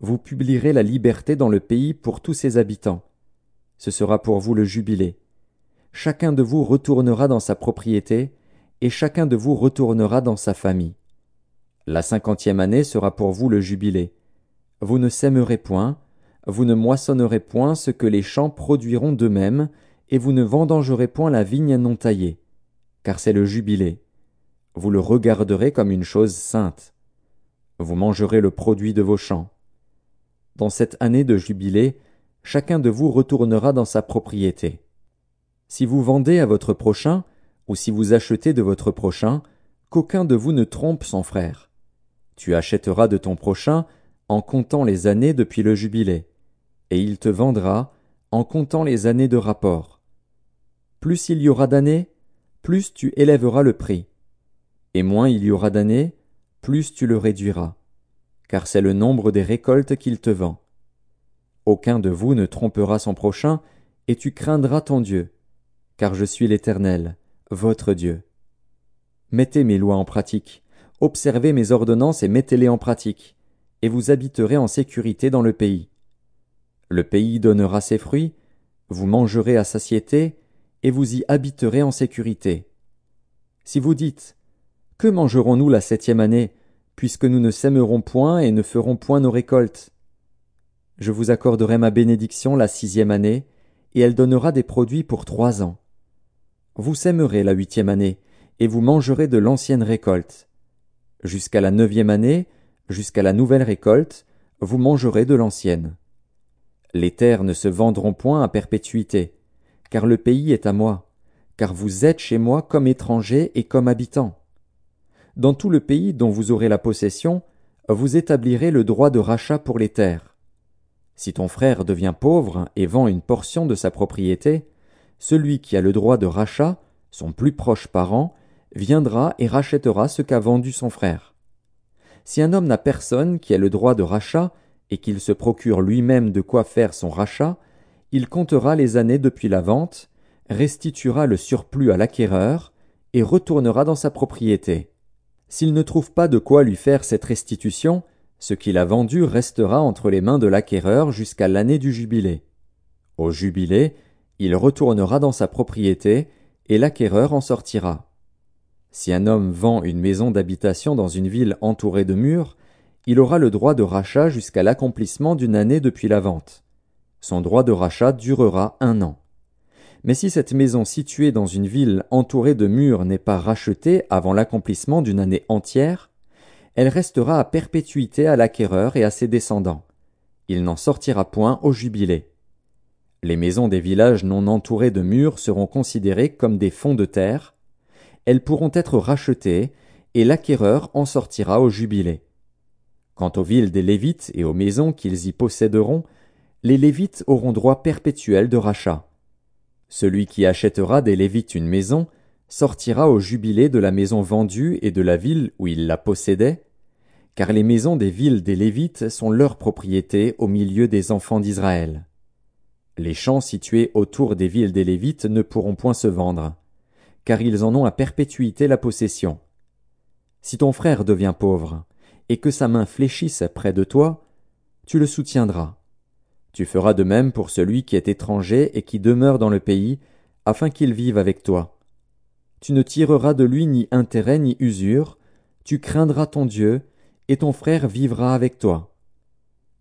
vous publierez la liberté dans le pays pour tous ses habitants. Ce sera pour vous le jubilé. Chacun de vous retournera dans sa propriété, et chacun de vous retournera dans sa famille. La cinquantième année sera pour vous le jubilé. Vous ne sèmerez point, vous ne moissonnerez point ce que les champs produiront d'eux-mêmes, et vous ne vendangerez point la vigne non taillée, car c'est le jubilé. Vous le regarderez comme une chose sainte. Vous mangerez le produit de vos champs. Dans cette année de jubilé, chacun de vous retournera dans sa propriété. Si vous vendez à votre prochain, ou si vous achetez de votre prochain, qu'aucun de vous ne trompe son frère. Tu achèteras de ton prochain en comptant les années depuis le jubilé, et il te vendra en comptant les années de rapport. Plus il y aura d'années, plus tu élèveras le prix, et moins il y aura d'années, plus tu le réduiras, car c'est le nombre des récoltes qu'il te vend. Aucun de vous ne trompera son prochain, et tu craindras ton Dieu, car je suis l'Éternel, votre Dieu. Mettez mes lois en pratique, observez mes ordonnances et mettez-les en pratique, et vous habiterez en sécurité dans le pays. Le pays donnera ses fruits, vous mangerez à satiété, et vous y habiterez en sécurité. Si vous dites, Que mangerons-nous la septième année, puisque nous ne sèmerons point et ne ferons point nos récoltes? Je vous accorderai ma bénédiction la sixième année, et elle donnera des produits pour trois ans. Vous sèmerez la huitième année, et vous mangerez de l'ancienne récolte. Jusqu'à la neuvième année, jusqu'à la nouvelle récolte, vous mangerez de l'ancienne. Les terres ne se vendront point à perpétuité, car le pays est à moi, car vous êtes chez moi comme étrangers et comme habitants. Dans tout le pays dont vous aurez la possession, vous établirez le droit de rachat pour les terres. Si ton frère devient pauvre et vend une portion de sa propriété, celui qui a le droit de rachat, son plus proche parent, viendra et rachètera ce qu'a vendu son frère. Si un homme n'a personne qui ait le droit de rachat, et qu'il se procure lui-même de quoi faire son rachat, il comptera les années depuis la vente, restituera le surplus à l'acquéreur, et retournera dans sa propriété. S'il ne trouve pas de quoi lui faire cette restitution, ce qu'il a vendu restera entre les mains de l'acquéreur jusqu'à l'année du jubilé. Au jubilé, il retournera dans sa propriété, et l'acquéreur en sortira. Si un homme vend une maison d'habitation dans une ville entourée de murs, il aura le droit de rachat jusqu'à l'accomplissement d'une année depuis la vente. Son droit de rachat durera un an. Mais si cette maison située dans une ville entourée de murs n'est pas rachetée avant l'accomplissement d'une année entière, elle restera à perpétuité à l'acquéreur et à ses descendants. Il n'en sortira point au jubilé. Les maisons des villages non entourés de murs seront considérées comme des fonds de terre, elles pourront être rachetées, et l'acquéreur en sortira au jubilé. Quant aux villes des Lévites et aux maisons qu'ils y posséderont, les Lévites auront droit perpétuel de rachat. Celui qui achètera des Lévites une maison sortira au jubilé de la maison vendue et de la ville où il la possédait, car les maisons des villes des Lévites sont leur propriété au milieu des enfants d'Israël. Les champs situés autour des villes des Lévites ne pourront point se vendre car ils en ont à perpétuité la possession. Si ton frère devient pauvre, et que sa main fléchisse près de toi, tu le soutiendras. Tu feras de même pour celui qui est étranger et qui demeure dans le pays, afin qu'il vive avec toi. Tu ne tireras de lui ni intérêt ni usure, tu craindras ton Dieu, et ton frère vivra avec toi.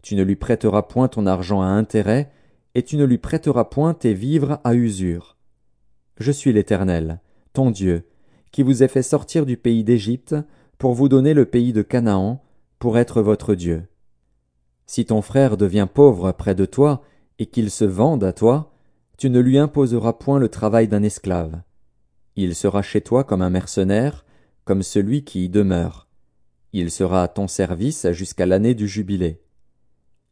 Tu ne lui prêteras point ton argent à intérêt, et tu ne lui prêteras point tes vivres à usure. Je suis l'Éternel, ton Dieu, qui vous a fait sortir du pays d'Égypte, pour vous donner le pays de Canaan, pour être votre Dieu. Si ton frère devient pauvre près de toi, et qu'il se vende à toi, tu ne lui imposeras point le travail d'un esclave. Il sera chez toi comme un mercenaire, comme celui qui y demeure. Il sera à ton service jusqu'à l'année du jubilé.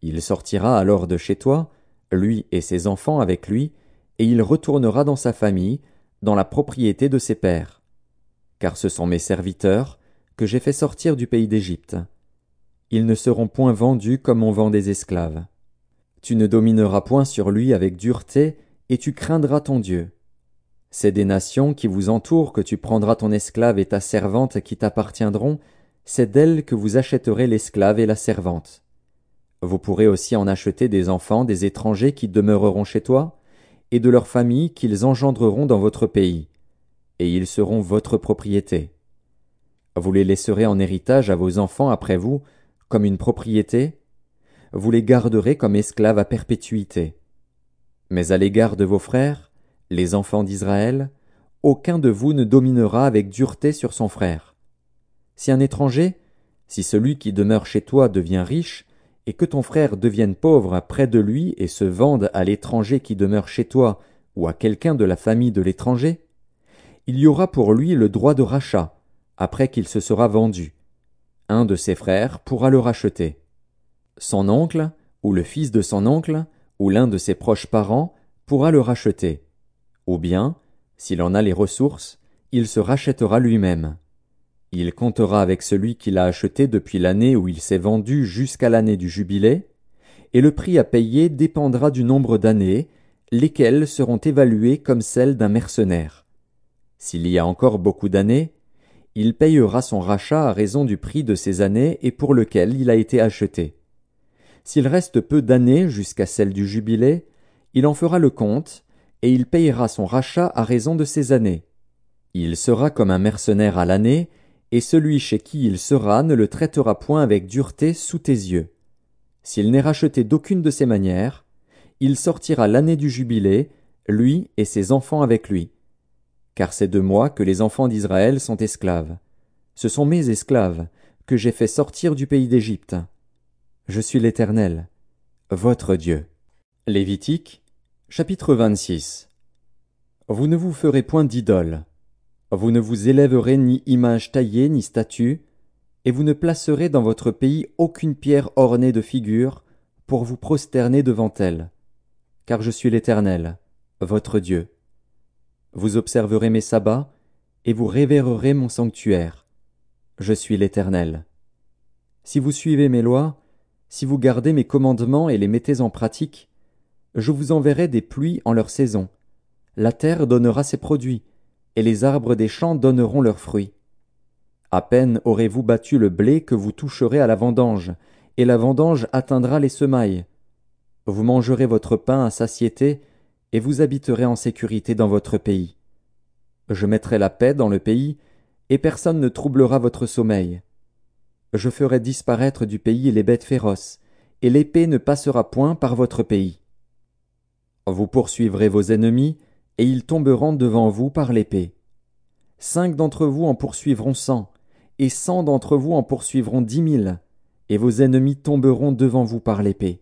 Il sortira alors de chez toi, lui et ses enfants avec lui, et il retournera dans sa famille, dans la propriété de ses pères. Car ce sont mes serviteurs, que j'ai fait sortir du pays d'Égypte. Ils ne seront point vendus comme on vend des esclaves. Tu ne domineras point sur lui avec dureté, et tu craindras ton Dieu. C'est des nations qui vous entourent que tu prendras ton esclave et ta servante qui t'appartiendront, c'est d'elle que vous achèterez l'esclave et la servante. Vous pourrez aussi en acheter des enfants des étrangers qui demeureront chez toi, et de leurs familles qu'ils engendreront dans votre pays, et ils seront votre propriété. Vous les laisserez en héritage à vos enfants après vous, comme une propriété, vous les garderez comme esclaves à perpétuité. Mais à l'égard de vos frères, les enfants d'Israël, aucun de vous ne dominera avec dureté sur son frère. Si un étranger, si celui qui demeure chez toi devient riche, et que ton frère devienne pauvre près de lui et se vende à l'étranger qui demeure chez toi ou à quelqu'un de la famille de l'étranger, il y aura pour lui le droit de rachat, après qu'il se sera vendu. Un de ses frères pourra le racheter. Son oncle, ou le fils de son oncle, ou l'un de ses proches parents, pourra le racheter. Ou bien, s'il en a les ressources, il se rachètera lui-même. Il comptera avec celui qui l'a acheté depuis l'année où il s'est vendu jusqu'à l'année du jubilé, et le prix à payer dépendra du nombre d'années, lesquelles seront évaluées comme celles d'un mercenaire. S'il y a encore beaucoup d'années, il payera son rachat à raison du prix de ces années et pour lequel il a été acheté. S'il reste peu d'années jusqu'à celle du jubilé, il en fera le compte, et il payera son rachat à raison de ces années. Il sera comme un mercenaire à l'année, et celui chez qui il sera ne le traitera point avec dureté sous tes yeux. S'il n'est racheté d'aucune de ces manières, il sortira l'année du jubilé, lui et ses enfants avec lui. Car c'est de moi que les enfants d'Israël sont esclaves. Ce sont mes esclaves, que j'ai fait sortir du pays d'Égypte. Je suis l'Éternel, votre Dieu. Lévitique, chapitre 26. Vous ne vous ferez point d'idole. Vous ne vous élèverez ni image taillée ni statue, et vous ne placerez dans votre pays aucune pierre ornée de figures pour vous prosterner devant elle. Car je suis l'Éternel, votre Dieu. Vous observerez mes sabbats, et vous révérerez mon sanctuaire. Je suis l'Éternel. Si vous suivez mes lois, si vous gardez mes commandements et les mettez en pratique, je vous enverrai des pluies en leur saison. La terre donnera ses produits, et les arbres des champs donneront leurs fruits. À peine aurez-vous battu le blé que vous toucherez à la vendange, et la vendange atteindra les semailles. Vous mangerez votre pain à satiété, et vous habiterez en sécurité dans votre pays. Je mettrai la paix dans le pays, et personne ne troublera votre sommeil je ferai disparaître du pays les bêtes féroces, et l'épée ne passera point par votre pays. Vous poursuivrez vos ennemis, et ils tomberont devant vous par l'épée. Cinq d'entre vous en poursuivront cent, et cent d'entre vous en poursuivront dix mille, et vos ennemis tomberont devant vous par l'épée.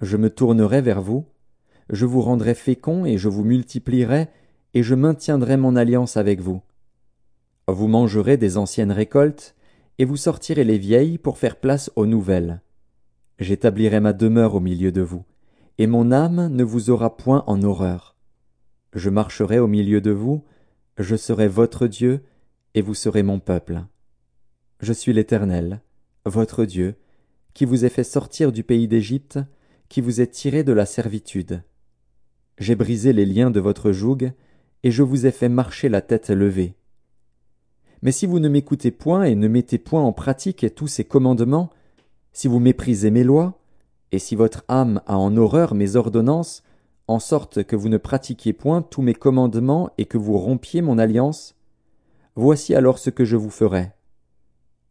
Je me tournerai vers vous, je vous rendrai fécond et je vous multiplierai, et je maintiendrai mon alliance avec vous. Vous mangerez des anciennes récoltes, et vous sortirez les vieilles pour faire place aux nouvelles. J'établirai ma demeure au milieu de vous, et mon âme ne vous aura point en horreur. Je marcherai au milieu de vous, je serai votre Dieu, et vous serez mon peuple. Je suis l'Éternel, votre Dieu, qui vous ai fait sortir du pays d'Égypte, qui vous ai tiré de la servitude. J'ai brisé les liens de votre joug, et je vous ai fait marcher la tête levée. Mais si vous ne m'écoutez point et ne mettez point en pratique tous ces commandements, si vous méprisez mes lois, et si votre âme a en horreur mes ordonnances, en sorte que vous ne pratiquiez point tous mes commandements et que vous rompiez mon alliance, voici alors ce que je vous ferai.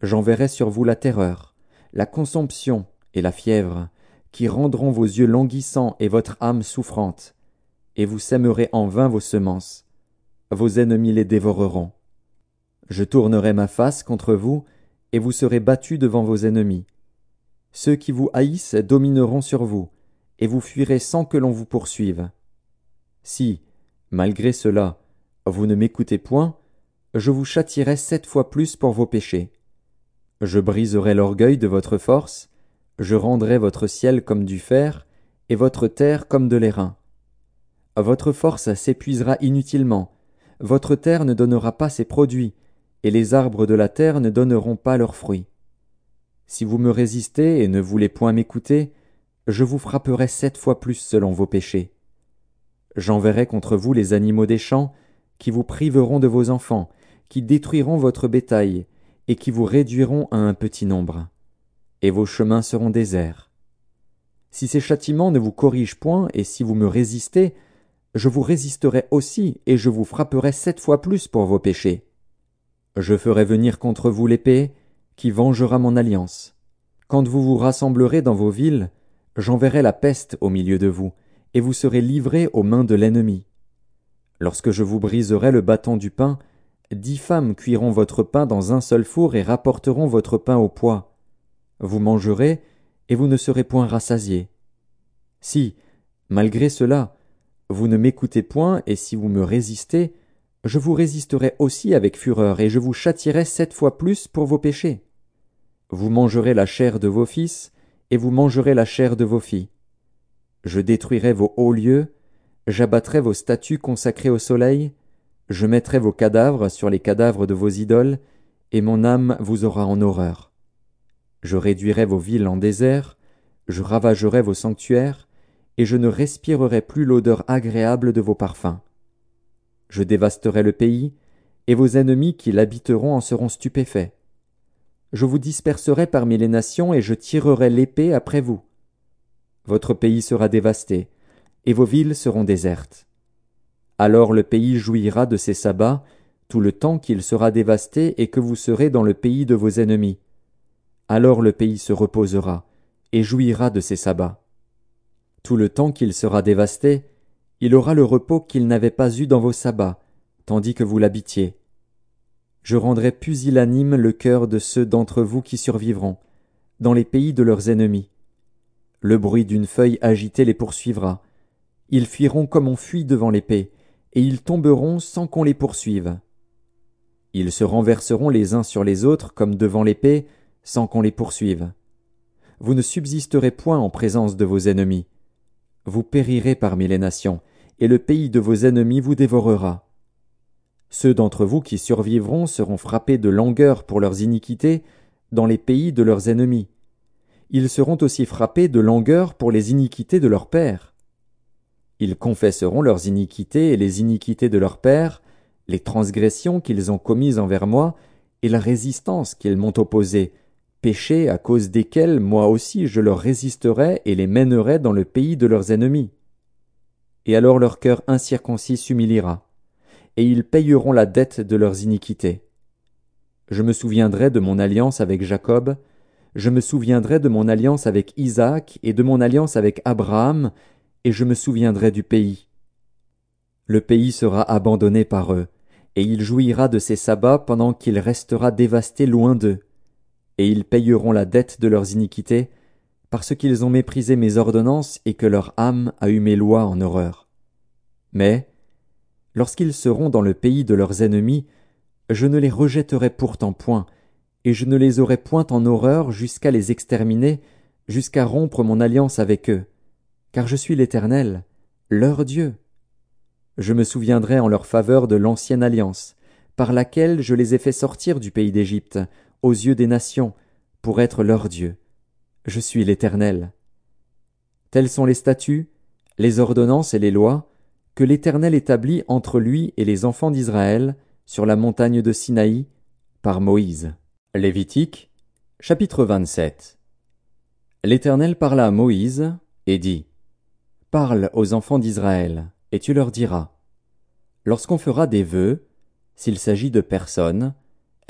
J'enverrai sur vous la terreur, la consomption et la fièvre, qui rendront vos yeux languissants et votre âme souffrante, et vous sèmerez en vain vos semences. Vos ennemis les dévoreront. Je tournerai ma face contre vous, et vous serez battus devant vos ennemis. Ceux qui vous haïssent domineront sur vous, et vous fuirez sans que l'on vous poursuive. Si, malgré cela, vous ne m'écoutez point, je vous châtierai sept fois plus pour vos péchés. Je briserai l'orgueil de votre force, je rendrai votre ciel comme du fer, et votre terre comme de l'airain. Votre force s'épuisera inutilement, votre terre ne donnera pas ses produits, et les arbres de la terre ne donneront pas leurs fruits. Si vous me résistez et ne voulez point m'écouter, je vous frapperai sept fois plus selon vos péchés. J'enverrai contre vous les animaux des champs, qui vous priveront de vos enfants, qui détruiront votre bétail, et qui vous réduiront à un petit nombre, et vos chemins seront déserts. Si ces châtiments ne vous corrigent point, et si vous me résistez, je vous résisterai aussi, et je vous frapperai sept fois plus pour vos péchés. Je ferai venir contre vous l'épée, qui vengera mon alliance. Quand vous vous rassemblerez dans vos villes, j'enverrai la peste au milieu de vous, et vous serez livrés aux mains de l'ennemi. Lorsque je vous briserai le bâton du pain, dix femmes cuiront votre pain dans un seul four et rapporteront votre pain au poids. Vous mangerez, et vous ne serez point rassasiés. Si, malgré cela, vous ne m'écoutez point, et si vous me résistez, je vous résisterai aussi avec fureur, et je vous châtierai sept fois plus pour vos péchés. Vous mangerez la chair de vos fils, et vous mangerez la chair de vos filles. Je détruirai vos hauts lieux, j'abattrai vos statues consacrées au soleil, je mettrai vos cadavres sur les cadavres de vos idoles, et mon âme vous aura en horreur. Je réduirai vos villes en désert, je ravagerai vos sanctuaires, et je ne respirerai plus l'odeur agréable de vos parfums. Je dévasterai le pays, et vos ennemis qui l'habiteront en seront stupéfaits. Je vous disperserai parmi les nations, et je tirerai l'épée après vous. Votre pays sera dévasté, et vos villes seront désertes. Alors le pays jouira de ses sabbats, tout le temps qu'il sera dévasté et que vous serez dans le pays de vos ennemis. Alors le pays se reposera, et jouira de ses sabbats. Tout le temps qu'il sera dévasté, il aura le repos qu'il n'avait pas eu dans vos sabbats, tandis que vous l'habitiez. Je rendrai pusillanime le cœur de ceux d'entre vous qui survivront, dans les pays de leurs ennemis. Le bruit d'une feuille agitée les poursuivra. Ils fuiront comme on fuit devant l'épée, et ils tomberont sans qu'on les poursuive. Ils se renverseront les uns sur les autres comme devant l'épée, sans qu'on les poursuive. Vous ne subsisterez point en présence de vos ennemis. Vous périrez parmi les nations, et le pays de vos ennemis vous dévorera. Ceux d'entre vous qui survivront seront frappés de langueur pour leurs iniquités dans les pays de leurs ennemis. Ils seront aussi frappés de langueur pour les iniquités de leurs pères. Ils confesseront leurs iniquités et les iniquités de leurs pères, les transgressions qu'ils ont commises envers moi, et la résistance qu'ils m'ont opposée, péchés à cause desquels moi aussi je leur résisterai et les mènerai dans le pays de leurs ennemis. Et alors leur cœur incirconcis s'humiliera, et ils payeront la dette de leurs iniquités. Je me souviendrai de mon alliance avec Jacob, je me souviendrai de mon alliance avec Isaac et de mon alliance avec Abraham, et je me souviendrai du pays. Le pays sera abandonné par eux, et il jouira de ses sabbats pendant qu'il restera dévasté loin d'eux, et ils payeront la dette de leurs iniquités, parce qu'ils ont méprisé mes ordonnances et que leur âme a eu mes lois en horreur. Mais, lorsqu'ils seront dans le pays de leurs ennemis, je ne les rejetterai pourtant point, et je ne les aurai point en horreur jusqu'à les exterminer, jusqu'à rompre mon alliance avec eux, car je suis l'Éternel, leur Dieu. Je me souviendrai en leur faveur de l'ancienne alliance, par laquelle je les ai fait sortir du pays d'Égypte, aux yeux des nations, pour être leur Dieu. Je suis l'Éternel. Tels sont les statuts, les ordonnances et les lois que l'Éternel établit entre lui et les enfants d'Israël sur la montagne de Sinaï par Moïse. Lévitique, chapitre 27. L'Éternel parla à Moïse et dit Parle aux enfants d'Israël, et tu leur diras. Lorsqu'on fera des vœux, s'il s'agit de personnes,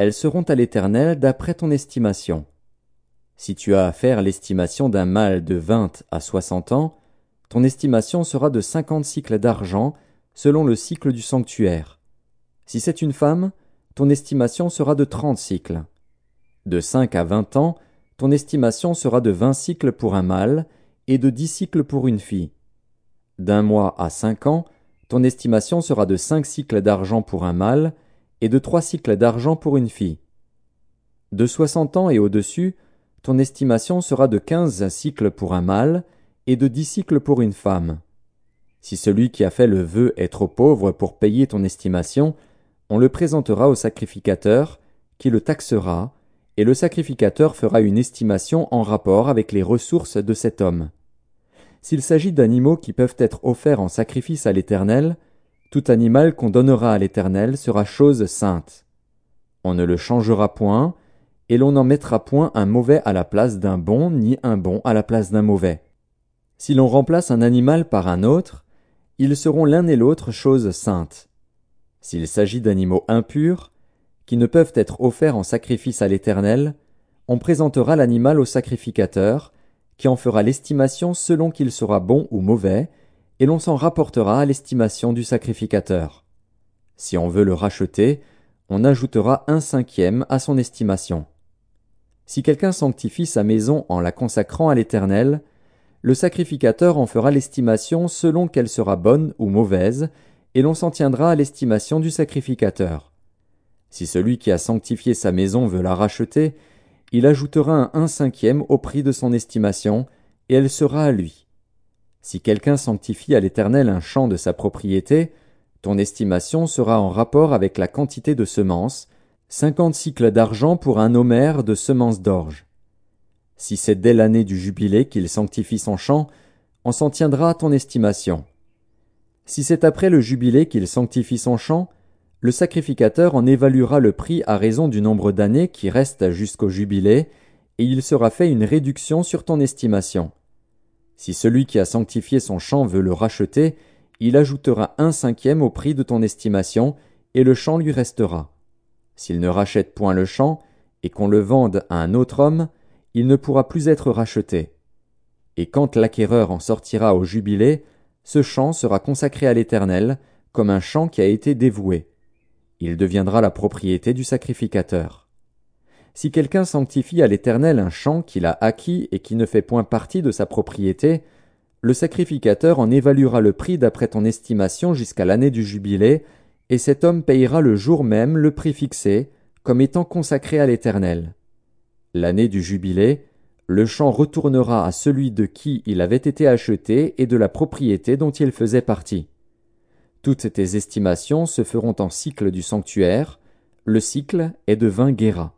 elles seront à l'Éternel d'après ton estimation. Si tu as à faire l'estimation d'un mâle de vingt à soixante ans, ton estimation sera de cinquante cycles d'argent, selon le cycle du sanctuaire. Si c'est une femme, ton estimation sera de trente cycles. De cinq à vingt ans, ton estimation sera de vingt cycles pour un mâle, et de dix cycles pour une fille. D'un mois à cinq ans, ton estimation sera de cinq cycles d'argent pour un mâle et de trois cycles d'argent pour une fille. De soixante ans et au-dessus, ton estimation sera de quinze cycles pour un mâle et de dix cycles pour une femme. Si celui qui a fait le vœu est trop pauvre pour payer ton estimation, on le présentera au sacrificateur, qui le taxera, et le sacrificateur fera une estimation en rapport avec les ressources de cet homme. S'il s'agit d'animaux qui peuvent être offerts en sacrifice à l'Éternel, tout animal qu'on donnera à l'Éternel sera chose sainte. On ne le changera point, et l'on n'en mettra point un mauvais à la place d'un bon, ni un bon à la place d'un mauvais. Si l'on remplace un animal par un autre, ils seront l'un et l'autre choses saintes. S'il s'agit d'animaux impurs, qui ne peuvent être offerts en sacrifice à l'Éternel, on présentera l'animal au sacrificateur, qui en fera l'estimation selon qu'il sera bon ou mauvais, et l'on s'en rapportera à l'estimation du sacrificateur. Si on veut le racheter, on ajoutera un cinquième à son estimation. Si quelqu'un sanctifie sa maison en la consacrant à l'Éternel, le sacrificateur en fera l'estimation selon qu'elle sera bonne ou mauvaise, et l'on s'en tiendra à l'estimation du sacrificateur. Si celui qui a sanctifié sa maison veut la racheter, il ajoutera un un cinquième au prix de son estimation, et elle sera à lui. Si quelqu'un sanctifie à l'Éternel un champ de sa propriété, ton estimation sera en rapport avec la quantité de semences, cinquante cycles d'argent pour un homère de semences d'orge. Si c'est dès l'année du jubilé qu'il sanctifie son champ, on s'en tiendra à ton estimation. Si c'est après le jubilé qu'il sanctifie son champ, le sacrificateur en évaluera le prix à raison du nombre d'années qui restent jusqu'au jubilé, et il sera fait une réduction sur ton estimation. Si celui qui a sanctifié son champ veut le racheter, il ajoutera un cinquième au prix de ton estimation, et le champ lui restera. S'il ne rachète point le champ, et qu'on le vende à un autre homme, il ne pourra plus être racheté. Et quand l'acquéreur en sortira au jubilé, ce champ sera consacré à l'Éternel, comme un champ qui a été dévoué. Il deviendra la propriété du sacrificateur. Si quelqu'un sanctifie à l'Éternel un champ qu'il a acquis et qui ne fait point partie de sa propriété, le sacrificateur en évaluera le prix d'après ton estimation jusqu'à l'année du jubilé, et cet homme payera le jour même le prix fixé, comme étant consacré à l'Éternel. L'année du jubilé, le champ retournera à celui de qui il avait été acheté et de la propriété dont il faisait partie. Toutes tes estimations se feront en cycle du sanctuaire, le cycle est de vingt guéras.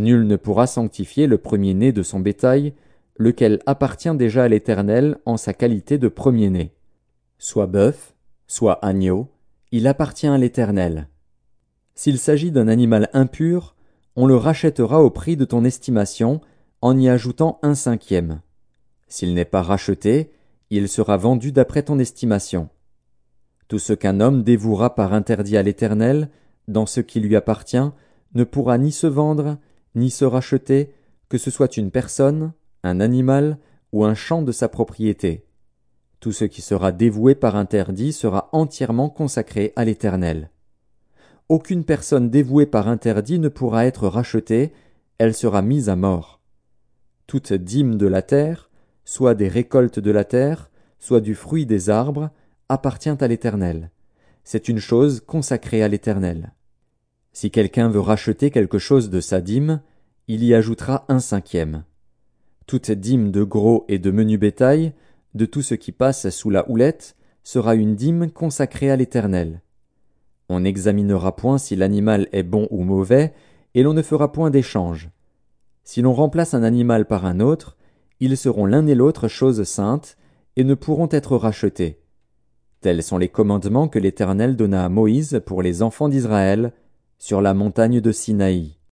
Nul ne pourra sanctifier le premier-né de son bétail, lequel appartient déjà à l'Éternel en sa qualité de premier-né. Soit bœuf, soit agneau, il appartient à l'Éternel. S'il s'agit d'un animal impur, on le rachètera au prix de ton estimation, en y ajoutant un cinquième. S'il n'est pas racheté, il sera vendu d'après ton estimation. Tout ce qu'un homme dévouera par interdit à l'Éternel, dans ce qui lui appartient, ne pourra ni se vendre, ni se racheter, que ce soit une personne, un animal ou un champ de sa propriété. Tout ce qui sera dévoué par interdit sera entièrement consacré à l'Éternel. Aucune personne dévouée par interdit ne pourra être rachetée, elle sera mise à mort. Toute dîme de la terre, soit des récoltes de la terre, soit du fruit des arbres, appartient à l'Éternel. C'est une chose consacrée à l'Éternel. Si quelqu'un veut racheter quelque chose de sa dîme, il y ajoutera un cinquième. Toute dîme de gros et de menu bétail, de tout ce qui passe sous la houlette, sera une dîme consacrée à l'Éternel. On n'examinera point si l'animal est bon ou mauvais, et l'on ne fera point d'échange. Si l'on remplace un animal par un autre, ils seront l'un et l'autre choses saintes, et ne pourront être rachetés. Tels sont les commandements que l'Éternel donna à Moïse pour les enfants d'Israël sur la montagne de Sinaï.